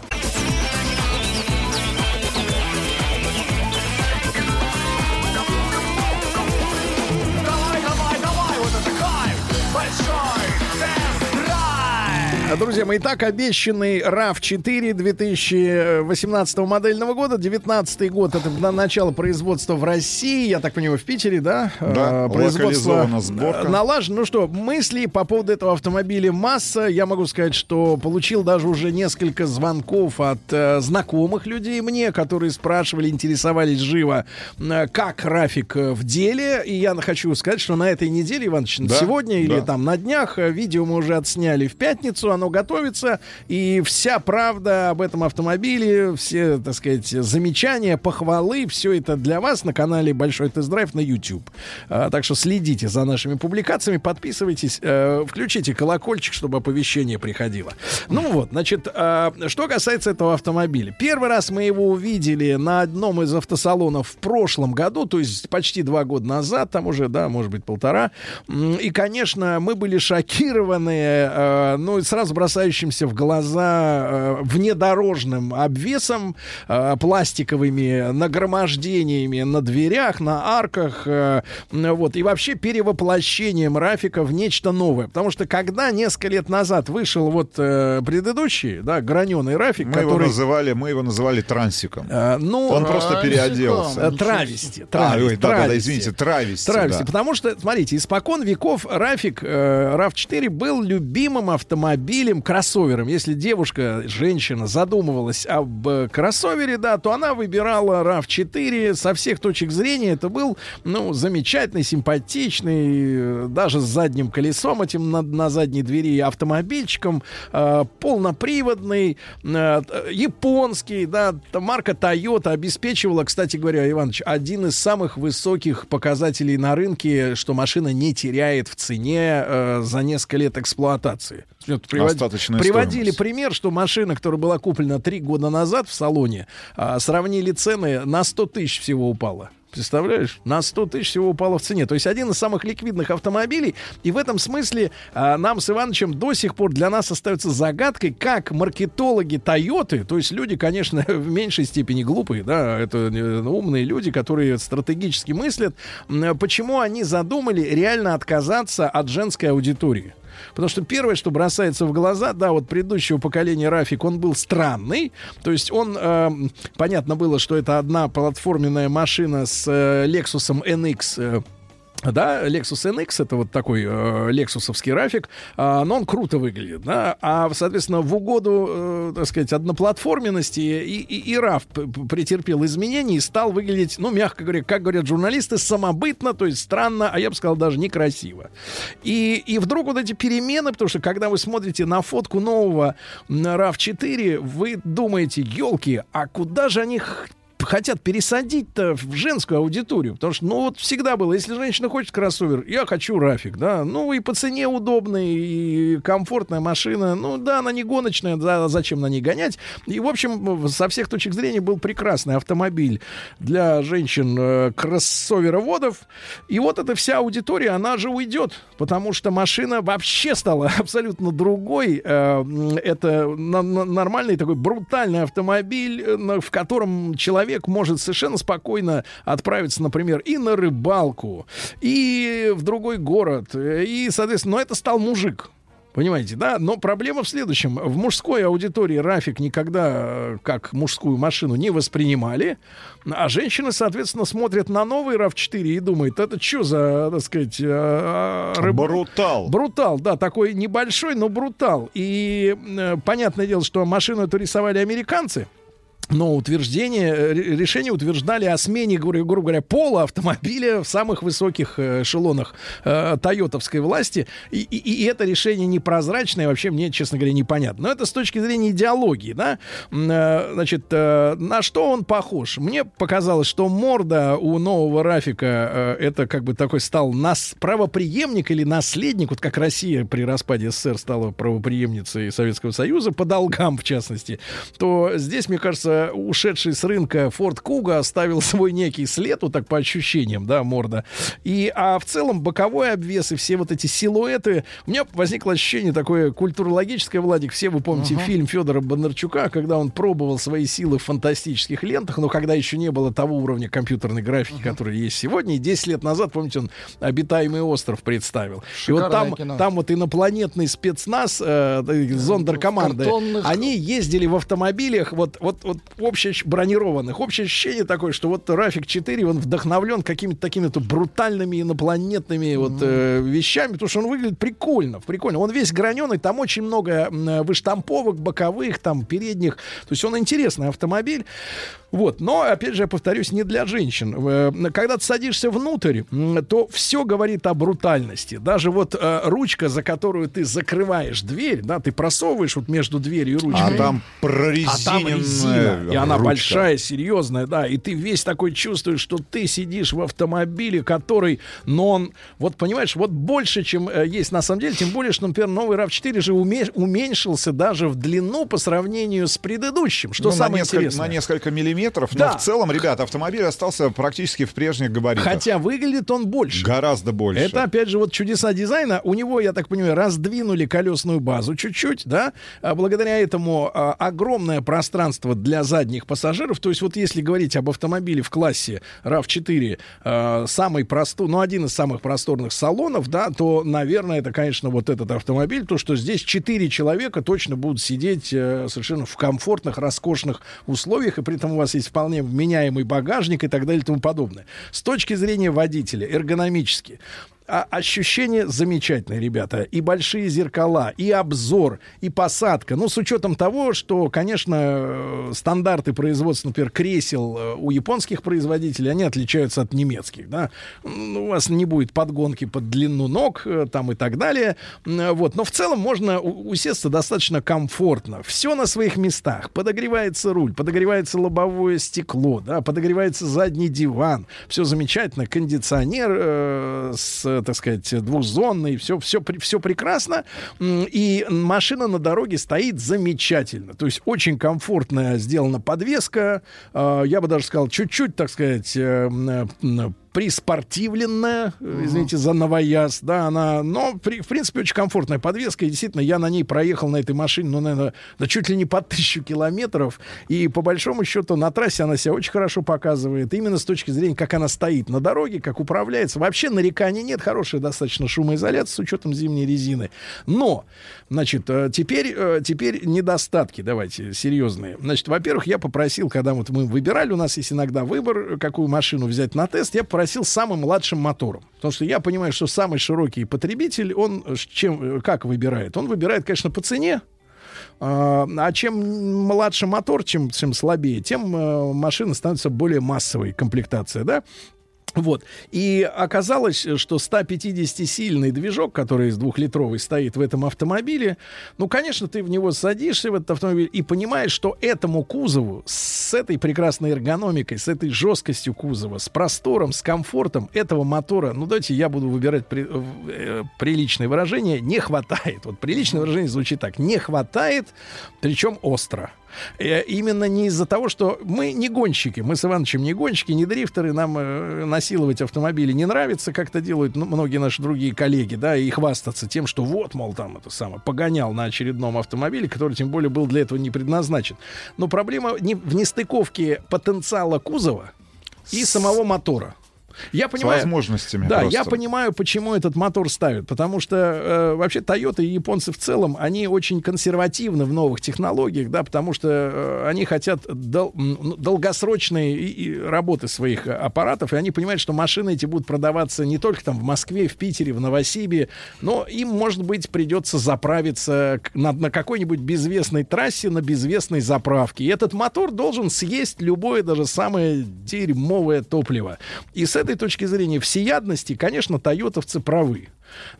B: Друзья мои, так обещанный RAV4 2018 модельного года, 19 год, это на начало производства в России, я так понимаю, в Питере, да?
F: Да,
B: Э, производство
F: сборка.
B: налажено. Ну что, мысли по поводу этого автомобиля масса. Я могу сказать, что получил даже уже несколько звонков от э, знакомых людей мне, которые спрашивали, интересовались живо, э, как Рафик э, в деле. И я хочу сказать, что на этой неделе, Иванович,
F: Да,
B: сегодня или
F: да.
B: там на днях э, видео мы уже отсняли в пятницу, оно готовится, и вся правда об этом автомобиле, все, так сказать, замечания, похвалы, все это для вас на канале Большой Тест-Драйв на YouTube. А, так что следите за нашими публикациями, подписывайтесь, э, включите колокольчик, чтобы оповещение приходило. Ну вот, значит, а, что касается этого автомобиля. Первый раз мы его увидели на одном из автосалонов в прошлом году, то есть почти два года назад, там уже, да, может быть, полтора. И, конечно, мы были шокированы, э, ну, и сразу бросающимся в глаза э, внедорожным обвесом, э, пластиковыми нагромождениями на дверях, на арках, э, вот, и вообще перевоплощением Рафика в нечто новое. Потому что когда несколько лет назад вышел вот э, предыдущий, да, граненый Рафик,
F: Мы его
B: который...
F: называли, мы его называли трансиком.
B: Э, ну,
F: Он просто переоделся.
B: Э, Травести.
F: А,
B: травести,
F: ой, да, да, да,
B: травести.
F: извините, травести.
B: Травести,
F: да.
B: потому что, смотрите, испокон веков Рафик, э, RAV4 был любимым автомобилем, кроссовером. Если девушка, женщина задумывалась об э, кроссовере, да, то она выбирала RAV4 со всех точек зрения. Это был, ну, замечательный, симпатичный, э, даже с задним колесом этим на, на задней двери автомобильчиком, э, полноприводный, э, японский, да, марка Toyota обеспечивала, кстати говоря, Иванович, один из самых высоких показателей на рынке, что машина не теряет в цене э, за несколько лет эксплуатации. Привод- Приводили
F: стоимость.
B: пример, что машина, которая была куплена три года назад в салоне, а, сравнили цены, на 100 тысяч всего упала. Представляешь? На 100 тысяч всего упало в цене. То есть один из самых ликвидных автомобилей. И в этом смысле а, нам с Ивановичем до сих пор для нас остается загадкой, как маркетологи Тойоты, то есть люди, конечно, в меньшей степени глупые, да, это э, умные люди, которые стратегически мыслят, почему они задумали реально отказаться от женской аудитории. Потому что первое, что бросается в глаза, да, вот предыдущего поколения Рафик, он был странный. То есть он, э, понятно было, что это одна платформенная машина с э, Lexus NX э, да, Lexus NX это вот такой э, лексусовский рафик, а, но он круто выглядит, да, а, соответственно, в угоду, э, так сказать, одноплатформенности и, и, и RAV претерпел изменения и стал выглядеть, ну, мягко говоря, как говорят журналисты, самобытно, то есть странно, а я бы сказал, даже некрасиво. И, и вдруг вот эти перемены, потому что когда вы смотрите на фотку нового м, RAV4, вы думаете, елки, а куда же они хотят пересадить-то в женскую аудиторию. Потому что, ну, вот всегда было, если женщина хочет кроссовер, я хочу Рафик, да. Ну, и по цене удобный, и комфортная машина. Ну, да, она не гоночная, да, зачем на ней гонять. И, в общем, со всех точек зрения был прекрасный автомобиль для женщин э, кроссовероводов. И вот эта вся аудитория, она же уйдет, потому что машина вообще стала абсолютно другой. Э, Это нормальный такой брутальный автомобиль, э, в котором человек может совершенно спокойно отправиться, например, и на рыбалку, и в другой город, э, и, соответственно, но это стал мужик. Понимаете, да? Но проблема в следующем. В мужской аудитории Рафик никогда э, как мужскую машину не воспринимали, а женщины, соответственно, смотрят на новый RAV4 и думают, это что за, так сказать, э, рыб-
F: Брутал.
B: Брутал, да, такой небольшой, но брутал. И понятное дело, что машину эту рисовали американцы. Но утверждение, э, ре- решение утверждали о смене, грубо говоря, пола автомобиля в самых высоких э, эшелонах э, тойотовской власти. И, и- и это решение непрозрачное, вообще мне, честно говоря, непонятно. Но это с точки зрения идеологии, да. Э, Значит, э, на что он похож? Мне показалось, что морда у нового Рафика э, это как бы такой стал нас правоприемник или наследник, вот как Россия при распаде СССР стала правоприемницей Советского Союза, по долгам в частности, то здесь, мне кажется, э, ушедший с рынка Ford Kuga оставил свой некий след, вот так по ощущениям, да, морда. И, а в целом боковой обвес и все вот эти силуэты, у меня возникло ощущение такое культурологическое, Владик, все вы помните
C: Ага.
B: фильм Федора Бондарчука, когда он пробовал свои силы в фантастических лентах, но когда еще не было того уровня компьютерной графики, который есть сегодня, и 10 лет назад, помните, он «Обитаемый остров» представил. и вот
C: Шикарное
B: там,
C: кино.
B: там вот инопланетный спецназ, э, да, зондеркоманды,
C: картонных-
B: они ездили в автомобилях, вот, вот, вот общее, бронированных. Общее ощущение такое, что вот Рафик 4, он вдохновлен какими-то такими то брутальными инопланетными вот э, вещами, потому что он выглядит прикольно, прикольно. Он весь граненый, там очень много м, выштамповок боковых, там передних. То есть он интересный автомобиль. Вот, но, опять же, я повторюсь, не для женщин. Э, Когда ты садишься внутрь, то все говорит о брутальности. Даже вот э, ручка, за которую ты закрываешь дверь, да, ты просовываешь вот между дверью и ручкой.
F: А там
B: А там
F: прорезиненная
B: резина, и она
F: ручка.
B: большая, серьезная, да, и ты весь такой чувствуешь, что ты сидишь в автомобиле, который, но он, вот понимаешь, вот больше, чем э, есть на самом деле, тем более, что, например, новый RAV4 же уме- уменьшился даже в длину по сравнению с предыдущим, что
F: Ну, на
B: самое
F: несколько,
B: интересное.
F: на несколько миллиметров,
B: Да.
F: но в целом, ребята, автомобиль остался практически в прежних габаритах.
B: Хотя выглядит он больше.
F: Гораздо больше.
B: Это, опять же, вот чудеса дизайна. У него, я так понимаю, раздвинули колесную базу чуть-чуть, да. А благодаря этому а, огромное пространство для задних пассажиров. То есть вот если говорить об автомобиле в классе RAV4, а, самый простой, ну, один из самых просторных салонов, да, то, наверное, это, конечно, вот этот автомобиль, то, что здесь четыре человека точно будут сидеть э, совершенно в комфортных, роскошных условиях, и при этом у вас есть вполне вменяемый багажник и так далее и тому подобное. С точки зрения водителя, эргономически, а ощущение замечательное, ребята. И большие зеркала, и обзор, и посадка. Ну, с учетом того, что, конечно, э, стандарты производства, например, кресел э, у японских производителей, они отличаются от немецких, да. У вас не будет подгонки под длину ног, э, там и так далее. Вот. Но в целом можно усесться достаточно комфортно. Все на своих местах. Подогревается руль, подогревается лобовое стекло, да, подогревается задний диван. Все замечательно. Кондиционер э, с, так сказать, двухзонный. Все, все, все прекрасно. И машина на дороге стоит замечательно. То есть очень комфортная сделана подвеска. Э, Я бы даже сказал, чуть-чуть, так сказать, э, м, приспортивленная, э, извините за новояз, да, она, но, при- в принципе, очень комфортная подвеска, и действительно, я на ней проехал на этой машине, ну, наверное, да чуть ли не по тысячу километров, и по большому счету на трассе она себя очень хорошо показывает, именно с точки зрения, как она стоит на дороге, как управляется, вообще нареканий нет, хорошая достаточно шумоизоляция с учетом зимней резины, но, значит, э, теперь, э, теперь недостатки, давайте, серьезные, значит, во-первых, я попросил, когда вот мы выбирали, у нас есть иногда выбор, какую машину взять на тест, я попросил самым младшим мотором. Потому что я понимаю, что самый широкий потребитель, он э, чем, э, как выбирает? Он выбирает, конечно, по цене, а а чем младше мотор, чем, чем слабее, тем э, машина становится более массовой комплектация, да? Вот. И оказалось, что 150-сильный движок, который из двухлитровый стоит в этом автомобиле, ну, конечно, ты в него садишься, в этот автомобиль, и понимаешь, что этому кузову, с этой прекрасной эргономикой, с этой жесткостью кузова, с простором, с комфортом этого мотора, ну, давайте я буду выбирать при- э, приличное выражение, не хватает. Вот приличное выражение звучит так. Не хватает, причем остро. Э, Именно не из-за того, что мы не гонщики, мы с Ивановичем не гонщики, не дрифтеры, нам э, насиловать автомобили не нравится, как это делают многие наши другие коллеги, да, и хвастаться тем, что вот, мол, там это самое, погонял на очередном автомобиле, который тем более был для этого не предназначен. Но проблема не в нестыковке потенциала кузова и самого мотора. Я понимаю,
F: возможностями
B: Да,
F: просто.
B: я понимаю, почему этот мотор ставят. Потому что э, вообще Toyota и японцы в целом, они очень консервативны в новых технологиях, да, потому что э, они хотят дол- ну, долгосрочной и- и работы своих э, аппаратов, и они понимают, что машины эти будут продаваться не только там в Москве, в Питере, в Новосибе, но им, может быть, придется заправиться на, на какой-нибудь безвестной трассе на безвестной заправке. И этот мотор должен съесть любое, даже самое дерьмовое топливо. И с этой точки зрения всеядности, конечно, тойотовцы правы.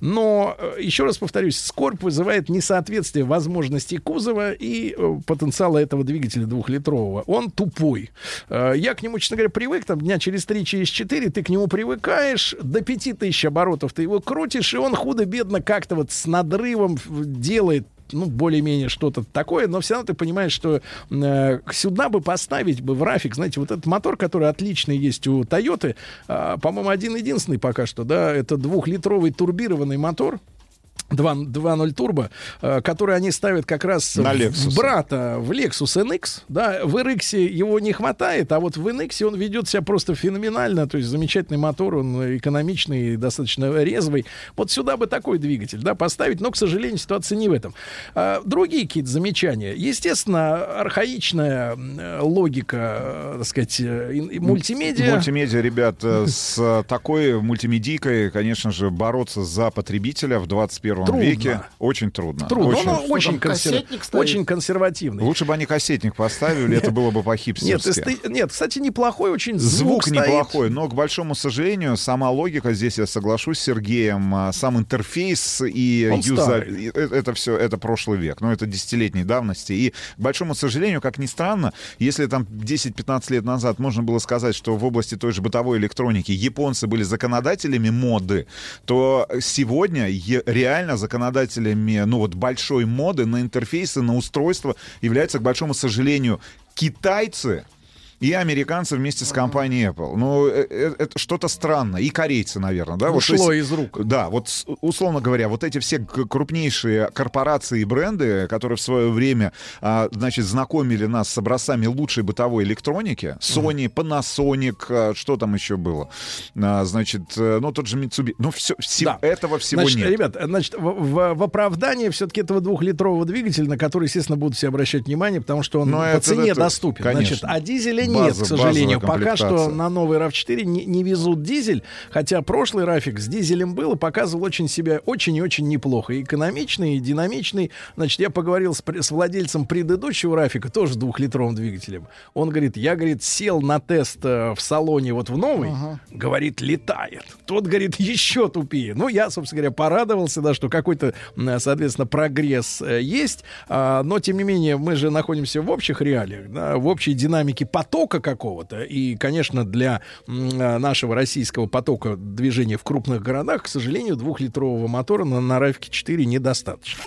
B: Но, э, еще раз повторюсь, скорбь вызывает несоответствие возможностей кузова и э, потенциала этого двигателя двухлитрового. Он тупой. Э, я к нему, честно говоря, привык, там дня через три, через четыре ты к нему привыкаешь, до пяти тысяч оборотов ты его крутишь, и он худо-бедно как-то вот с надрывом делает ну, более-менее что-то такое, но все равно ты понимаешь, что э, сюда бы поставить бы в Рафик, знаете, вот этот мотор, который отличный есть у Тойоты, э, по-моему, один-единственный пока что, да, это двухлитровый турбированный мотор, 2.0 турбо, э, который они ставят как раз
F: На Lexus.
B: в брата в Lexus NX. Да, в RX его не хватает, а вот в NX он ведет себя просто феноменально. То есть замечательный мотор, он экономичный, достаточно резвый. Вот сюда бы такой двигатель да, поставить, но, к сожалению, ситуация не в этом. А, другие какие-то замечания. Естественно, архаичная логика, э, так сказать, э, мультимедиа.
F: Мультимедиа, ребят, с такой мультимедийкой, конечно же, бороться за потребителя в 21
B: Трудно.
F: веке очень трудно.
B: Трудно,
F: Очень.
B: но очень,
C: там,
B: консер-
C: кассетник стоит?
B: очень консервативный.
F: Лучше бы они кассетник поставили, это было бы по-хипстерски.
B: нет, кстати, неплохой очень звук,
F: Звук неплохой, но, к большому сожалению, сама логика, здесь я соглашусь с Сергеем, а, сам интерфейс и
B: Он
F: юзер, э- это все, это прошлый век, но это десятилетней давности. И, к большому сожалению, как ни странно, если там 10-15 лет назад можно было сказать, что в области той же бытовой электроники японцы были законодателями моды, то сегодня е- реально законодателями, ну вот, большой моды на интерфейсы, на устройства являются, к большому сожалению, китайцы, и американцы вместе с компанией Apple. Ну, э- э- это что-то странно. И корейцы, наверное, да?
B: Ушло
F: есть-
B: из рук.
F: Да, вот условно говоря, вот эти все крупнейшие корпорации и бренды, которые в свое время, а, значит, знакомили нас с образцами лучшей бытовой электроники, Sony, Panasonic, а, что там еще было? А, значит, э, ну, тот же Mitsubishi. Ну, все,
B: Да.
F: этого всего
B: значит,
F: нет.
B: ребят, значит, в, в- в оправдании все-таки этого двухлитрового двигателя, на который, естественно, будут все обращать внимание, потому что он
F: Ну,
B: по
F: это-
B: цене
F: это,
B: доступен.
F: конечно.
B: Значит, а дизеля нет,
F: База-
B: к сожалению. Пока что на новый RAV4 не, не везут дизель, хотя прошлый Рафик с дизелем был и показывал очень себя очень и очень неплохо. И экономичный, и динамичный. Значит, я поговорил с, с владельцем предыдущего Рафика, тоже двухлитровым двигателем. Он говорит, я, говорит, сел на тест э, в салоне вот в новый, говорит, летает. Тот, говорит, еще тупее. Ну, я, собственно говоря, порадовался, да, что какой-то, соответственно, прогресс э, есть. А, но, тем не менее, мы же находимся в общих реалиях, да, в общей динамике потока какого-то. И, конечно, для а, нашего российского потока движения в крупных городах, к сожалению, двухлитрового мотора на, на Равке 4 недостаточно.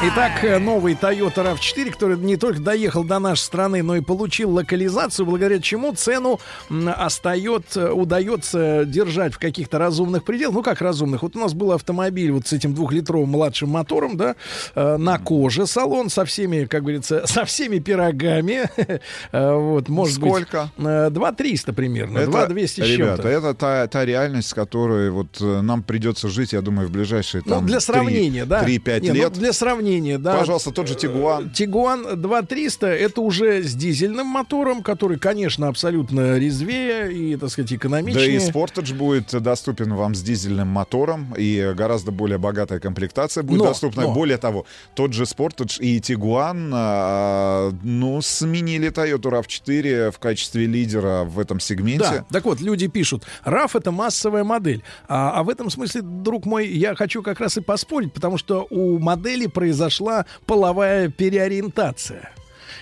B: Итак, э, новый Toyota RAV4, который не только доехал до нашей страны, но и получил локализацию, благодаря чему цену м, остает, э, удается держать в каких-то разумных пределах. Ну, как разумных? Вот у нас был автомобиль вот с этим двухлитровым младшим мотором, да, э, на коже салон со всеми, как говорится, со всеми пирогами. Вот, может
F: Сколько?
B: быть... э, 2 300 примерно,
F: Это,
B: 2 200 с
F: ребята, это та, та реальность, с которой вот нам придется жить, я думаю, в ближайшие
B: Ну,
F: там
B: для сравнения, да.
F: 3-5
B: Не, ну,
F: лет.
B: для сравнения, да.
F: Пожалуйста, тот же Тигуан.
B: Тигуан 2300 это уже с дизельным мотором, который, конечно, абсолютно резвее и, так сказать,
F: Да
B: экономичнее.
F: и Sportage будет доступен вам с дизельным мотором, и гораздо более богатая комплектация будет
B: Но,
F: доступна.
B: но.
F: Более того, тот же Sportage и Tiguan, а, ну, сменили Toyota RAV4 в качестве лидера в этом сегменте.
B: Да, так вот, люди пишут, RAV это массовая модель. А, а в этом смысле, друг мой, я хочу как раз и поспорить, потому что у модели произошла половая переориентация.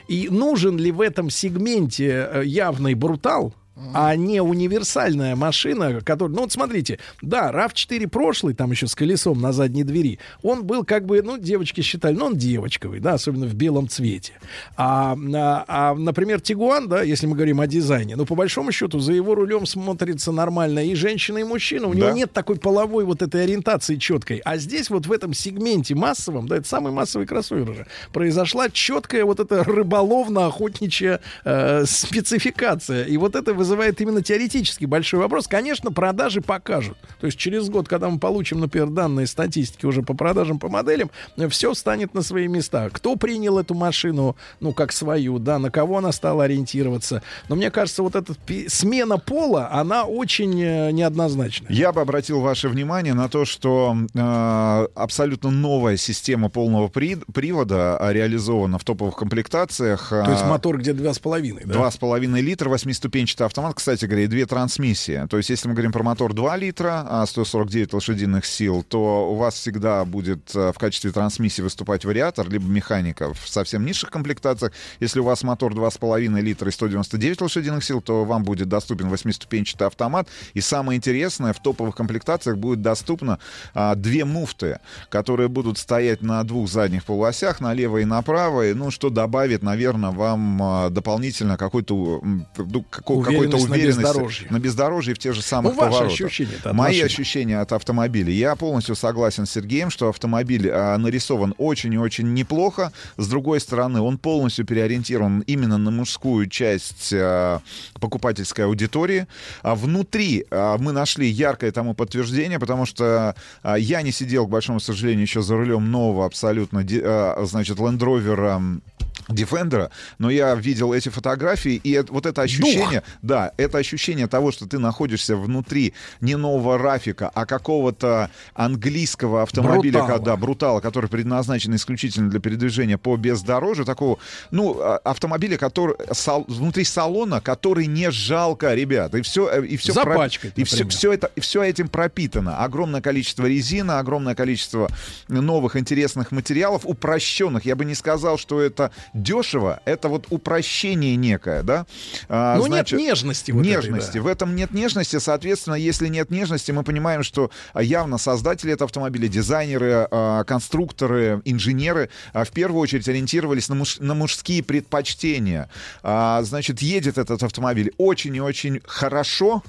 B: И нужен ли в этом сегменте э, явный брутал, а не универсальная машина, которая... Ну вот смотрите, да, RAV4 прошлый, там еще с колесом на задней двери, он был как бы, ну, девочки считали, ну, он девочковый, да, особенно в белом цвете. А, а, а, например, Тигуан, да, если мы говорим о дизайне, ну, по большому счету, за его рулем смотрится нормально и женщина, и мужчина. У него
F: Да.
B: нет такой половой вот этой ориентации четкой. А здесь вот в этом сегменте массовом, да, это самый массовый кроссовер уже, произошла четкая вот эта рыболовно-охотничья э, спецификация. И вот это вызывает именно теоретически большой вопрос. Конечно, продажи покажут. То есть через год, когда мы получим, например, данные статистики уже по продажам по моделям, все станет на свои места. Кто принял эту машину, ну, как свою, да, на кого она стала ориентироваться. Но мне кажется, вот эта смена пола, она очень э, неоднозначная.
F: Я бы обратил ваше внимание на то, что э, абсолютно новая система полного при- привода а, реализована в топовых комплектациях.
B: То есть мотор где 2,5, да?
F: Два с половиной литра, восьмиступенчатая автомат, кстати говоря, и две трансмиссии. То есть, если мы говорим про мотор 2 литра, а 149 лошадиных сил, то у вас всегда будет э, в качестве трансмиссии выступать вариатор, либо механика в совсем низших комплектациях. Если у вас мотор 2,5 литра и 199 лошадиных сил, то вам будет доступен восьмиступенчатый автомат. И самое интересное, в топовых комплектациях будет доступно а, две муфты, которые будут стоять на двух задних полуосях, налево и направо, и, ну, что добавит, наверное, вам а, дополнительно какой-то ну, какой- какой-то
B: Уверенность на
F: уверенности
B: бездорожье.
F: на бездорожье в тех же самых
B: Ну,
F: поворотах.
B: ощущения
F: Мои
B: машины.
F: ощущения от автомобиля. Я полностью согласен с Сергеем, что автомобиль а, нарисован очень и очень неплохо. С другой стороны, он полностью переориентирован именно на мужскую часть а, покупательской аудитории. А внутри а, мы нашли яркое тому подтверждение, потому что а, я не сидел, к большому сожалению, еще за рулем нового абсолютно, а, значит, Land Rover Defender, но я видел эти фотографии, и это- вот это ощущение, да, это ощущение того, что ты находишься внутри не нового Рафика, а какого-то английского автомобиля,
B: Брутала.
F: когда брутала, который предназначен исключительно для передвижения по бездорожью, такого, ну, а, автомобиля, который сал- внутри салона, который не жалко, ребят, и все, и все,
B: Запачкать,
F: и все, все это, и все этим пропитано. Огромное количество резины, огромное количество новых интересных материалов, упрощенных. Я бы не сказал, что это дешево, это вот упрощение некое, да? А,
B: Ну, нет нежности вот этой,
F: нежности.
B: да.
F: В этом нет нежности, соответственно, если нет нежности, мы понимаем, что а, явно создатели этого автомобиля, дизайнеры, а, конструкторы, инженеры а, в первую очередь ориентировались на, муж- на мужские предпочтения. А, Значит, едет этот автомобиль очень и очень хорошо,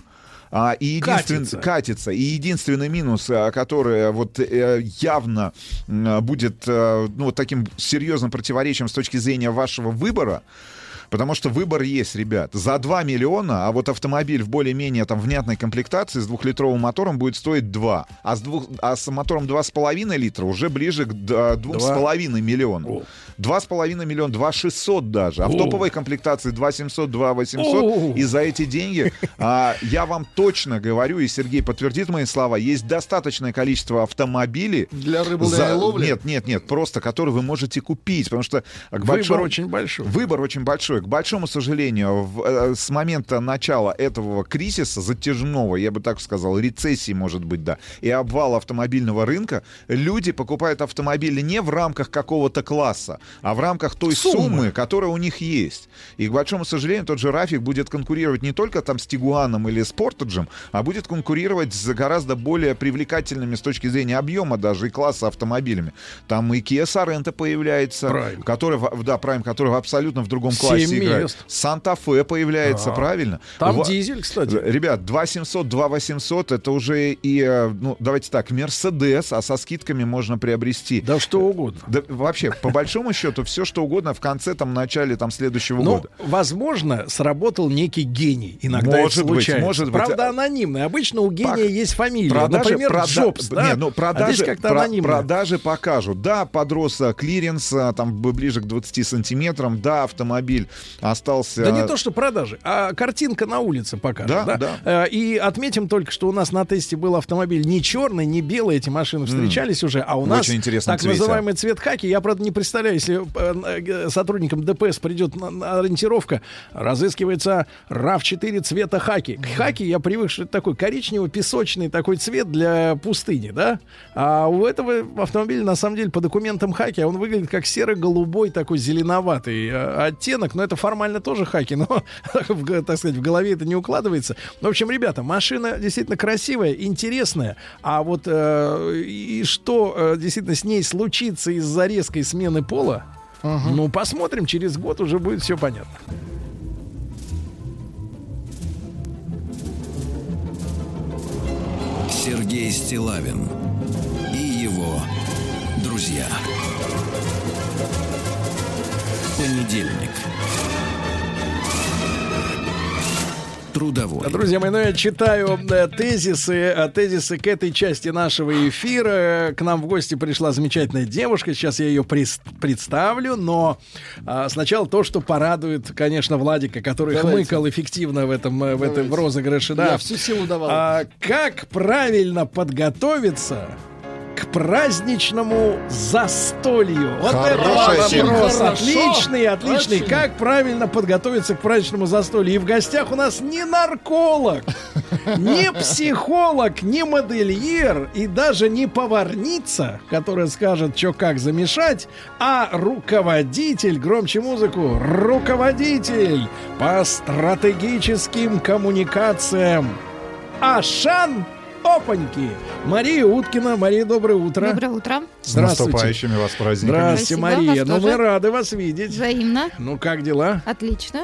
F: а, и единственный,
B: Катится.
F: катится. И единственный минус, а, который вот э, явно м, будет э, ну, вот таким серьезным противоречием с точки зрения вашего выбора, Потому что выбор есть, ребят. За 2 миллиона, а вот автомобиль в более-менее там внятной комплектации с двухлитровым мотором будет стоить 2. А с, двух, а с мотором 2,5 литра уже ближе к д- 2,5 миллиона. 2,5 миллиона, 2 600 даже. А в топовой комплектации 2 700, 2 800.
B: О.
F: И за эти деньги, а, я вам точно говорю, и Сергей подтвердит мои слова, есть достаточное количество автомобилей.
C: Для рыболовной ловли?
F: Нет, нет, нет, просто которые вы можете купить. Потому что к
B: Выбор
F: большому-
B: очень большой.
F: Выбор очень большой. К большому сожалению, в- э, с момента начала этого кризиса затяжного, я бы так сказал, рецессии, может быть, да, и обвала автомобильного рынка, люди покупают автомобили не в рамках какого-то класса, а в рамках той
B: Суммы.
F: суммы, которая у них есть. И, к большому сожалению, тот же Рафик будет конкурировать не только там с Тигуаном или с Портаджем, а будет конкурировать с гораздо более привлекательными с точки зрения объема даже и класса автомобилями. Там и Kia Sorento появляется,
B: Prime.
F: который, да, Prime, который абсолютно в другом классе играет.
B: мест.
F: Санта-Фе появляется,
B: Да.
F: правильно?
B: Там
F: Ва-
B: дизель, кстати.
F: Ребят, 2700, 2800 это уже и, э, ну, давайте так, Мерседес, а со скидками можно приобрести.
B: Да что угодно.
F: Да, вообще, по большому счету, все что угодно в конце, там, начале там, следующего
B: Ну,
F: года.
B: возможно, сработал некий гений. Иногда
F: Может
B: это
F: быть,
B: случается.
F: может быть.
B: Правда, анонимный. Обычно у гения
F: Пак-
B: есть фамилия.
F: Продажи,
B: Например,
F: прода-
B: Джобс, да?
F: Не, ну,
B: а
F: продажи,
B: здесь как-то
F: про-
B: анонимно.
F: продажи покажут. Да, подрос а, клиренс, а, там ближе к 20 сантиметрам. Да, автомобиль остался...
B: Да не то, что продажи, а картинка на улице покажет.
F: Да,
B: Да,
F: да.
B: Э, И отметим только, что у нас на тесте был автомобиль не черный, не белый, эти машины встречались уже, а у
F: В
B: нас
F: очень интересном
B: так
F: цвете.
B: называемый цвет хаки. Я, правда, не представляю, если э, э, сотрудникам ДПС придет ориентировка, разыскивается RAV4 цвета хаки. К хаки я привык, что это такой коричнево-песочный такой цвет для пустыни, да? А у этого автомобиля, на самом деле, по документам хаки, он выглядит как серо-голубой такой зеленоватый оттенок, но это формально тоже хаки, но, так сказать, в голове это не укладывается. В общем, ребята, машина действительно красивая, интересная, а вот э, и что э, действительно с ней случится из-за резкой смены пола, ну, посмотрим, через год уже будет все понятно.
A: Сергей Стилавин и его друзья. Понедельник. Трудовой.
B: Друзья мои, ну я читаю э, тезисы, э, тезисы к этой части нашего эфира. К нам в гости пришла замечательная девушка. Сейчас я ее представлю, но а, сначала то, что порадует, конечно, Владика, который
C: Давайте.
B: хмыкал эффективно в этом, э, в этом в розыгрыше. Да.
C: Я всю силу давал.
B: А, как правильно подготовиться к праздничному застолью. Вот это
F: Хорошая тема.
B: вопрос. Отличный, отличный.
C: Очень.
B: Как правильно подготовиться к праздничному застолью? И в гостях у нас не нарколог, не психолог, не модельер и даже не поварница, которая скажет, что как замешать, а руководитель, громче музыку, руководитель по стратегическим коммуникациям. Ашан Опаньки. Мария Уткина. Мария, доброе утро.
M: Доброе утро.
F: С
B: Здравствуйте.
F: наступающими вас праздниками.
B: Здравствуйте,
M: Спасибо,
B: Мария. Ну, мы рады вас видеть.
M: Взаимно.
B: Ну, как дела?
M: Отлично.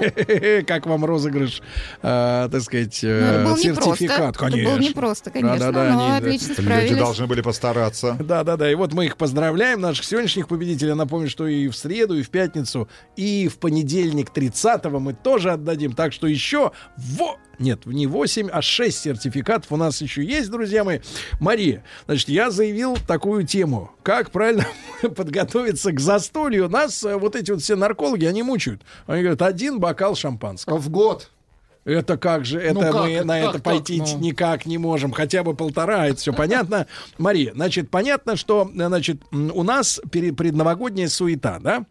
B: Как вам розыгрыш, э, так сказать,
M: Ну,
B: э,
M: это был
B: сертификат?
M: непросто. Это был непросто, конечно,
B: Да-да-да,
M: но
B: они,
M: отлично
F: Люди
M: справились.
F: должны были постараться.
B: Да, да, да. И вот мы их поздравляем, наших сегодняшних победителей. Напомню, что и в среду, и в пятницу, и в понедельник 30-го мы тоже отдадим. Так что еще во... Нет, не 8, а 6 сертификатов у нас еще есть, друзья мои. Мария, значит, я заявил такую тему. Как правильно подготовиться к застолью? Нас э, вот эти вот все наркологи, они мучают. Они говорят, один бокал шампанского.
C: В год.
B: Это как же, это
C: Ну как
B: мы
C: это,
B: на
C: как
B: это
C: так,
B: пойти
C: ну?
B: никак не можем, хотя бы полтора, это все понятно. Мария, значит, понятно, что, значит, м, у нас предновогодняя суета, да?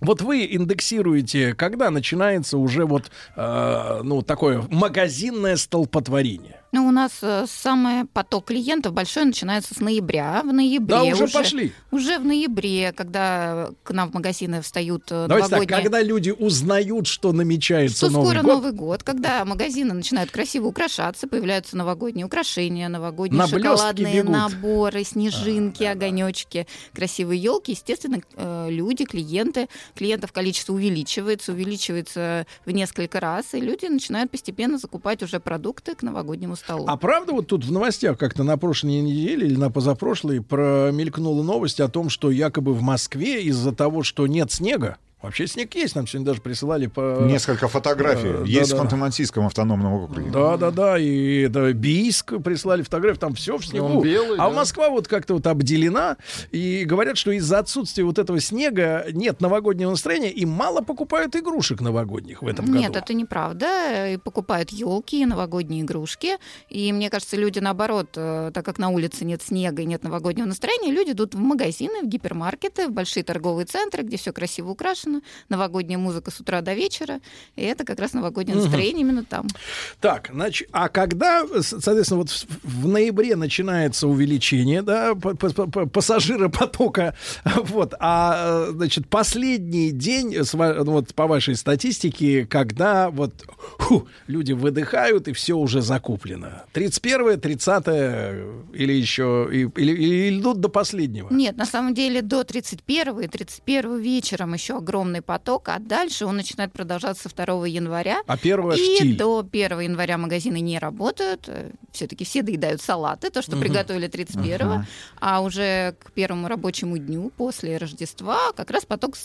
B: Вот вы индексируете, когда начинается уже вот, э, ну, такое магазинное столпотворение.
M: Ну, у нас э, самый поток клиентов большой начинается с ноября. В ноябре
B: Да, уже пошли.
M: Уже в ноябре, когда к нам в магазины встают э,
B: Давайте так,
M: новогодние...
B: когда люди узнают, что намечается
M: что
B: Новый
M: скоро
B: год,
M: Новый год, когда магазины начинают красиво украшаться, появляются новогодние украшения, новогодние
B: На
M: шоколадные наборы, снежинки, огонечки, красивые елки. Естественно, э, люди, клиенты, клиентов количество увеличивается, увеличивается в несколько раз, и люди начинают постепенно закупать уже продукты к новогоднему столу.
B: А правда вот тут в новостях как-то на прошлой неделе или на позапрошлой промелькнула новость о том, что якобы в Москве из-за того, что нет снега, вообще снег есть, нам сегодня даже присылали по...
F: Несколько фотографий.
B: Э,
F: Есть
B: да-да.
F: в Ханты-Мансийском автономном округе.
B: Да, да, да, и это Бийск прислали фотографии, там все в снегу.
C: Он белый,
B: а
C: да.
B: Москва вот как-то вот обделена, и говорят, что из-за отсутствия вот этого снега нет новогоднего настроения, и мало покупают игрушек новогодних в этом году.
M: Нет, это неправда. И покупают елки, новогодние игрушки. И мне кажется, люди наоборот, э, так как на улице нет снега и нет новогоднего настроения, люди идут в магазины, в гипермаркеты, в большие торговые центры, где все красиво украшено, новогодняя музыка с утра до вечера. И это как раз новогоднее настроение именно там.
B: Так, значит, а когда, соответственно, вот в, ноябре начинается увеличение, да, па- па- па- пассажиропотока, вот, а, значит, последний день, ну, вот по вашей статистике, когда вот ху, люди выдыхают и все уже закуплено. 31 30 или еще, и- или, или идут до последнего?
M: Нет, на самом деле до 31 и 31 вечером еще огромный поток, а дальше он начинает продолжаться 2 января.
B: А первого
M: И
B: штиль.
M: до 1 января магазины не работают. Все-таки все доедают салаты, то, что
B: Мгм.
M: приготовили 31-го.
B: Ага.
M: А уже к первому рабочему дню после Рождества как раз поток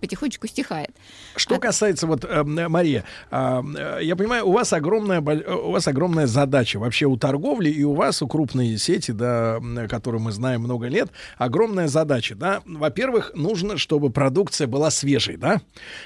M: потихонечку стихает.
B: Что касается вот э, Мария, а, э, я понимаю, у вас огромная э, у вас огромная задача вообще у торговли и у вас у крупной сети, да, которую мы знаем много лет, огромная задача, да. Во-первых, нужно, чтобы продукция была свежей, да.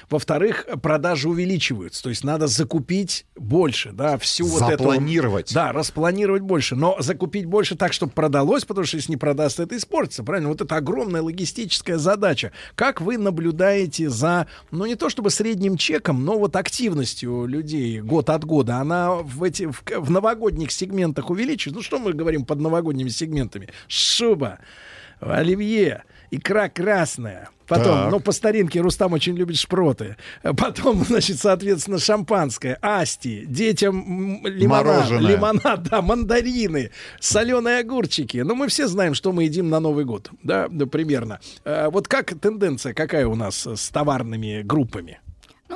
B: Во-вторых, продажи увеличиваются, то есть надо закупить больше, да, всю вот эту
F: Запланировать.
B: да, распланировать больше, но закупить больше так, чтобы продалось, потому что если не продастся, это испортится, правильно? Вот это огромная логистическая задача. Как вы наблюдаете за, ну не то чтобы средним чеком, но вот активностью людей год от года, она в эти в, в новогодних сегментах увеличивается? Ну что мы говорим под новогодними сегментами? Шуба, оливье, икра красная. Потом,
F: Так.
B: ну, по старинке Рустам очень любит шпроты. Потом, значит, соответственно, шампанское, асти, детям лимонад,
F: Мороженое.
B: лимонад, да, мандарины, соленые огурчики. Ну, мы все знаем, что мы едим на Новый год, да, да, примерно. Э, Вот как тенденция, какая у нас с товарными группами?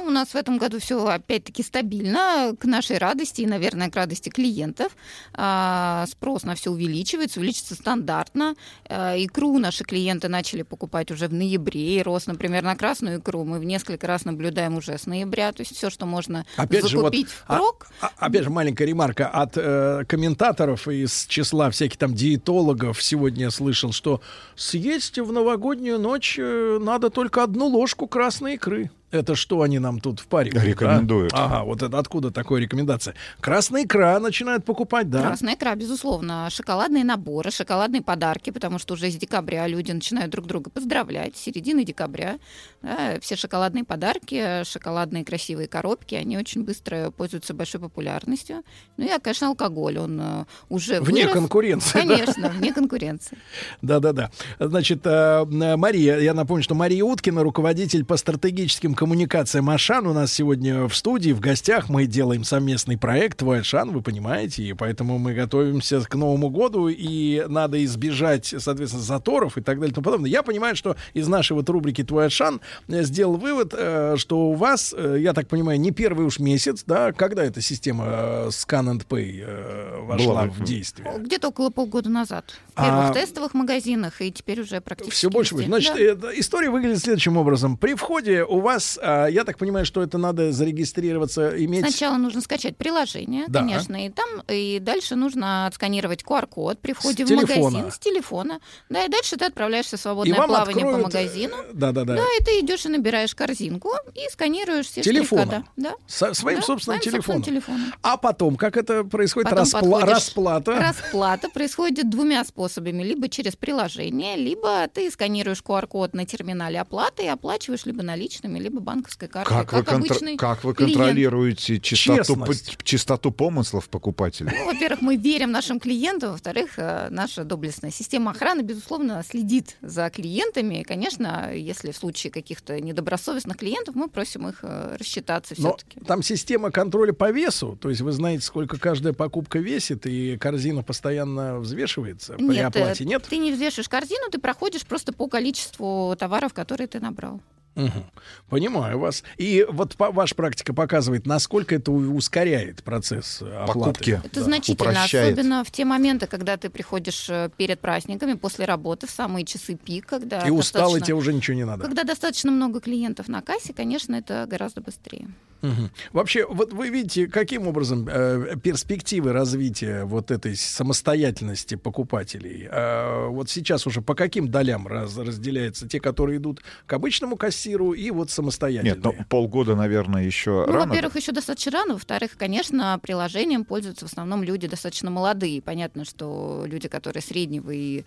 M: У нас в этом году все опять-таки стабильно, к нашей радости и, наверное, к радости клиентов. А, спрос на все увеличивается, увеличится стандартно. А, икру наши клиенты начали покупать уже в ноябре. И рост, например, на красную икру мы в несколько раз наблюдаем уже с ноября. То есть все, что можно
B: Опять же, вот,
M: закупить
B: а-
M: впрок,
B: а- опять же, маленькая ремарка от э, комментаторов из числа всяких там диетологов. Сегодня я слышал, что съесть в новогоднюю ночь э, надо только одну ложку красной икры. Это что они нам тут впаривают?
F: Рекомендуют.
B: да? Ага, вот это откуда такая рекомендация? Красная икра начинают покупать, да?
M: Красная икра, безусловно. Шоколадные наборы, шоколадные подарки, потому что уже с декабря люди начинают друг друга поздравлять. С середины декабря да, все шоколадные подарки, шоколадные красивые коробки, они очень быстро пользуются большой популярностью. Ну и, а, конечно, алкоголь, он э, уже
B: Вне
M: вырос.
B: конкуренции, да?
M: Конечно, вне конкуренции.
B: Да-да-да. Значит, э, Мария, я напомню, что Мария Уткина, руководитель по стратегическим коммуникациям Ашан, у нас сегодня в студии, в гостях. Мы делаем совместный проект «Твой Ашан», вы понимаете, и поэтому мы готовимся к Новому году, и надо избежать, соответственно, заторов и так далее и тому подобное. Я понимаю, что из нашей вот рубрики «Твой Ашан» сделал вывод, э, что у вас, э, я так понимаю, не первый уж месяц, да, когда эта система э, Scan and Pay вошла
F: Была.
B: в действие?
M: Где-то около полгода назад. В первых
B: А-
M: тестовых магазинах, и теперь уже практически
B: Все больше
M: везде.
B: будет. Значит,
M: Да.
B: э, история выглядит следующим образом. При входе у вас, а, я так понимаю, что это надо зарегистрироваться, иметь...
M: Сначала нужно скачать приложение,
B: Да.
M: конечно, и там и дальше нужно отсканировать QR-код при входе
B: С
M: в магазин
B: телефона.
M: с телефона. Да, и дальше ты отправляешься в свободное
B: И вам
M: плавание по
B: откроют,
M: магазину.
B: э, Да-да-да.
M: Да, и ты идешь и набираешь корзинку и сканируешь все штрих-кода. Да.
B: Со- своим
M: Да,
B: собственным
M: своим
B: телефоном.
M: телефоном.
B: А потом, как это происходит?
M: Потом
B: Распла-
M: подходишь-
B: Расплата.
M: Расплата происходит двумя способами. Либо через приложение, либо ты сканируешь QR-код на терминале оплаты и оплачиваешь либо наличными, либо банковской картой.
F: Как, вы, контр-
M: обычный
F: как вы
M: клиент.
F: контролируете чистоту,
B: Честность.
F: п- чистоту помыслов покупателей?
M: Ну, во-первых, мы верим нашим клиентам, во-вторых, э, наша доблестная система охраны, безусловно, следит за клиентами. И, конечно, если в случае каких-то недобросовестных клиентов, мы просим их э, рассчитаться
B: Но
M: все-таки.
B: там система контроля по весу, то есть вы знаете, сколько каждая покупка весит, и корзина постоянно взвешивается при
M: Нет,
B: оплате,
M: э,
B: нет?
M: ты не взвешиваешь корзину, ты проходишь просто по количеству товаров, которые ты набрал.
B: Мгм. Понимаю вас. И вот по- ваша практика показывает, насколько это ускоряет процесс э, оплаты.
F: Покупки.
M: Это
F: Да,
M: значительно,
F: упрощает.
M: особенно в те моменты, когда ты приходишь э, перед праздниками, после работы, в самые часы пик, когда
B: И устал, и тебе уже ничего не надо.
M: Когда достаточно много клиентов на кассе, конечно, это гораздо быстрее.
B: Мгм. Вообще, вот вы видите, каким образом э, перспективы развития вот этой самостоятельности покупателей? Э, вот сейчас уже по каким долям раз- разделяются те, которые идут к обычному кассиру и вот самостоятельные?
F: Нет, ну полгода, наверное, еще
M: Ну,
F: рано.
M: во-первых, еще достаточно рано. Во-вторых, конечно, приложением пользуются в основном люди достаточно молодые. Понятно, что люди, которые среднего и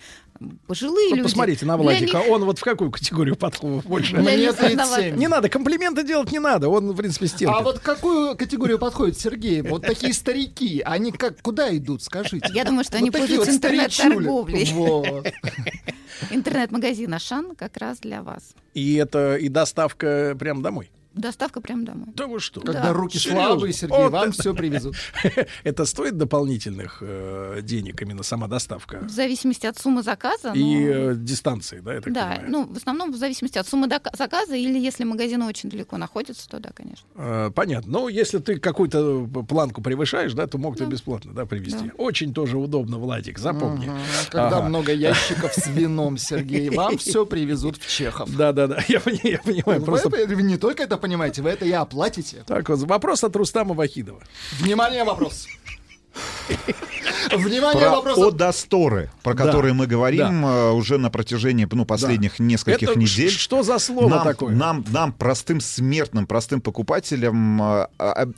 M: пожилые
B: Вот
M: люди.
B: посмотрите на Владика,
M: них-
B: он вот в какую категорию подходит больше?
M: Для
C: Мне
M: них
C: 37.
M: основательно.
B: Не надо, комплименты делать не надо, он, в принципе, стерпит.
C: А вот какую категорию подходит Сергей? Вот такие старики, они как куда идут, скажите?
M: Я думаю, что они
C: Вот
M: пользуются
C: вот
M: интернет-торговлей.
C: Вот.
M: Интернет-магазин Ашан как раз для вас.
B: И это и доставка прям домой.
M: Доставка прямо домой.
B: Да вы что?
C: Когда
M: Да.
C: руки
B: Серьезно?
C: слабые, Сергей,
B: Вот
C: вам
B: это-
C: все привезут.
B: Это стоит дополнительных э, денег именно сама доставка
M: В зависимости от суммы заказа.
B: и
M: но-
B: э, дистанции, да, я так
M: Да,
B: понимаю?
M: ну, в основном в зависимости от суммы дока- заказа, или если магазин очень далеко находится, то да, конечно.
B: Э, Понятно. Ну, если ты какую-то э, планку превышаешь, да, то могут и бесплатно, да, привезти.
M: Да.
B: Очень тоже удобно, Владик, запомни.
C: Мгм. Когда
B: Ага.
C: много ящиков с вином, Сергей, вам все привезут в Чехов.
B: Да-да-да, я, пони- я понимаю. Просто...
C: это- не только это понимаете, вы это и оплатите.
B: Так вот, вопрос от Рустама Вахидова.
C: Внимание, вопрос. Внимание,
F: Про
C: вопрос.
F: Одасторы, про
B: Да,
F: которые мы говорим э, уже на протяжении ну, последних нескольких
B: Это
F: недель.
B: Что за слово
F: нам,
B: такое?
F: Нам, нам, простым смертным, простым покупателям, э, а,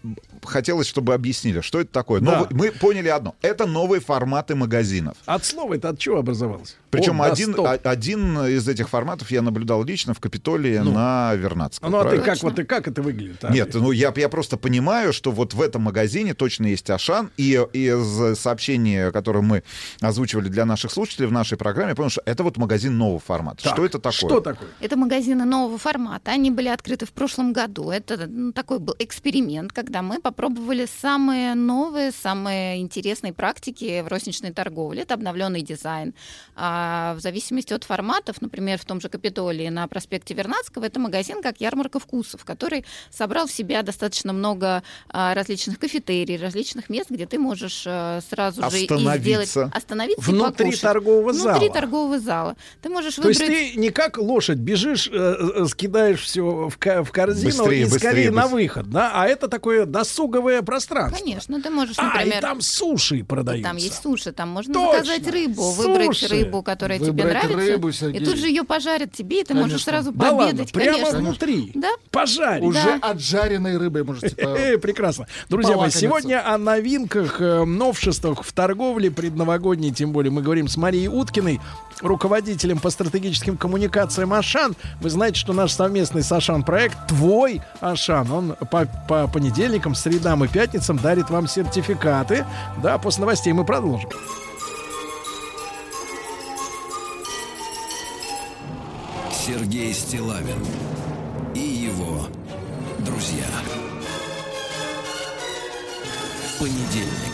F: хотелось, чтобы объяснили, что это такое.
B: Да.
F: Новый- мы поняли одно. Это новые форматы магазинов.
B: От слова это от чего образовалось?
F: Причем
B: О, да,
F: один, а- один из этих форматов я наблюдал лично в Капитолии
B: Ну.
F: на Вернадском.
B: Ну, а ты как, вот, и как это выглядит? а?
F: Нет, ну я, я просто понимаю, что вот в этом магазине точно есть Ашан, и из сообщений, которые мы озвучивали для наших слушателей в нашей программе, понял, что это вот магазин нового формата.
B: Так,
F: что это такое?
B: Что такое?
M: Это магазины нового формата. Они были открыты в прошлом году. Это ну, такой был эксперимент, когда мы попробовали самые новые, самые интересные практики в розничной торговле. Это обновленный дизайн. А в зависимости от форматов, например, в том же Капитолии на проспекте Вернадского, это магазин как ярмарка вкусов, который собрал в себя достаточно много а, различных кафетерий, различных мест, где ты можешь а, сразу же и
F: Остановиться.
M: сделать остановиться и
B: Внутри
M: покушать.
B: торгового
M: Внутри
B: зала.
M: торгового зала. Ты можешь
B: То есть
M: выбрать...
B: ты не как лошадь бежишь, э, э, скидаешь все в, в корзину
F: Быстрее,
B: и
F: быстрее,
B: скорее на
F: быстрее.
B: выход, да? А это такое досуговое пространство.
M: Конечно, ты можешь,
B: А,
M: например...
B: и там суши продаются.
M: Там есть суши, там можно
B: Точно,
M: заказать рыбу, выбрать
B: суши.
M: рыбу, которая тебе
C: Выбрать
M: нравится,
C: рыбу,
M: и тут же ее пожарят тебе, и ты можешь
C: Конечно.
M: сразу
B: Да ладно,
M: пообедать.
B: прямо
M: конечно.
B: внутри.
M: Да.
B: Пожарить.
C: Уже
M: Да.
C: от жареной рыбы можете
B: Э, Прекрасно. Друзья мои, сегодня о новинках, э, новшествах в торговле предновогодней, тем более мы говорим с Марией Уткиной, руководителем по стратегическим коммуникациям Ашан. Вы знаете, что наш совместный с Ашан проект «Твой Ашан», он по, по понедельникам, средам и пятницам дарит вам сертификаты. Да, после новостей мы продолжим.
A: Сергей Стилавин и его друзья. Понедельник.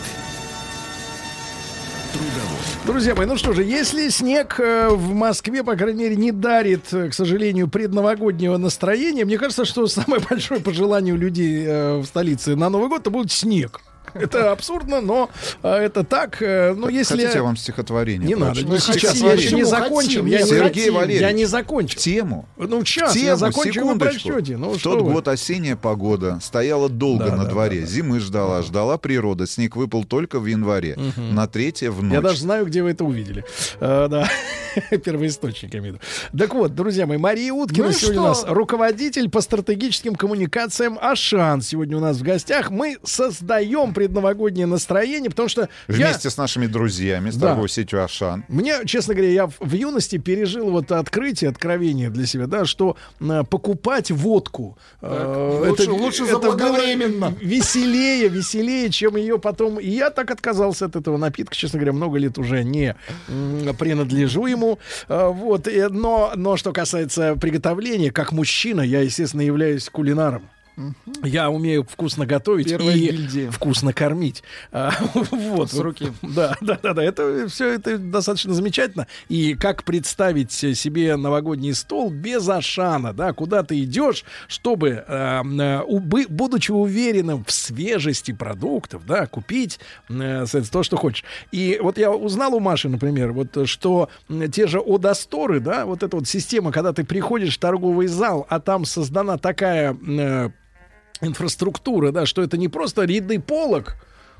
B: Друзья мои, ну что же, если снег э, в Москве, по крайней мере, не дарит, э, к сожалению, предновогоднего настроения, мне кажется, что самое большое пожелание у людей э, в столице на Новый год это будет снег. Это абсурдно, но э, это так. э, Ну, если...
F: Хотите, я вам стихотворение
B: Не надо, не сейчас.
C: хотим,
B: Я еще не закончил.
F: Сергей Валерьевич.
B: я не закончил.
F: тему.
B: Ну, сейчас я
F: секундочку.
B: прочтете. Ну,
F: В тот год осенняя погода стояла долго на дворе. Зимы ждала, ждала природа. Снег выпал только в январе. На третье в ночь.
B: Я даже знаю, где вы это увидели. Э, да, первоисточник, я имею в виду. Так вот, друзья мои, Мария Уткина
C: Ну
B: сегодня
C: что?
B: у нас руководитель по стратегическим коммуникациям Ашан. Сегодня у нас в гостях. Мы создаем предновогоднее настроение, потому что я-
F: Вместе с нашими друзьями, с
B: Да.
F: торговой сетью Ашан.
B: Мне, честно говоря, я в, в юности пережил вот открытие, откровение для себя, да, что э, покупать водку э,
C: лучше- лучше
B: было
C: заблаговременно.
B: веселее, веселее, чем ее потом. И я так отказался от этого напитка, честно говоря, много лет уже не м, принадлежу ему. Э, вот, и- но, но что касается приготовления, как мужчина, я, естественно, являюсь кулинаром. Я умею вкусно готовить
C: Первая
B: и
C: гильдия.
B: вкусно кормить. А, вот.
C: С руки.
B: Да, да, да, да. Это все это достаточно замечательно. И как представить себе новогодний стол без Ашана, да, куда ты идешь, чтобы, э, э, убы- будучи уверенным в свежести продуктов, да, купить э, то, что хочешь. И вот я узнал у Маши, например, вот что те же Одасторы, да, вот эта вот система, когда ты приходишь в торговый зал, а там создана такая э, инфраструктура, да, что это не просто ряды полок,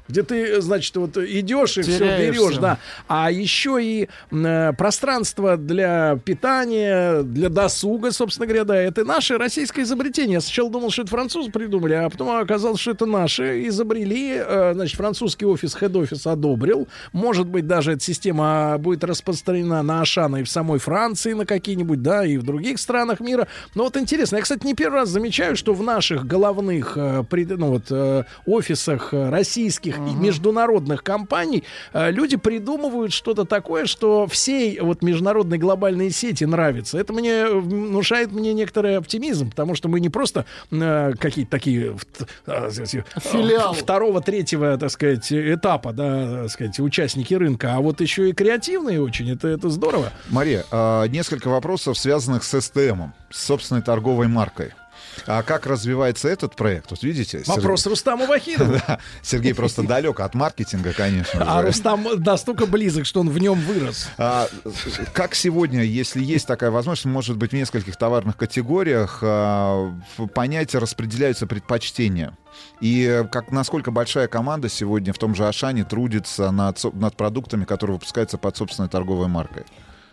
B: где ты, значит, вот идешь и все берешь, да, а еще и э, пространство для питания, для досуга, собственно говоря, да, это наше российское изобретение. Я сначала думал, что это французы придумали, а потом оказалось, что это наши изобрели. Э, значит, французский офис, хед-офис одобрил. Может быть, даже эта система будет распространена на Ашана и в самой Франции, на какие-нибудь, да, и в других странах мира. Но вот интересно, я, кстати, не первый раз замечаю, что в наших головных э, пред- ну, вот, э, офисах э, российских и международных компаний э, люди придумывают что-то такое, что всей вот международной глобальной сети нравится. Это мне э, внушает мне некоторый оптимизм, потому что мы не просто э, какие-то такие э, э, второго, третьего, так сказать, этапа, да, так сказать, участники рынка, а вот еще и креативные очень. Это, это здорово.
F: Мария, а, несколько вопросов, связанных с СТМом, с собственной торговой маркой. А как развивается этот проект? Вот видите? Сергей-
B: Вопрос Рустаму Вахидову.
F: Да, Сергей просто далек от маркетинга, конечно.
B: А
F: же.
B: Рустам настолько близок, что он в нем вырос.
F: А, как сегодня, если есть такая возможность, может быть, в нескольких товарных категориях а, в понятие распределяются предпочтения? И как, насколько большая команда сегодня в том же Ашане трудится над, над продуктами, которые выпускаются под собственной торговой маркой?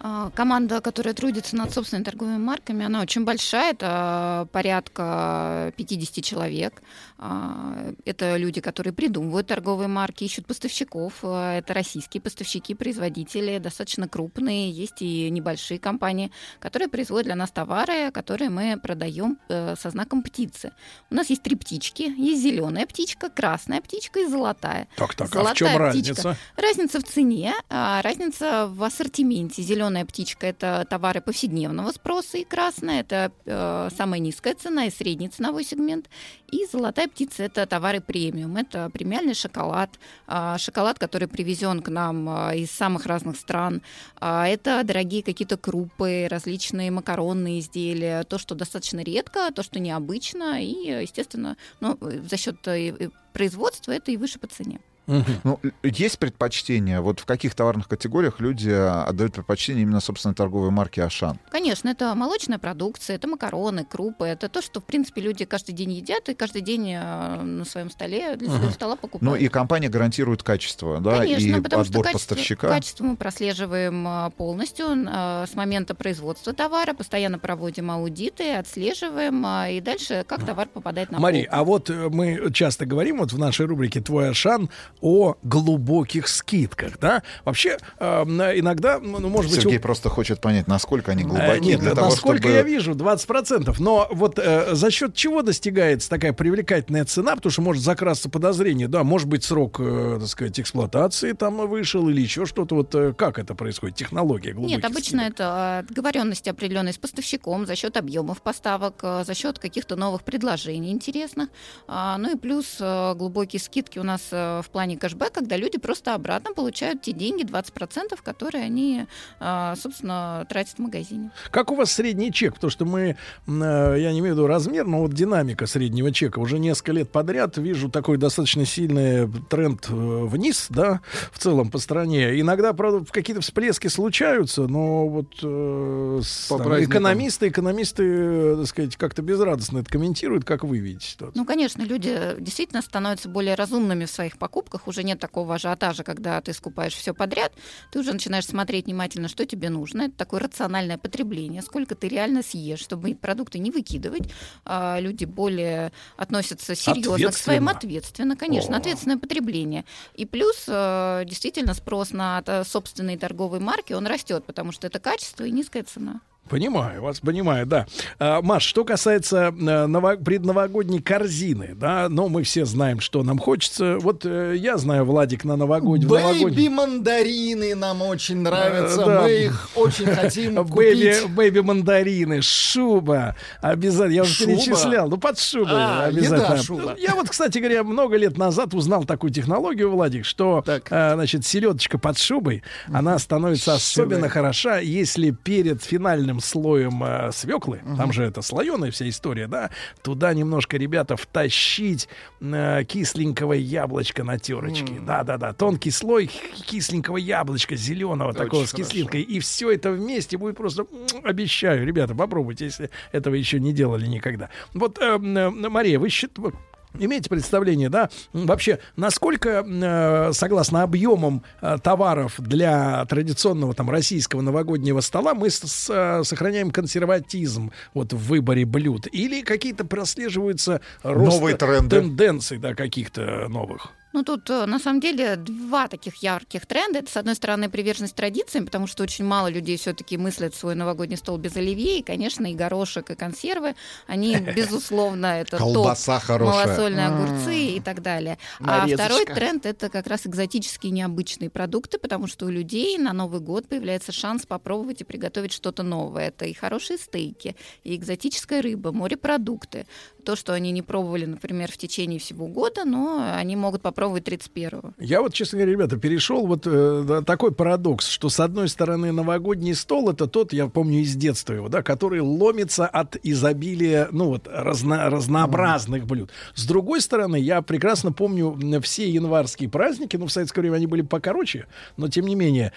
M: А, Команда, которая трудится над собственными торговыми марками, она очень большая, это порядка 50 человек. А, Это люди, которые придумывают торговые марки, ищут поставщиков. А, Это российские поставщики, производители, достаточно крупные. Есть и небольшие компании, которые производят для нас товары, которые мы продаем э, со знаком птицы. У нас есть три птички. Есть зеленая птичка, красная птичка и золотая.
B: Так, так, а в
M: Золотая
B: чем
M: птичка.
B: разница?
M: Разница в цене, а, разница в ассортименте. Зеленая птичка это товары повседневного спроса, и красная это э, самая низкая цена и средний ценовой сегмент. И золотая птица это товары премиум. Это премиальный шоколад, а, шоколад, который привезен к нам а, из самых разных стран. А, Это дорогие какие-то крупы, различные макаронные изделия, то, что достаточно редко, то, что необычно, и, естественно, ну, за счет э, э, производства это и выше по цене.
F: Ну, есть предпочтение, вот в каких товарных категориях люди отдают предпочтение именно собственной торговой марке Ашан?
M: Конечно, это молочная продукция, это макароны, крупы, это то, что, в принципе, люди каждый день едят и каждый день э, на своем столе для своего
F: Ага.
M: стола покупают.
F: Ну и компания гарантирует качество, да,
M: Конечно,
F: и
M: потому что
F: отбор
M: качество,
F: поставщика.
M: качество мы прослеживаем э, полностью э, с момента производства товара, постоянно проводим аудиты, отслеживаем, э, и дальше как товар попадает на
B: Мари,
M: полку.
B: а вот э, мы часто говорим вот в нашей рубрике «Твой Ашан» о глубоких скидках, да? Вообще, э, иногда, ну, может быть...
F: Сергей просто хочет понять, насколько они
B: Э,
F: глубокие.
B: Нет,
F: для того,
B: насколько
F: чтобы...
B: я вижу, 20%. Но вот э, за счет чего достигается такая привлекательная цена? Потому что может закрасться подозрение. Да, может быть, срок, э, так сказать, эксплуатации там вышел или еще что-то. Вот э, как это происходит? Технология глубоких
M: Нет, обычно это э, договоренности определенные с поставщиком за счет объемов поставок, э, за счет каких-то новых предложений интересных. А, Ну и плюс э, глубокие скидки у нас э, в плане кэшбэк, когда люди просто обратно получают те деньги, 20%, которые они, э, собственно, тратят в магазине.
B: Как у вас средний чек? Потому что мы, э, я не имею в виду размер, но вот динамика среднего чека. Уже несколько лет подряд вижу такой достаточно сильный тренд э, вниз, да, в целом по стране. Иногда, правда, какие-то всплески случаются, но вот э, с-
C: По
B: там, экономисты, экономисты, э, так сказать, как-то безрадостно это комментируют. Как вы видите ситуацию?
M: Ну, конечно, люди действительно становятся более разумными в своих покупках. Уже нет такого ажиотажа, когда ты скупаешь все подряд. Ты уже начинаешь смотреть внимательно, что тебе нужно. Это такое рациональное потребление. Сколько ты реально съешь, чтобы продукты не выкидывать. А, люди более относятся серьезно к своим
B: Ответственно.
M: ответственно, конечно,
B: О.
M: ответственное потребление. И плюс э, действительно спрос на э, собственные торговые марки, он растет, потому что это качество и низкая цена.
B: Понимаю вас, понимаю, да. А, Маш, что касается э, ново- предновогодней корзины, да, ну, мы все знаем, что нам хочется. Вот э, я знаю, Владик, на новогоднюю...
C: Бэйби мандарины нам очень нравятся.
B: Э, да.
C: Мы их очень хотим купить.
B: baby мандарины, шуба, обязательно. Я уже перечислял. Ну, под шубой
C: А,
B: обязательно.
C: еда, шуба.
B: Я вот, кстати говоря, много лет назад узнал такую технологию, Владик, что, э, значит, селедочка под шубой, она становится особенно хороша, если перед финальным слоем э, свеклы, там же это слоеная вся история, да, туда немножко, ребята, втащить э, кисленького яблочка на терочке. Да-да-да, тонкий слой кисленького яблочка зеленого
C: Очень
B: такого с
C: хорошо.
B: кислинкой. И все это вместе будет просто, обещаю, ребята, попробуйте, если этого еще не делали никогда. Вот, э, м, Мария, вы счит- вы Имеете представление, да, вообще, насколько, э, согласно объемам э, товаров для традиционного там российского новогоднего стола, мы с- с- э, сохраняем консерватизм вот в выборе блюд? Или какие-то прослеживаются рост
F: Новые тренды.
B: тенденций, да, каких-то новых?
M: Ну, тут э, на самом деле два таких ярких тренда. Это, с одной стороны, приверженность традициям, потому что очень мало людей все-таки мыслят свой новогодний стол без оливье. И, конечно, и горошек, и консервы, они, безусловно, это
F: Колбаса
M: топ.
F: хорошая.
M: Малосольные огурцы и так далее. А второй тренд — это как раз экзотические необычные продукты, потому что у людей на Новый год появляется шанс попробовать и приготовить что-то новое. Это и хорошие стейки, и экзотическая рыба, морепродукты. То, что они не пробовали, например, в течение всего года, но они могут попробовать 31-го.
B: Я вот, честно говоря, ребята, перешел вот э, такой парадокс, что с одной стороны новогодний стол это тот, я помню из детства его, да, который ломится от изобилия, ну вот разно- разнообразных блюд. С другой стороны, я прекрасно помню все январские праздники, ну в советское время они были покороче, но тем не менее,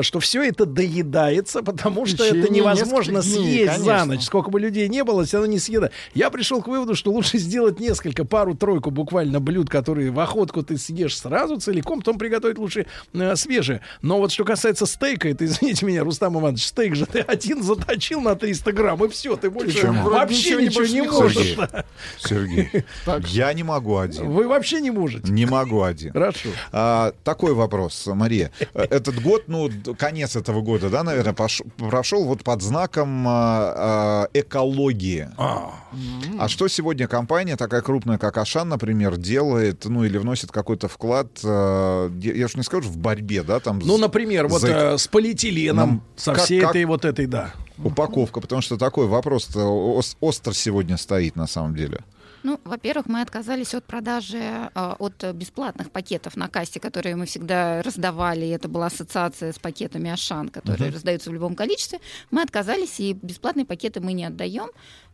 B: что все это доедается, потому что это невозможно
C: нескольких дней,
B: съесть за ночь. Сколько бы людей не было, все равно не съеда. Я пришел к выводу, что лучше сделать несколько, пару-тройку буквально блюд, которые в охотку ты съешь сразу целиком, потом приготовить лучше э, свежие. Но вот что касается стейка, это, извините меня, Рустам Иванович, стейк же ты один заточил на 300 грамм, и все, ты больше
F: Почему?
B: Вообще
C: ничего не
B: ничего не можешь.
F: Сергей, Сергей, я не могу один.
B: Вы вообще не можете.
F: Не могу один.
B: Хорошо.
F: А, такой вопрос, Мария. Э, Этот год, ну, конец этого года, да, наверное, пош- прошел вот под знаком а, а, экологии. А что сегодня компания, такая крупная, как Ашан, например, делает, ну, или вносит какой-то вклад, э, я уж не скажу, в борьбе, да, там...
B: Ну, например, вот
F: за-
B: э, с полиэтиленом,
F: Нам
B: со
F: как-
B: всей
F: как-
B: этой вот этой, да.
F: Упаковка, потому что такой вопрос ос- остро сегодня стоит на самом деле.
M: Ну, во-первых, мы отказались от продажи, э, от бесплатных пакетов на кассе, которые мы всегда раздавали. и Это была ассоциация с пакетами Ашан, которые
N: Мгм.
M: раздаются в любом количестве. Мы отказались, и бесплатные пакеты мы не отдаем.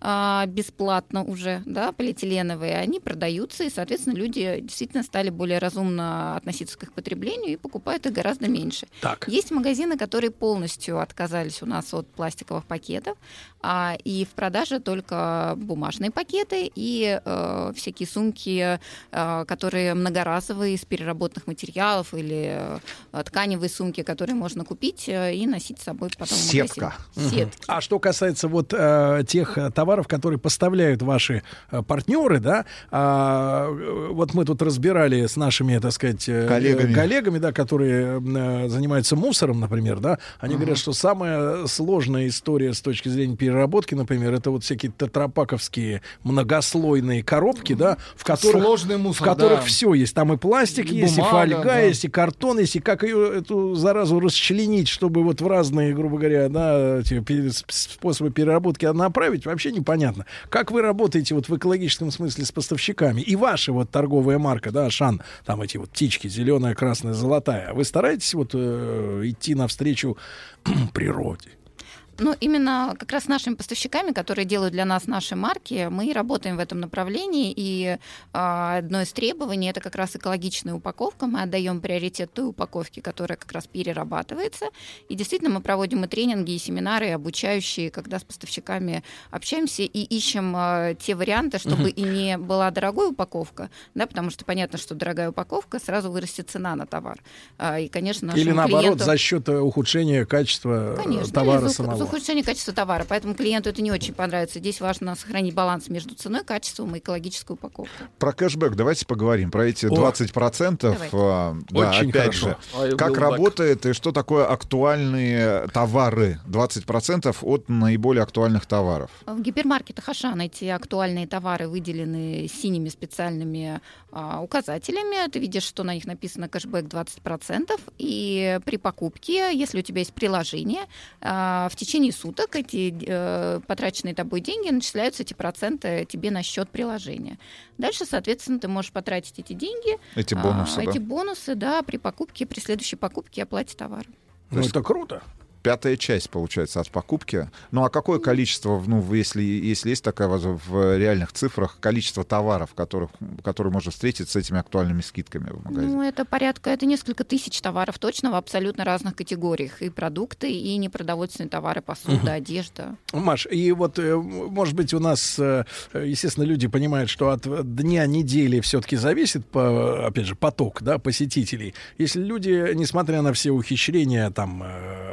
M: А, бесплатно уже, да, полиэтиленовые, они продаются, и, соответственно, люди действительно стали более разумно относиться к их потреблению и покупают их гораздо меньше.
B: Так.
M: Есть магазины, которые полностью отказались у нас от пластиковых пакетов, а, и в продаже только бумажные пакеты и э, всякие сумки, э, которые многоразовые из переработанных материалов или э, тканевые сумки, которые можно купить э, и носить с собой потом
F: Сетка.
M: Сетки.
B: А что касается вот э, тех э, товаров, которые поставляют ваши э, партнеры, да, а, э, вот мы тут разбирали с нашими, так сказать, э,
F: Коллегами.
B: коллегами, да, которые занимаются мусором, например, да, они говорят, что самая сложная история с точки зрения переработки, например, это вот всякие тетрапаковские многослойные коробки, да, в которых
C: Сложный мусор,
B: в которых
C: да.
B: все есть, там и пластик
C: И
B: есть, и
C: бумага,
B: фольга
C: да.
B: есть, и картон есть, и как ее эту заразу расчленить, чтобы вот в разные, грубо говоря, да, эти способы переработки направить, вообще непонятно. Как вы работаете вот в экологическом смысле с поставщиками? И ваша вот торговая марка, да, Шан, там эти вот птички, зеленая, красная, золотая, вы стараетесь вот э, идти навстречу природе?
M: Ну, именно как раз с нашими поставщиками, которые делают для нас наши марки, мы работаем в этом направлении. И а, одно из требований это как раз экологичная упаковка. Мы отдаем приоритет той упаковке, которая как раз перерабатывается. И действительно мы проводим и тренинги, и семинары, и обучающие, когда с поставщиками общаемся и ищем а, те варианты, чтобы и не была дорогой упаковка, да, потому что понятно, что дорогая упаковка сразу вырастет цена на товар. А, и, конечно,
B: Или наоборот,
M: клиентам-
B: за счет э, ухудшения качества э,
M: Конечно,
B: товара самого?
M: За ухудшение качества товара. Поэтому клиенту это не очень понравится. Здесь важно сохранить баланс между ценой, качеством и экологической упаковкой.
F: Про кэшбэк давайте поговорим. Про эти
B: О,
F: 20%.
M: давайте.
F: а, да,
B: Очень
F: опять
B: хорошо.
F: же.
C: I
F: Как
C: back.
F: работает и что такое актуальные товары? 20% от наиболее актуальных товаров.
M: В гипермаркетах Ашан эти актуальные товары выделены синими специальными а, указателями. Ты видишь, что на них написано кэшбэк 20%. И при покупке, если у тебя есть приложение, а, в течение суток эти э, потраченные тобой деньги начисляются эти проценты тебе на счет приложения. Дальше, соответственно, ты можешь потратить эти деньги,
F: Эти
M: а,
F: бонусы, да?
M: эти бонусы, да, при покупке, при следующей покупке и оплате товара.
B: Ну, это круто.
F: Пятая часть, получается, от покупки. Ну а какое количество, ну, если, если есть такая возможность, в реальных цифрах, количество товаров, которых, которые можно встретить с этими актуальными скидками в магазине?
M: Ну, это порядка, это несколько тысяч товаров точно в абсолютно разных категориях. И продукты, и непродовольственные товары, посуда,
B: Мгм.
M: одежда.
B: Маш, и вот, э, может быть, у нас, э, естественно, люди понимают, что от дня недели все-таки зависит, по, опять же, поток да, посетителей. Если люди, несмотря на все ухищрения, там, э,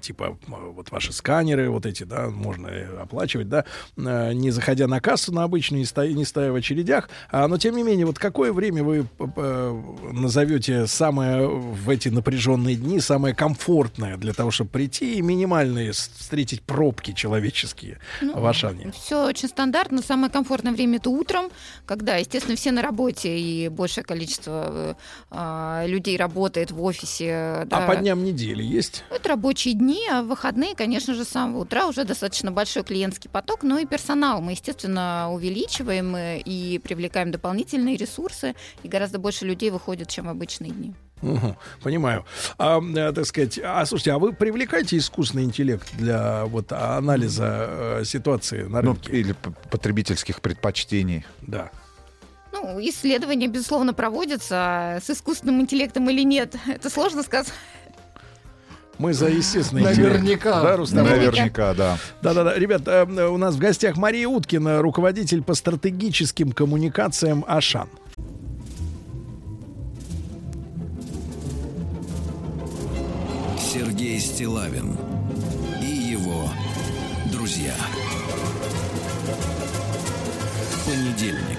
B: типа, э, вот ваши сканеры, вот эти, да, можно э, оплачивать, да, э, не заходя на кассу на обычную, не стоя, не стоя в очередях, а, но, тем не менее, вот какое время вы назовете самое в эти напряженные дни, самое комфортное для того, чтобы прийти и минимальные встретить пробки человеческие
M: Ну,
B: в Ашане?
M: Все очень стандартно. Самое комфортное время это утром, когда, естественно, все на работе и большее количество э, а, людей работает в офисе. да.
B: А по дням недели есть?
M: Это рабочие дни, а в выходные, конечно же, с самого утра уже достаточно большой клиентский поток, но и персонал мы, естественно, увеличиваем э, и привлекаем дополнительные ресурсы, и гораздо больше людей выходит, чем в обычные дни.
B: Мгм, понимаю. А, э, так сказать, а слушайте, а вы привлекаете искусственный интеллект для вот анализа э, ситуации на
F: Ну,
B: рынке?
F: или п- потребительских предпочтений.
B: Да.
M: Ну, исследования, безусловно, проводятся а с искусственным интеллектом или нет. Это сложно сказать.
B: Мы за естественный.
C: Наверняка.
B: Да, Рустам?
F: Наверняка, да.
B: Да-да-да. Ребят, э, у нас в гостях Мария Уткина, руководитель по стратегическим коммуникациям Ашан.
A: Сергей Стилавин и его друзья. Понедельник.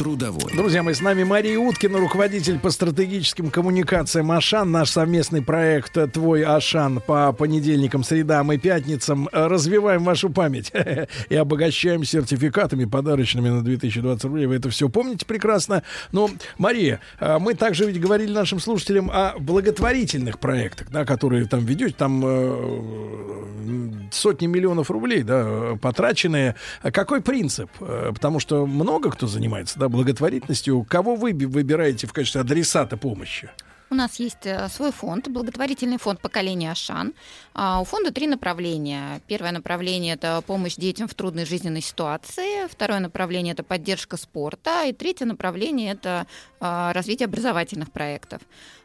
A: Трудовой.
B: Друзья мои, с нами Мария Уткина, руководитель по стратегическим коммуникациям Ашан. Наш совместный проект «Твой Ашан» по понедельникам, средам и пятницам. Развиваем вашу память и обогащаем сертификатами подарочными на 2020 рублей. Вы это все помните прекрасно. Но, Мария, э, мы также ведь говорили нашим слушателям о благотворительных проектах, да, которые там ведете. Там э, сотни миллионов рублей да, потраченные. А Какой принцип? Э, Потому что много кто занимается да, благотворительностью. Кого вы би- выбираете в качестве адресата помощи?
M: У нас есть э, свой фонд, благотворительный фонд поколения Ашан. А, У фонда три направления. Первое направление – это помощь детям в трудной жизненной ситуации. Второе направление – это поддержка спорта. И третье направление – это а, развитие образовательных проектов.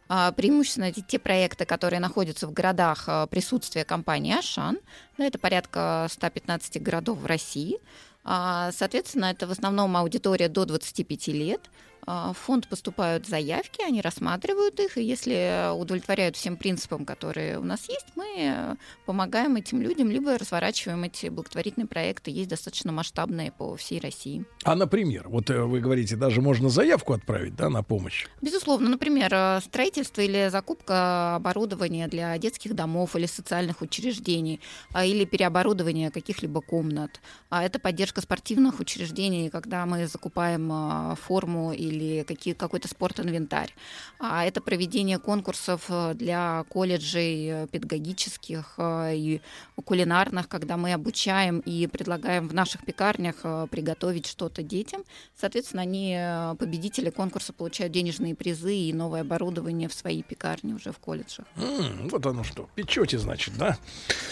M: А, Преимущественно эти те проекты, которые находятся в городах а, присутствия компании Ашан. Да, это порядка 115 городов в России. А, Соответственно, это в основном аудитория до 25 лет. А, В фонд поступают заявки, они рассматривают их, и если удовлетворяют всем принципам, которые у нас есть, мы помогаем этим людям, либо разворачиваем эти благотворительные проекты, есть достаточно масштабные по всей России.
B: А, например, вот э, вы говорите, даже можно заявку отправить, да, на помощь.
M: Безусловно, например, э, строительство или закупка оборудования для детских домов или социальных учреждений, а, или переоборудование каких-либо комнат. А Это поддержка спортивных учреждений, когда мы закупаем форму или какие, какой-то спортинвентарь. А Это проведение конкурсов э, для колледжей э, педагогических э, и кулинарных, когда мы обучаем и предлагаем в наших пекарнях приготовить что-то детям. Соответственно, они, победители конкурса, получают денежные призы и новое оборудование в свои пекарни уже в колледжах.
B: М, вот оно что. Печете, значит, да?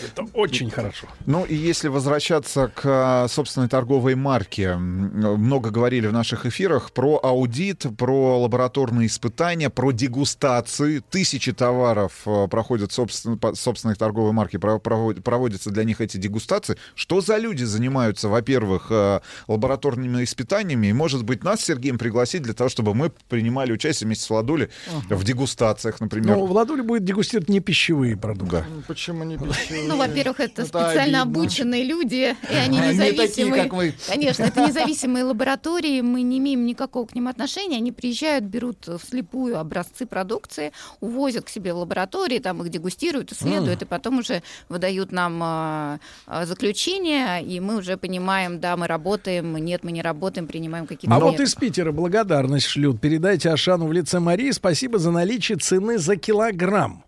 B: Это очень хорошо.
F: Ну и если возвращаться к собственной торговой марке, много говорили в наших эфирах про аудит, про лабораторные испытания, про дегустации. Тысячи товаров а, проходят собственно, по собственной торговой провод- проводятся для них эти дегустации. Что за люди занимаются, во-первых, а, лабораторными испытаниями? И, может быть, нас с Сергеем пригласить для того, чтобы мы принимали участие вместе с Владулей в дегустациях, например.
B: Ну, Владуля будет дегустировать не пищевые продукты.
C: Почему не пищевые?
M: Ну, во-первых, это
C: Это
M: специально
C: обидно.
M: обученные люди, и они
C: Они такие,
M: независимые.
C: как вы.
M: Конечно, это независимые лаборатории, мы не имеем никакого к ним отношения. Они приезжают, берут вслепую образцы продукции, увозят к себе в лаборатории, там их дегустируют, исследуют, и потом уже выдают нам а, а, заключение, и мы уже понимаем, да, мы работаем, нет, мы не работаем, принимаем какие-то
B: А вот
M: меры.
B: из Питера благодарность шлют. Передайте Ашану в лице Марии спасибо за наличие цены за килограмм.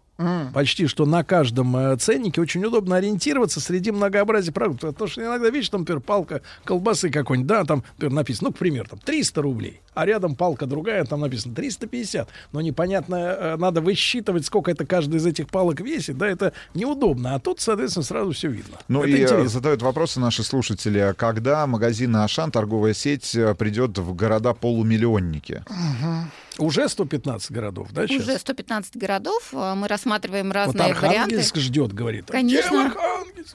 B: Почти что на каждом э, ценнике очень удобно ориентироваться среди многообразия продуктов. Потому что иногда видишь, там, например, палка колбасы какой-нибудь, да, там, например, написано, ну, к примеру, там, 300 рублей, а рядом палка другая, там написано 350. Но непонятно, э, надо высчитывать, сколько это каждая из этих палок весит, да, это неудобно. А тут, соответственно, сразу все видно.
F: Ну
B: это
F: и э,
B: интересно.
F: задают вопросы наши слушатели, а когда магазин Ашан, торговая сеть, придет в города-полумиллионники?
B: Уже 115 городов, да, сейчас?
M: Уже 115 городов, а, мы рассматриваем
B: Вот
M: разные варианты.
B: Архангельск ждет, говорит.
M: Конечно.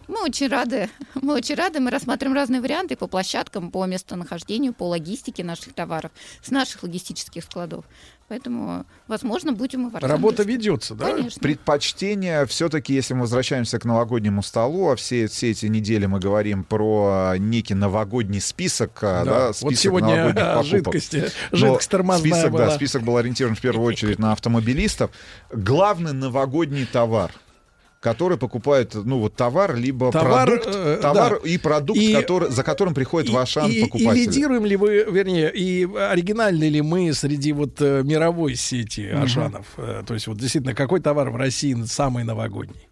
M: Мы очень рады. Мы очень рады. Мы рассматриваем разные варианты по площадкам, по местонахождению, по логистике наших товаров с наших логистических складов. Поэтому, возможно, будем и в
B: Работа ведется, да?
M: Конечно.
F: Предпочтение все-таки, если мы возвращаемся к новогоднему столу, а все, все эти недели мы говорим про некий новогодний список, а,
B: Да.
F: да,
B: Вот
F: список
B: сегодня,
F: новогодних покупок.
B: жидкости, жидкость тормозная
F: список,
B: была.
F: да, список был ориентирован в первую очередь на автомобилистов. Главный новогодний товар который покупает, ну вот товар, либо
B: Товар,
F: продукт,
B: э,
F: товар
B: да.
F: и продукт,
B: И-
F: который, за которым приходит Ашан
B: и, и
F: покупатель.
B: лидируем ли вы, вернее, и оригинальны ли мы среди вот э, мировой сети. Ашанов? Э, То есть вот действительно, какой товар в России самый новогодний?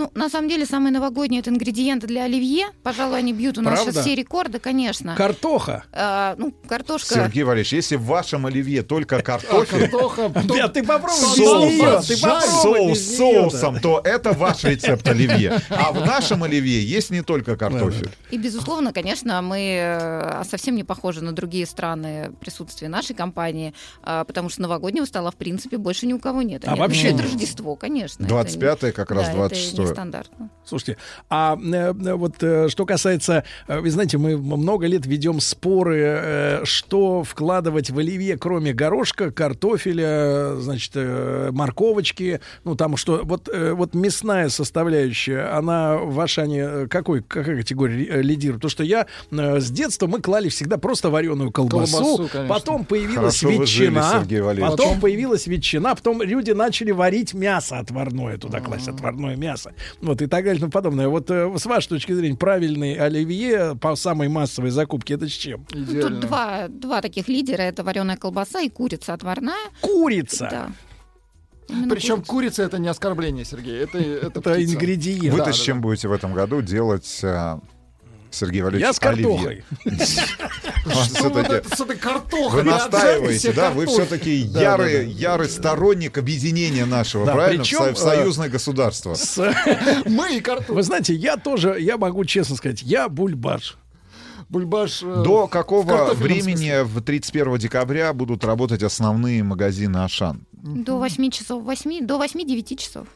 M: Ну, на самом деле, самые новогодние это ингредиенты для оливье. Пожалуй, они бьют у нас
B: Правда?
M: сейчас все рекорды, конечно.
B: Картоха.
M: А, ну, картошка.
F: Сергей Валерьевич, если в вашем оливье только
B: а, картофель...
F: Картоха...
B: Да, ты попробуй
F: Соус соусом, то это ваш рецепт оливье. А в нашем оливье есть не только картофель.
M: И, безусловно, конечно, мы э, совсем не похожи на другие страны присутствия нашей компании, а, потому что новогоднего стола, в принципе, больше ни у кого нет.
B: А вообще...
M: Ну,
B: это
M: Рождество, конечно.
F: 25-е как раз
M: 26 стандартно.
B: Слушайте, а э, э, вот э, что касается, вы знаете, мы много лет ведем споры, что вкладывать в оливье, кроме горошка, картофеля, значит, морковочки, ну там что, вот, вот мясная составляющая, она в Ашане какой, какая категория лидирует? То, что я с детства мы клали всегда просто вареную колбасу,
C: колбасу
B: потом появилась
F: Хорошо
B: ветчина,
F: жили,
B: потом появилась ветчина, потом люди начали варить мясо отварное, туда класть отварное мясо. Вот и так далее и тому подобное. Вот э, с вашей точки зрения, правильный оливье по самой массовой закупке, это с чем?
M: Ну, Тут два, два таких лидера. Это вареная колбаса и курица отварная.
B: Курица?
M: Да.
C: Причем курица это не оскорбление, Сергей. Это, это,
B: Это ингредиент.
F: Вы-то
C: Да,
F: с
C: да,
F: чем будете в этом году делать а, Сергей Валерьевич,
B: Я с картохой.
C: С этой картохой?
F: Вы настаиваете, да? Вы все-таки ярый, сторонник объединения нашего, правильно? В
B: э,
F: союзное государство.
C: Мы и картохи.
B: Вы знаете, я тоже, я могу честно сказать, я бульбаш.
C: Бульбаш. э,
F: До какого времени в 31 декабря будут работать основные магазины Ашан?
M: До 8 часов, 8, до 8-9 часов.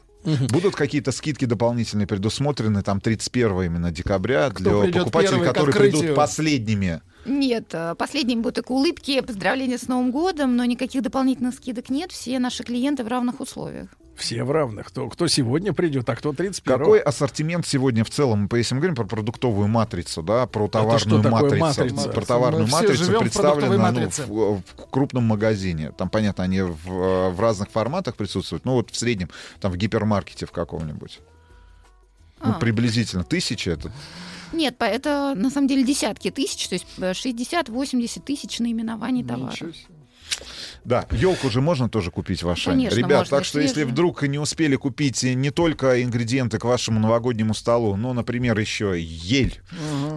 F: Будут какие-то скидки дополнительные предусмотрены там 31 именно декабря
C: Кто
F: для покупателей, которые придут последними?
M: Нет, э, последним будут только улыбки, поздравления с Новым годом, но никаких дополнительных скидок нет. Все наши клиенты в равных условиях.
B: Все в равных. Кто, кто сегодня придет, а кто 31
F: Какой ассортимент сегодня в целом, если мы говорим про продуктовую матрицу, да, про товарную
B: что такое
F: матрицу,
B: матрица?
F: про товарную
C: Мы
F: матрицу представлена ну, в, в крупном магазине. Там, понятно, они в, э, в разных форматах присутствуют, но вот в среднем, там в гипермаркете в каком-нибудь. Ну,
M: А.
F: приблизительно тысяча это.
M: Нет, это на самом деле десятки тысяч, то есть э, 60-80 тысяч наименований товаров.
F: Да, елку же можно тоже купить в Ашане.
M: Конечно,
F: Ребят,
M: можно,
F: так что если
M: свежую.
F: вдруг не успели купить не только ингредиенты к вашему новогоднему столу, но, например, еще ель,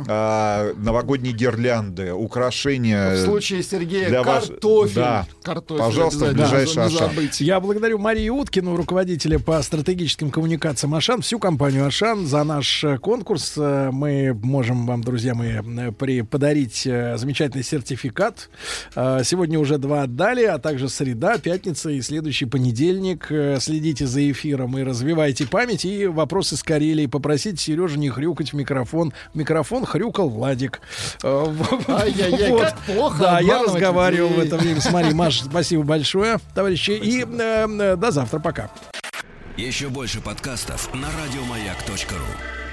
F: а, новогодние гирлянды, украшения.
C: В случае Сергея
F: для ваш-
C: картофель.
F: Да.
C: Картофель
F: Пожалуйста, в ближайший Ашан.
B: Я благодарю Марию Уткину, руководителя по стратегическим коммуникациям Ашан, всю компанию Ашан за наш э, конкурс. Э, Мы можем вам, друзья мои, э, при, подарить замечательный сертификат. Сегодня уже два отдали, а также среда, пятница и следующий понедельник. Э, Следите за эфиром и развивайте память. И вопросы с Карелии. Попросите Сережу не хрюкать в микрофон. В микрофон хрюкал Владик. Э, в-
C: Ай-яй-яй,
B: вот.
C: как плохо
B: Да, я разговаривал в это время с Марией. Маш, спасибо большое, товарищи. И э, э, до завтра. Пока.
A: Еще больше подкастов на радиомаяк.ру.